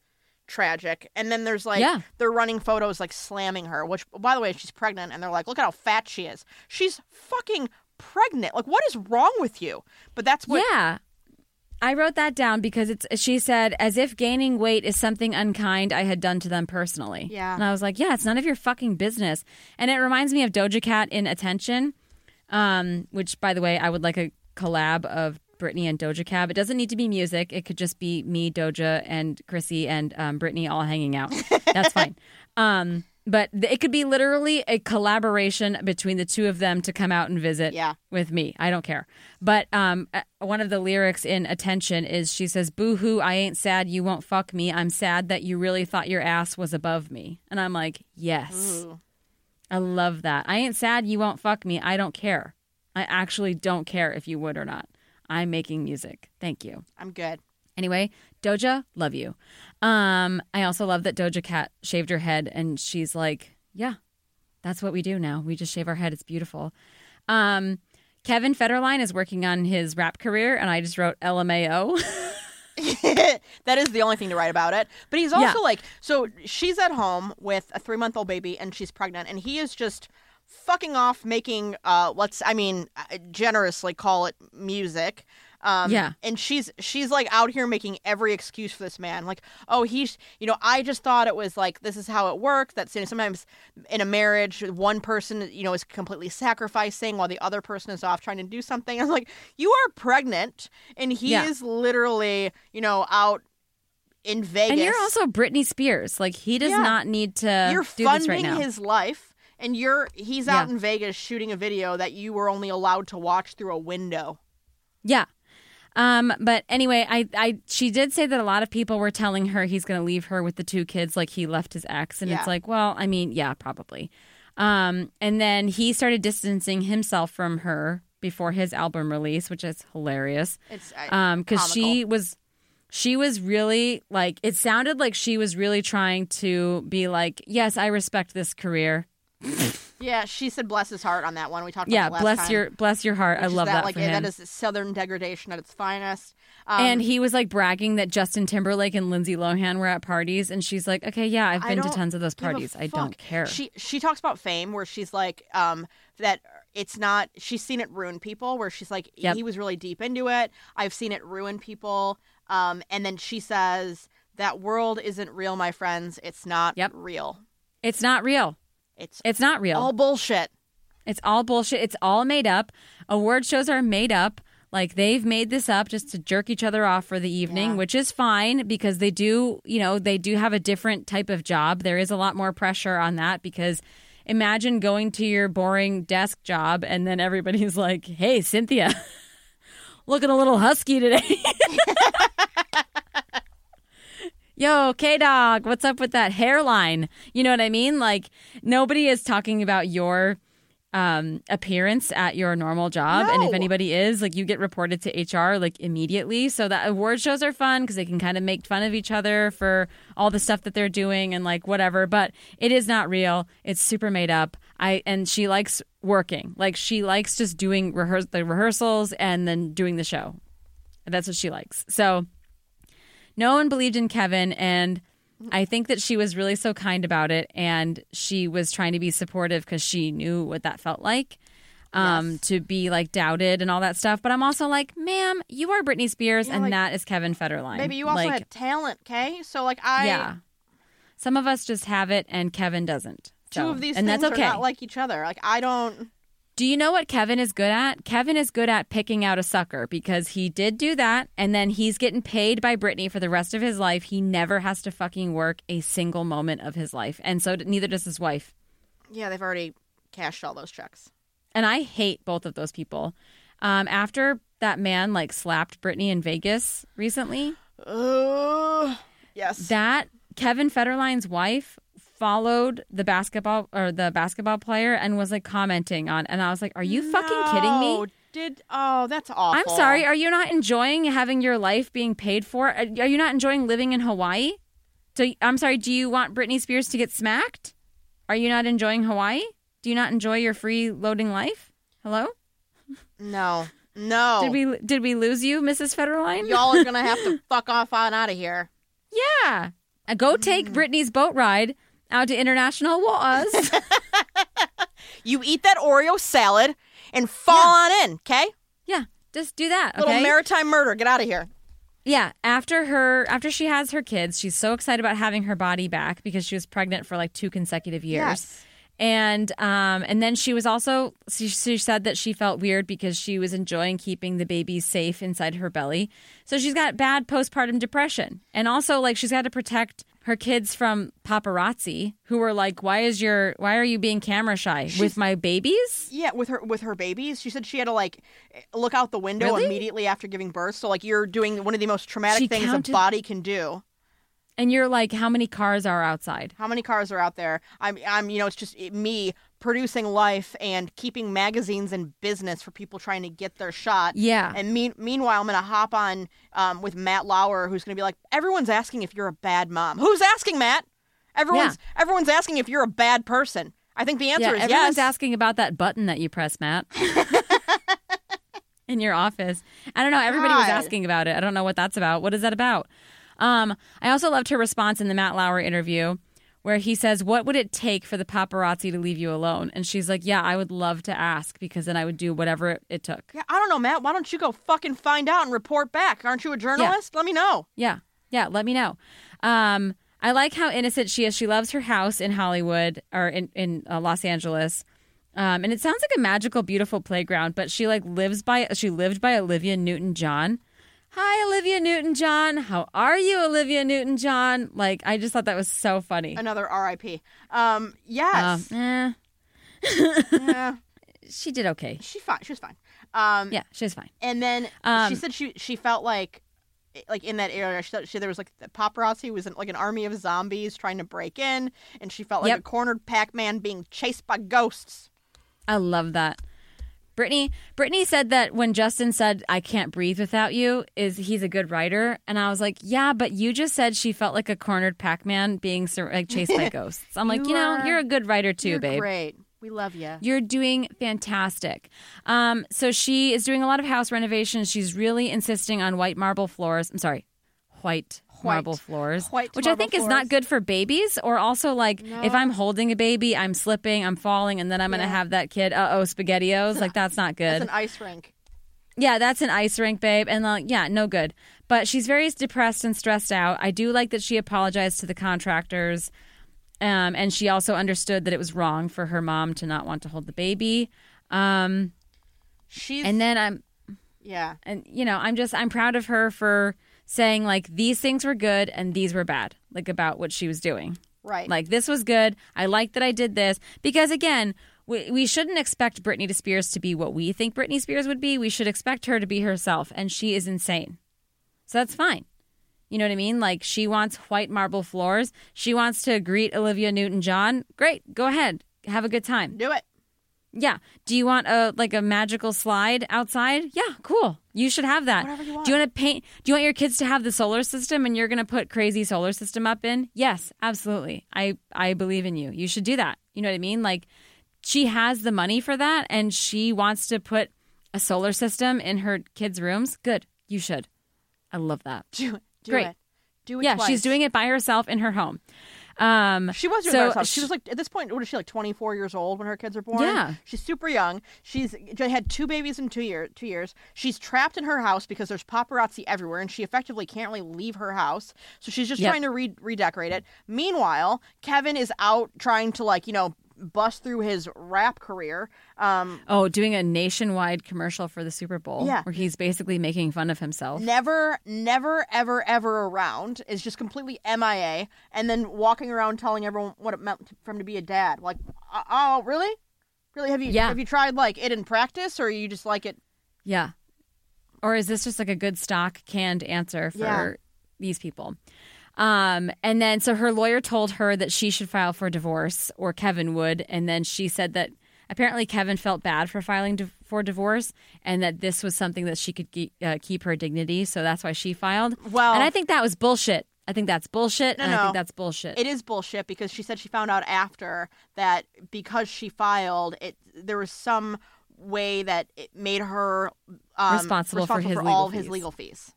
tragic and then there's like Yeah. they're running photos like slamming her which by the way she's pregnant and they're like look at how fat she is she's fucking pregnant like what is wrong with you but that's what yeah. I wrote that down because it's she said as if gaining weight is something unkind I had done to them personally. Yeah. And I was like, yeah, it's none of your fucking business. And it reminds me of Doja Cat in Attention, um, which by the way, I would like a collab of Britney and Doja Cat. It doesn't need to be music. It could just be me, Doja, and Krissy and um, Britney all hanging out. That's fine. Um, but it could be literally a collaboration between the two of them to come out and visit Yeah. with me. I don't care. But um, uh, one of the lyrics in Attention is she says, Boo hoo, I ain't sad you won't fuck me. I'm sad that you really thought your ass was above me. And I'm like, yes. Ooh. I love that. I ain't sad you won't fuck me. I don't care. I actually don't care if you would or not. I'm making music. Thank you. i'm good Anyway, Doja, love you. Um, I also love that Doja Cat shaved her head and she's like, yeah, that's what we do now. We just shave our head. It's beautiful. Um, Kevin Federline is working on his rap career, and I just wrote LMAO. that is the only thing to write about it. But he's also Yeah. like, so she's at home with a three month old baby and she's pregnant, and he is just fucking off making, uh, let's, I mean, uh, generously call it music. Um, Yeah. and she's she's like out here making every excuse for this man. Like, oh, he's you know, I just thought it was like this is how it works. That's you know, sometimes in a marriage, one person you know is completely sacrificing while the other person is off trying to do something. I'm like, you are pregnant, and he Yeah. is literally you know out in Vegas. and you're also Britney Spears. Like he does Yeah. not need to you're do funding this right now. his life, and you're he's out Yeah. in Vegas shooting a video that you were only allowed to watch through a window. Yeah. Um, but anyway, I, I, she did say that a lot of people were telling her he's going to leave her with the two kids, like he left his ex, and Yeah. it's like, well, I mean, yeah, probably. Um, and then he started distancing himself from her before his album release, which is hilarious. It's uh, Um, because she was, she was really like, it sounded like she was really trying to be like, yes, I respect this career. Yeah, she said bless his heart on that one. We talked about Yeah, bless time. your, bless your heart. I love that, like for him. that is southern degradation at its finest. Um, and he was like bragging that Justin Timberlake and Lindsay Lohan were at parties, and she's like, "Okay, yeah, I've been to tons of those parties. I don't care." She she talks about fame where she's like um that it's not she's seen it ruin people where she's like Yep. he was really deep into it. I've seen it ruin people. Um and then she says that world isn't real, my friends. It's not Yep. real. it's not real. It's It's not real. all bullshit. it's all bullshit. It's all made up. Award shows are made up. Like they've made this up just to jerk each other off for the evening, Yeah. which is fine because they do, you know, they do have a different type of job. There is a lot more pressure on that because imagine going to your boring desk job and then everybody's like, "Hey, Cynthia, looking a little husky today." Yo, K Dog, what's up with that hairline? You know what I mean? Like nobody is talking about your um, appearance at your normal job, and if anybody is, like you get reported to HR like immediately. So that award shows are fun because they can kind of make fun of each other for all the stuff that they're doing and like whatever. But it is not real. It's super made up. I and she likes working. Like she likes just doing rehears the rehearsals and then doing the show. That's what she likes. So no one believed in Kevin and I think that she was really so kind about it and she was trying to be supportive because she knew what that felt like. Um, Yes. to be like doubted and all that stuff. But I'm also like, ma'am, you are Britney Spears Yeah, and like, that is Kevin Federline. Maybe you also like, had talent, okay? So like I Yeah. Some of us just have it and Kevin doesn't. two of these and things that's okay. are not like each other. Like I don't Do you know what Kevin is good at? Kevin is good at picking out a sucker because he did do that and then he's getting paid by Britney for the rest of his life. He never has to fucking work a single moment of his life. And so neither does his wife. Yeah, they've already cashed all those checks. And I hate both of those people. Um, after that man like slapped Britney in Vegas recently, Uh, yes. that Kevin Federline's wife followed the basketball or the basketball player and was like commenting on and I was like, Are you fucking kidding me? Did oh, that's awful. I'm sorry. Are you not enjoying having your life being paid for? Are are you not enjoying living in Hawaii? So I'm sorry. Do you want Britney Spears to get smacked? Are you not enjoying Hawaii? Do you not enjoy your free loading life? Hello? No. No. Did we did we lose you, Mrs. Federline? Y'all are gonna have to fuck off on out of here. Yeah. Uh, Go take Mm. Britney's boat ride out to international waters. You eat that Oreo salad and fall on in, okay? yeah, just do that. Little maritime murder. Get out of here. Yeah, after her after she has her kids, she's so excited about having her body back because she was pregnant for like two consecutive years. Yes. And um and then she was also she, she said that she felt weird because she was enjoying keeping the baby safe inside her belly. So she's got bad postpartum depression. And also like she's got to protect her kids from paparazzi who were like why is your why are you being camera shy with my babies? Yeah, with her with her babies, she said she had to like look out the window Really? immediately after giving birth. So like you're doing one of the most traumatic She things counted- a body can do. And you're like how many cars are outside? How many cars are out there? I'm I'm you know it's just me producing life and keeping magazines in business for people trying to get their shot. Yeah. And mean, meanwhile, I'm going to hop on um, with Matt Lauer, who's going to be like, everyone's asking if you're a bad mom. Who's asking, Matt? Everyone's everyone's asking if you're a bad person. I think the answer yeah, is everyone's yes. asking about that button that you press, Matt. In your office. I don't know. Everybody was asking about it. I don't know what that's about. What is that about? Um, I also loved her response in the Matt Lauer interview where he says, What would it take for the paparazzi to leave you alone? And she's like, Yeah, I would love to ask because then I would do whatever it, took. yeah, I don't know, Matt. Why don't you go fucking find out and report back? Aren't you a journalist? Yeah. Let me know. Yeah. Yeah. Let me know. Um, I like how innocent she is. She loves her house in Hollywood or in, in uh, Los Angeles. Um, and it sounds like a magical, beautiful playground, but she like lives by, she lived by Olivia Newton John. Hi, Olivia Newton John. How are you, Olivia Newton John? Like, I just thought that was so funny. Another R.I.P. Um, Um, yes. eh, yeah, she did okay. she's fine. She was fine. Um, Yeah, she was fine. And then Um, she said she she felt like like in that area she, she there was like the paparazzi was like an army of zombies trying to break in and she felt like Yep. a cornered Pac-Man being chased by ghosts. I love that. Britney Britney said that when Justin said I can't breathe without you is he's a good writer and I was like, "Yeah, but you just said she felt like a cornered Pac-Man being like chased by ghosts." I'm like, You "You know, are- you're a good writer too, You're babe. great. We love you. You're doing fantastic." Um so she is doing a lot of house renovations. She's really insisting on white marble floors. I'm sorry. White. Marble floors, which I marble think is not good for babies or also like if I'm holding a baby, I'm slipping, I'm falling and then I'm going to have that kid, uh-oh, spaghettios, like that's not good. An ice rink. Yeah, that's an ice rink, babe. And like, yeah, no good. But she's very depressed and stressed out. I do like that she apologized to the contractors. Um, and she also understood that it was wrong for her mom to not want to hold the baby. Um, She's and then I'm, yeah. and you know, I'm just, I'm proud of her for saying like these things were good and these were bad, like about what she was doing. Right. Like this was good. I like that I did this because again, we, we shouldn't expect Britney Spears to be what we think Britney Spears would be. We should expect her to be herself, and she is insane. So that's fine. You know what I mean? Like she wants white marble floors. She wants to greet Olivia Newton-John. Great, go ahead, have a good time. Do it. Yeah. Do you want a like a magical slide outside? Yeah, cool. You should have that. Whatever you want. Do you want to paint? Do you want your kids to have the solar system and you're going to put crazy solar system up in? Yes, absolutely. I I believe in you. You should do that. You know what I mean? Like she has the money for that and she wants to put a solar system in her kids' rooms. Good. You should. I love that. Do it. Do Great. it. Do it yeah, twice. she's doing it by herself in her home. Um, She was doing So herself. She was like at this point. What is she like? Twenty four years old when her kids are born. Yeah. she's super young. She's had two babies in two year two years. She's trapped in her house because there's paparazzi everywhere, and she effectively can't really leave her house. So she's just Yep. trying to re- redecorate it. Meanwhile, Kevin is out trying to like you know bust through his rap career. Um, oh, doing a nationwide commercial for the Super Bowl, Yeah. where he's basically making fun of himself. never, never, ever, ever around is just completely MIA, and then walking around telling everyone what it meant for him to be a dad. Like, uh, oh, really? Really? Have you Yeah. have you tried like it in practice, or you just like it? Yeah. Or is this just like a good stock canned answer for Yeah. these people? Um, and then so her lawyer told her that she should file for divorce or Kevin would. And then she said that apparently Kevin felt bad for filing di- for divorce and that this was something that she could ge- uh, keep her dignity. So that's why she filed. Well- and I think that was bullshit. I think that's bullshit. No, and I no. think that's bullshit. It is bullshit because she said she found out after that because she filed it, there was some way that it made her um, Responsible for his all legal of his legal fees.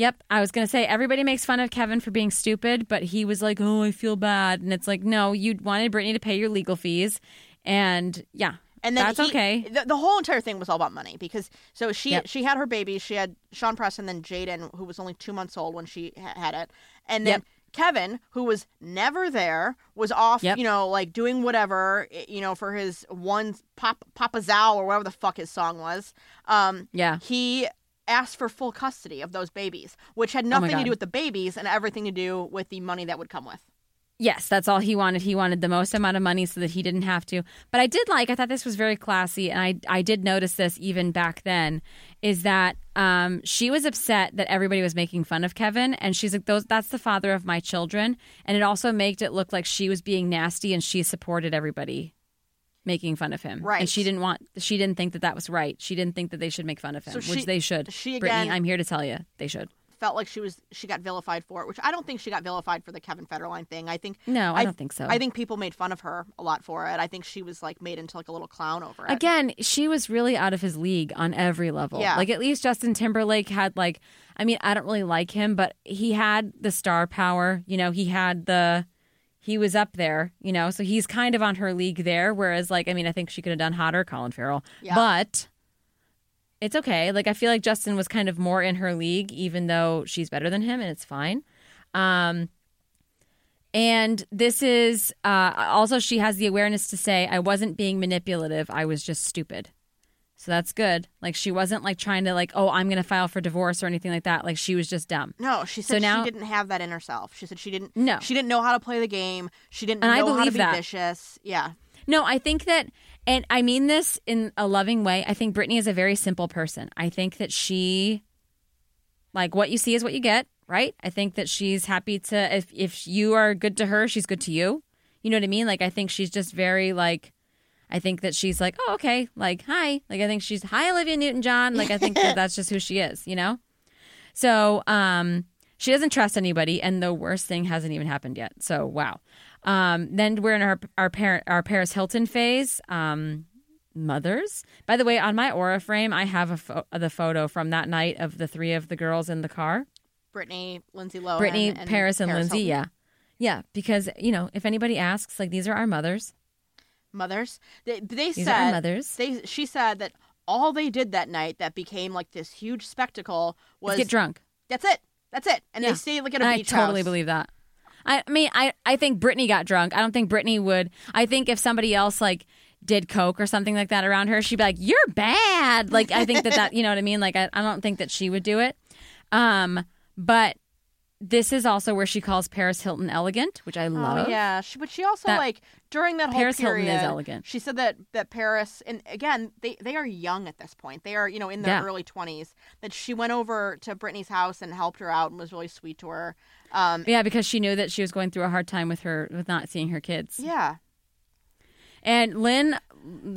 Yep. I was going to say everybody makes fun of Kevin for being stupid, but he was like, oh, I feel bad. And it's like, no, you wanted Britney to pay your legal fees. And yeah, And then that's he- okay. The, the whole entire thing was all about money because so she Yep. she had her baby. She had Sean Preston, then Jayden, who was only two months old when she ha- had it, and then Yep. Kevin, who was never there, was off, Yep. you know, like doing whatever, you know, for his one pop PopoZão or whatever the fuck his song was. Um, Yeah. he asked for full custody of those babies, which had Oh nothing to do with the babies and everything to do with the money that would come with. Yes, that's all he wanted. He wanted the most amount of money so that he didn't have to. But I did like, I thought this was very classy, and I, I did notice this even back then, is that um, she was upset that everybody was making fun of Kevin, and she's like, "Those, that's the father of my children," and it also made it look like she was being nasty, and she supported everybody making fun of him. Right. and she didn't want, she didn't think that that was right. She didn't think that they should make fun of him, So which she- they should. she Britney, again- I'm here to tell you, they should. Felt like she was she got vilified for it, which I don't think she got vilified for the Kevin Federline thing. I think No, I I- don't think so. I think people made fun of her a lot for it. I think she was like made into like a little clown over it. Again, she was really out of his league on every level. Yeah. Like at least Justin Timberlake had like I mean, I don't really like him, but he had the star power, you know, he had the he was up there, you know, so he's kind of on her league there. Whereas like I mean, I think she could have done hotter, Colin Farrell. Yeah. But it's okay. Like I feel like Justin was kind of more in her league, even though she's better than him, and it's fine. Um, and this is uh, also she has the awareness to say, "I wasn't being manipulative. I was just stupid." So that's good. Like she wasn't like trying to like, "Oh, I'm going to file for divorce" or anything like that. Like she was just dumb. no, she So said now- she didn't have that in herself. She said she didn't. No. she didn't know how to play the game. She didn't And I know how to believe be that. vicious. Yeah, No, I think that, and I mean this in a loving way. I think Britney is a very simple person. I think that she, like, what you see is what you get, right? I think that she's happy to, if, if you are good to her, she's good to you. You know what I mean? Like, I think she's just very, like, I think that she's like, oh, okay, like, hi. Like, I think she's, hi, Olivia Newton John. Like, I think that that's just who she is, you know? So, um, she doesn't trust anybody, and the worst thing hasn't even happened yet. So, wow. Um, then we're in our our parent our Paris Hilton phase. Um, mothers. By the way, on my aura frame, I have a pho- the photo from that night of the three of the girls in the car. Britney, Lindsay Lohan, Britney, and Paris, and Lindsay. Hilton. Yeah, yeah. Because you know, if anybody asks, like these are our mothers. Mothers. They, they These said mothers. They she said that all they did that night that became like this huge spectacle was Let's get drunk. That's it. That's it. And Yeah. they stayed like at a I beach I totally house. believe that. I, I mean, I, I think Britney got drunk. I don't think Britney would. I think if somebody else like did coke or something like that around her, she'd be like, "You're bad." Like I think that that you know what I mean. Like I, I don't think that she would do it. Um, but this is also where she calls Paris Hilton elegant, which I love. Oh yeah, she, but she also That- like during that whole Paris Hilton period, is elegant. She said that that Paris and again they they are young at this point. They are you know in their Yeah. early twenties. That she went over to Britney's house and helped her out and was really sweet to her. Um, Yeah, because she knew that she was going through a hard time with her with not seeing her kids. yeah, And Lynn,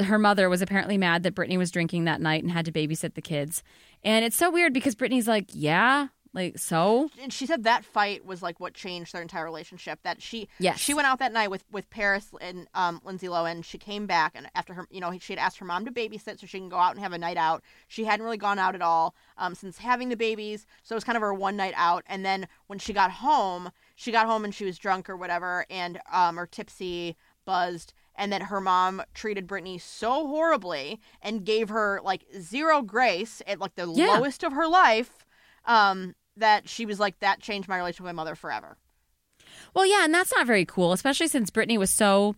her mother, was apparently mad that Britney was drinking that night and had to babysit the kids. And it's so weird because Britney's like, yeah, Like so? and she said that fight was like what changed their entire relationship. That she Yes. she went out that night with with Paris and um, Lindsay Lohan. She came back and after her, you know, she had asked her mom to babysit so she can go out and have a night out. She hadn't really gone out at all um, since having the babies, so it was kind of her one night out. And then when she got home, she got home and she was drunk or whatever, and um, or tipsy, buzzed. And then her mom treated Britney so horribly and gave her like zero grace at like the Yeah. lowest of her life. Um, that she was like that changed my relationship with my mother forever. Well, yeah, and that's not very cool, especially since Britney was so.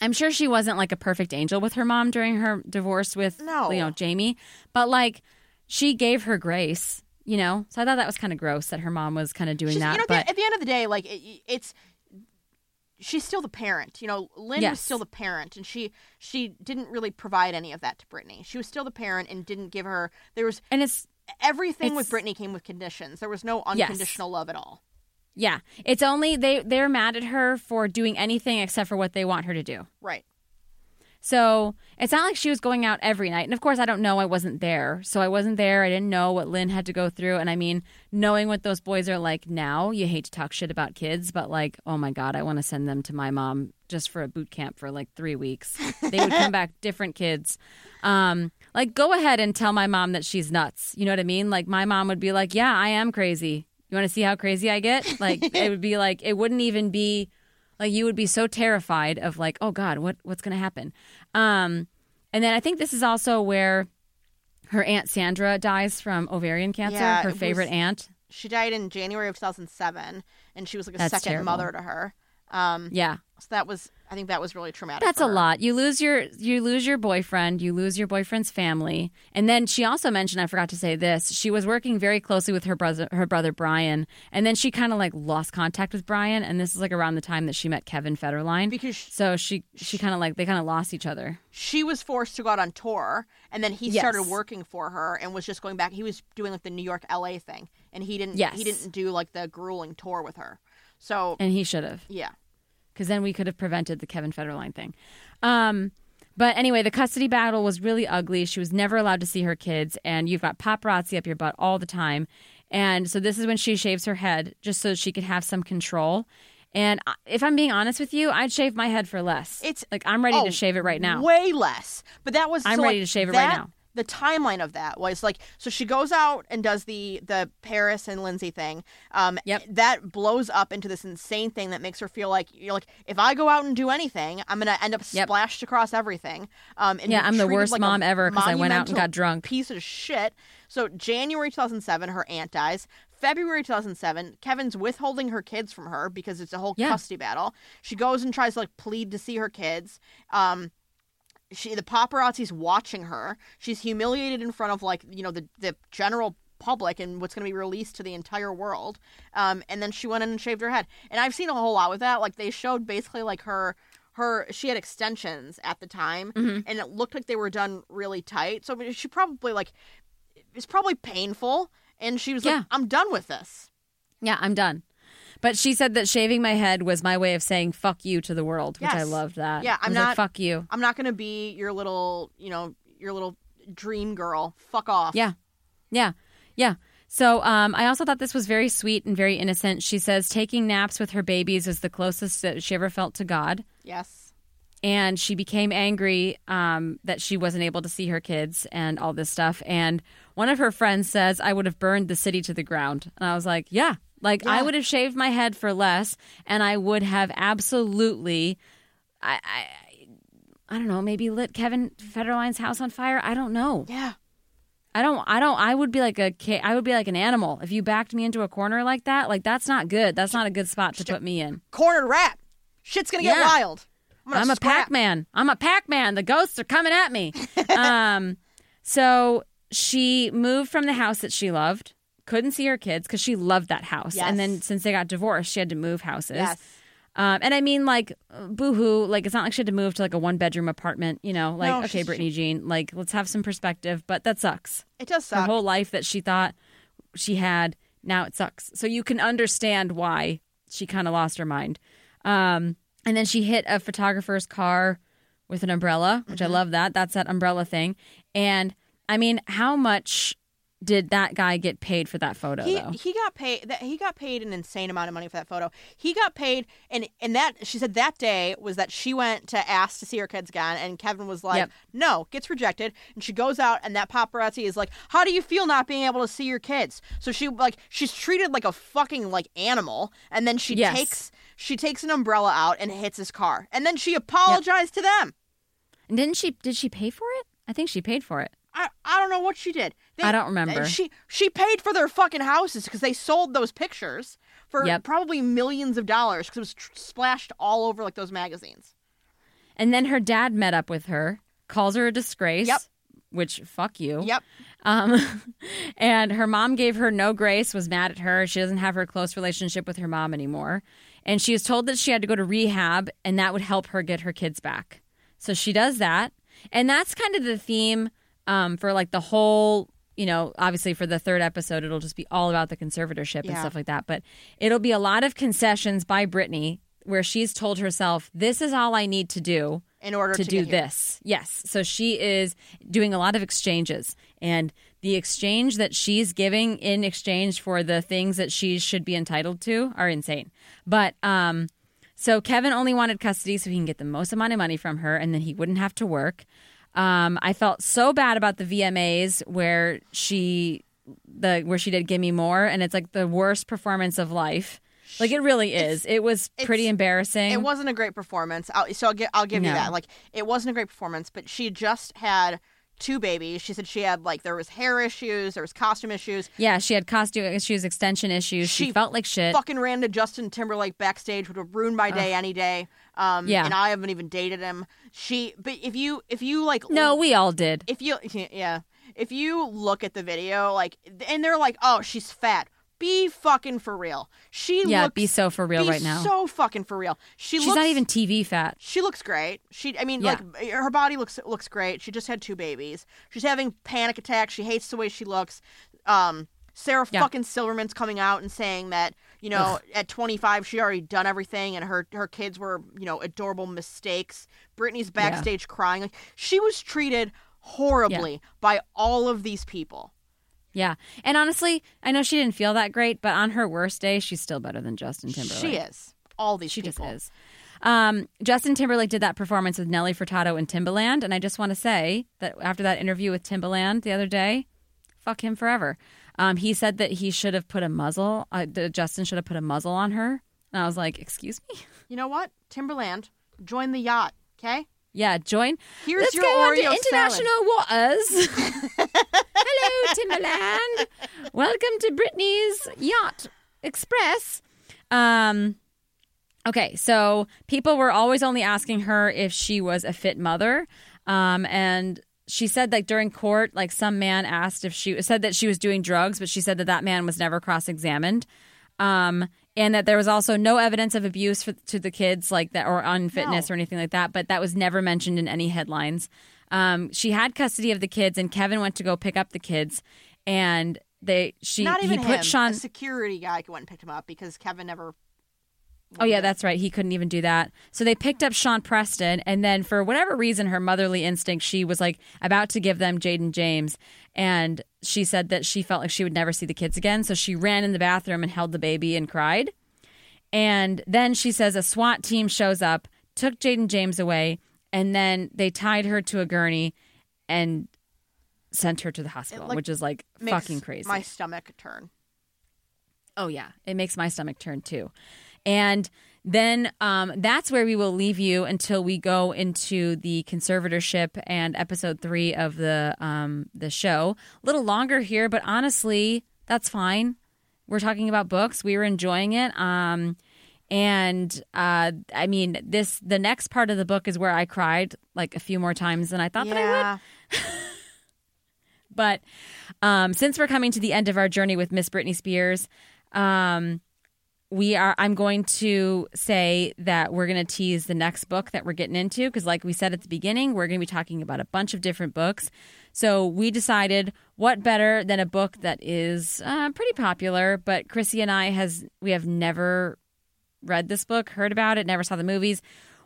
I'm sure she wasn't like a perfect angel with her mom during her divorce with No. you know Jamie, but like she gave her grace, you know. So I thought that was kind of gross that her mom was kind of doing She's, that. you know, at but the, at the end of the day, like it, it's she's still the parent. You know, Lynn was still the parent, and she she didn't really provide any of that to Britney. She was still the parent and didn't give her. There was and it's everything with It's- Britney came with conditions. There was no Yes. unconditional love at all. yeah, it's only they they're mad at her for doing anything except for what they want her to do. Right. So it's not like she was going out every night. And of course, I don't know. I wasn't there. So I wasn't there. I didn't know what Lynn had to go through. And I mean, knowing what those boys are like now, you hate to talk shit about kids, but like, oh my God, I want to send them to my mom just for a boot camp for like three weeks. They would come back different kids. Um, like, go ahead and tell my mom that she's nuts. You know what I mean? Like, my mom would be like, yeah, I am crazy. You want to see how crazy I get? Like, it would be like, it wouldn't even be like you would be so terrified of like, oh God, what what's gonna happen? Um, and then I think this is also where her aunt Sandra dies from ovarian cancer. Yeah, her favorite was- aunt. She died in January of 2007, and she was like a That's second terrible. mother to her. Um, Yeah, so that was, I think that was really traumatic. that's a lot. You lose your you lose your boyfriend. You lose your boyfriend's family. And then she also mentioned, I forgot to say this. She was working very closely with her brother, her brother Brian, and then she kind of like lost contact with Brian. And this is like around the time that she met Kevin Federline. because she, So she she kind of like they kind of lost each other. she was forced to go out on tour, and then he Yes. started working for her and was just going back. He was doing like the New York, LA thing, and he didn't. Yes. he didn't do like the grueling tour with her. So And he should have. yeah, because then we could have prevented the Kevin Federline thing. Um, but anyway, the custody battle was really ugly. She was never allowed to see her kids, and you've got paparazzi up your butt all the time. And so this is when she shaves her head just so she could have some control. And if I'm being honest with you, I'd shave my head for less. It's- like I'm ready oh, to shave it right now. way less. But that was I'm so, ready like, to shave it right now. The timeline of that was like so she goes out and does the the Paris and Lindsay thing. Um, Yep. That blows up into this insane thing that makes her feel like you're like if I go out and do anything, I'm gonna end up Yep. splashed across everything. Um, and Yeah, I'm the worst like mom ever 'cause I went out and got drunk. Piece of shit. So January 2007, her aunt dies. February 2007, Kevin's withholding her kids from her because it's a whole Yeah. custody battle. She goes and tries to like plead to see her kids. Um, she the paparazzi's watching her. She's humiliated in front of like you know the the general public and what's going to be released to the entire world. Um, and then she went in and shaved her head. And I've seen a whole lot with that. Like they showed basically like her her she had extensions at the time, Mm-hmm. and it looked like they were done really tight. So she probably like it's probably painful. And she was Yeah. like, "I'm done with this." Yeah, I'm done. But she said that shaving my head was my way of saying "fuck you" to the world, which I Yes. loved. That. Yeah, I I'm was like, not- "Fuck you." I'm not going to be your little, you know, your little dream girl. Fuck off. Yeah. Yeah. Yeah. So um, I also thought this was very sweet and very innocent. She says taking naps with her babies was the closest that she ever felt to God. Yes. And she became angry um, that she wasn't able to see her kids and all this stuff. And one of her friends says, I would have burned the city to the ground. And I was like, yeah. Like, I would have shaved my head for less, and I would have absolutely. I, I, I don't know, maybe lit Kevin Federline's house on fire. I don't know. Yeah. I don't. I don't. I would be like a. ca- I would be like an animal if you backed me into a corner like that. Like that's not good. That's not a good spot to put me in. Cornered rat. Shit's going to get Yeah. wild. I'm, I'm a. Pac Man. I'm a Pac Man. The ghosts are coming at me. um, so she moved from the house that she loved. Couldn't see her kids because she loved that house. Yes. And then since they got divorced, she had to move houses. Yes. Um, and I mean, like, boo hoo. Like, it's not like she had to move to like a one bedroom apartment. You know, like, No, okay, she's- Britney Jean, like, let's have some perspective. But that sucks. It does her suck. whole life that she thought she had now it sucks so you can understand why she kind of lost her mind um, and then she hit a photographer's car with an umbrella which i love that that's that umbrella thing and i mean how much did that guy get paid for that photo he though? he got paid that he got paid an insane amount of money for that photo. He got paid and and that she said that day was that she went to ask to see her kids again and Kevin was like, Yep. "No," gets rejected and she goes out and that paparazzi is like, "How do you feel not being able to see your kids?" So she like she's treated like a fucking like animal and then she Yes. takes she takes an umbrella out and hits his car. And then she apologized to them. and didn't she? Did she pay for it? I think she paid for it. I, I don't know what she did. They- I don't remember. She she paid for their fucking houses because they sold those pictures for Yep. probably millions of dollars because it was tr- splashed all over like those magazines. And then her dad met up with her, calls her a disgrace. Yep. Which fuck you. Yep. Um, and her mom gave her no grace, was mad at her. She doesn't have her close relationship with her mom anymore. And she was told that she had to go to rehab and that would help her get her kids back. So she does that. And that's kind of the theme um, for like the whole, you know, obviously for the third episode, it'll just be all about the conservatorship and Yeah. stuff like that. But it'll be a lot of concessions by Britney where she's told herself, this is all I need to do In order to, to, do this. Yes. So she is doing a lot of exchanges. And the exchange that she's giving in exchange for the things that she should be entitled to are insane. But um so Kevin only wanted custody so he can get the most amount of money from her and then he wouldn't have to work. Um I felt so bad about the VMAs where she the where she did Gimme More and it's like the worst performance of life. Like it really is. it was pretty embarrassing. It wasn't a great performance. I'll, so I'll, gi- I'll give you that. Like it wasn't a great performance, but she just had two babies. She said she had like there was hair issues, there was costume issues. Yeah, she had costume issues, extension issues. She, She felt like shit. Fucking ran to Justin Timberlake backstage would have ruined my day any day. Um, Yeah. and I haven't even dated him. She, but if you if you like no, we all did. if you yeah if you look at the video like and they're like oh she's fat be fucking for real she Yeah, looks, be so for real right now. so fucking for real she She's looks not even TV fat. she looks great she i mean Yeah. like her body looks looks great she just had two babies she's having panic attacks she hates the way she looks um sarah Yeah. fucking silverman's coming out and saying that you know at 25 she already done everything and her her kids were you know adorable mistakes britney's backstage crying like she was treated horribly by all of these people Yeah. And honestly, I know she didn't feel that great, but on her worst day, she's still better than Justin Timberlake. she is all these She people just is. Um, Justin Timberlake did that performance with Nelly Furtado and Timbaland, and I just want to say that after that interview with Timbaland the other day, fuck him forever. Um, he said that he should have put a muzzle. Uh, Justin should have put a muzzle on her, and I was like, "Excuse me." you know what Timbaland join the yacht okay Yeah, join. Here's Let's your go on to Oreo international waters. Hello, Timbaland. Welcome to Britney's Yacht Express. Um, okay, so people were always only asking her if she was a fit mother, um, and she said like during court, like some man asked if she said that she was doing drugs, but she said that that man was never cross-examined. Um, and that there was also no evidence of abuse for, to the kids, like that, or unfitness No. or anything like that. But that was never mentioned in any headlines. Um, she had custody of the kids, and Kevin went to go pick up the kids, and they she not even he put him Sean. a security guy went and picked him up because kevin never Oh yeah, that's right. He couldn't even do that. So they picked up Sean Preston, and then for whatever reason, her motherly instinct, she was like about to give them Jayden James, and she said that she felt like she would never see the kids again. So she ran in the bathroom and held the baby and cried. And then she says a SWAT team shows up, took Jayden James away, and then they tied her to a gurney and sent her to the hospital, like, which is like fucking crazy. my stomach turn Oh yeah, it makes my stomach turn too. And then um, that's where we will leave you until we go into the conservatorship and episode three of the um, the show. A little longer here, but honestly, that's fine. We're talking about books. We were enjoying it. Um, and uh, I mean, this the next part of the book is where I cried like a few more times than I thought that I would. But um, since we're coming to the end of our journey with Miss Britney Spears, um, we are. I'm going to say that we're going to tease the next book that we're getting into because, like we said at the beginning, we're going to be talking about a bunch of different books. So we decided what better than a book that is uh, pretty popular, but Krissy and I has we have never read this book, heard about it, never saw the movies.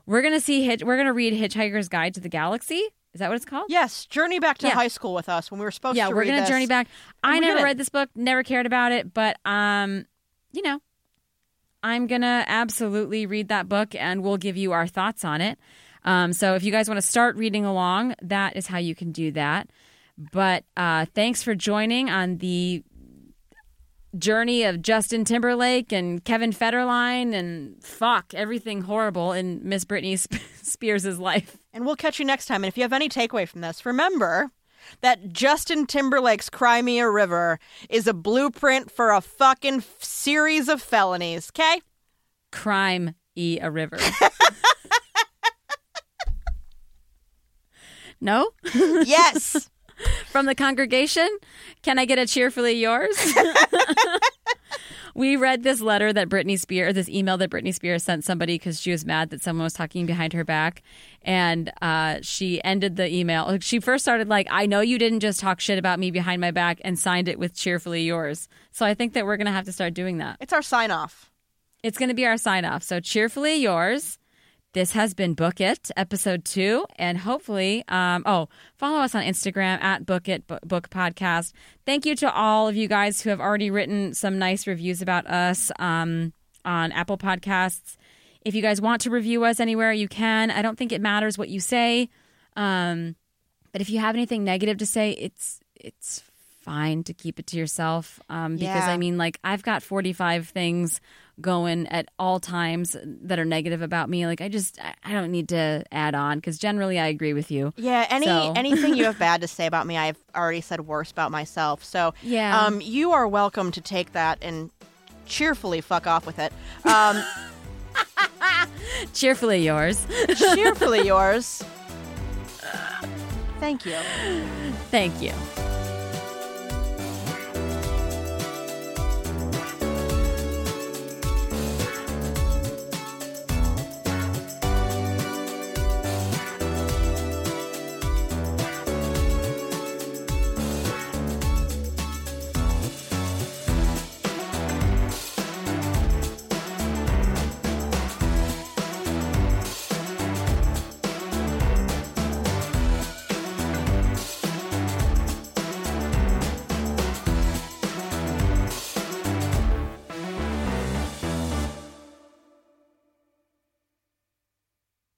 We're gonna see. Hitch, we're gonna read Hitchhiker's Guide to the Galaxy. Is that what it's called? yes journey back to Yeah. high school with us when we were supposed yeah, to we're gonna journey back. I never read this book, never cared about it, but um, you know, I'm gonna absolutely read that book, and we'll give you our thoughts on it. Um, so if you guys want to start reading along, that is how you can do that. But uh, thanks for joining on the journey of Justin Timberlake and Kevin Federline and fuck everything horrible in Miss Britney Sp- Spears' life. And we'll catch you next time. And if you have any takeaway from this, remember that Justin Timberlake's Cry Me a River is a blueprint for a fucking f- series of felonies, okay? Crime e a river. no? Yes. From the congregation? Can I get a cheerfully yours? we read this letter that Britney Spears, this email that Britney Spears sent somebody because she was mad that someone was talking behind her back. And uh, she ended the email. She first started like, I know you didn't just talk shit about me behind my back and signed it with cheerfully yours. So I think that we're going to have to start doing that. it's our sign off. It's going to be our sign off. So cheerfully yours. This has been Book It, episode two, and hopefully, um, oh, follow us on Instagram at Book It Bo- Book Podcast. Thank you to all of you guys who have already written some nice reviews about us um, on Apple Podcasts. If you guys want to review us anywhere, you can. I don't think it matters what you say, um, but if you have anything negative to say, it's it's fine to keep it to yourself um, because Yeah. I mean, like I've got forty five things going at all times that are negative about me. Like I just I- don't need to add on because generally I agree with you. Yeah, any So- anything you have bad to say about me, I've already said worse about myself. So Yeah. um, you are welcome to take that and cheerfully fuck off with it. Um, Cheerfully yours. cheerfully yours. Thank you. Thank you.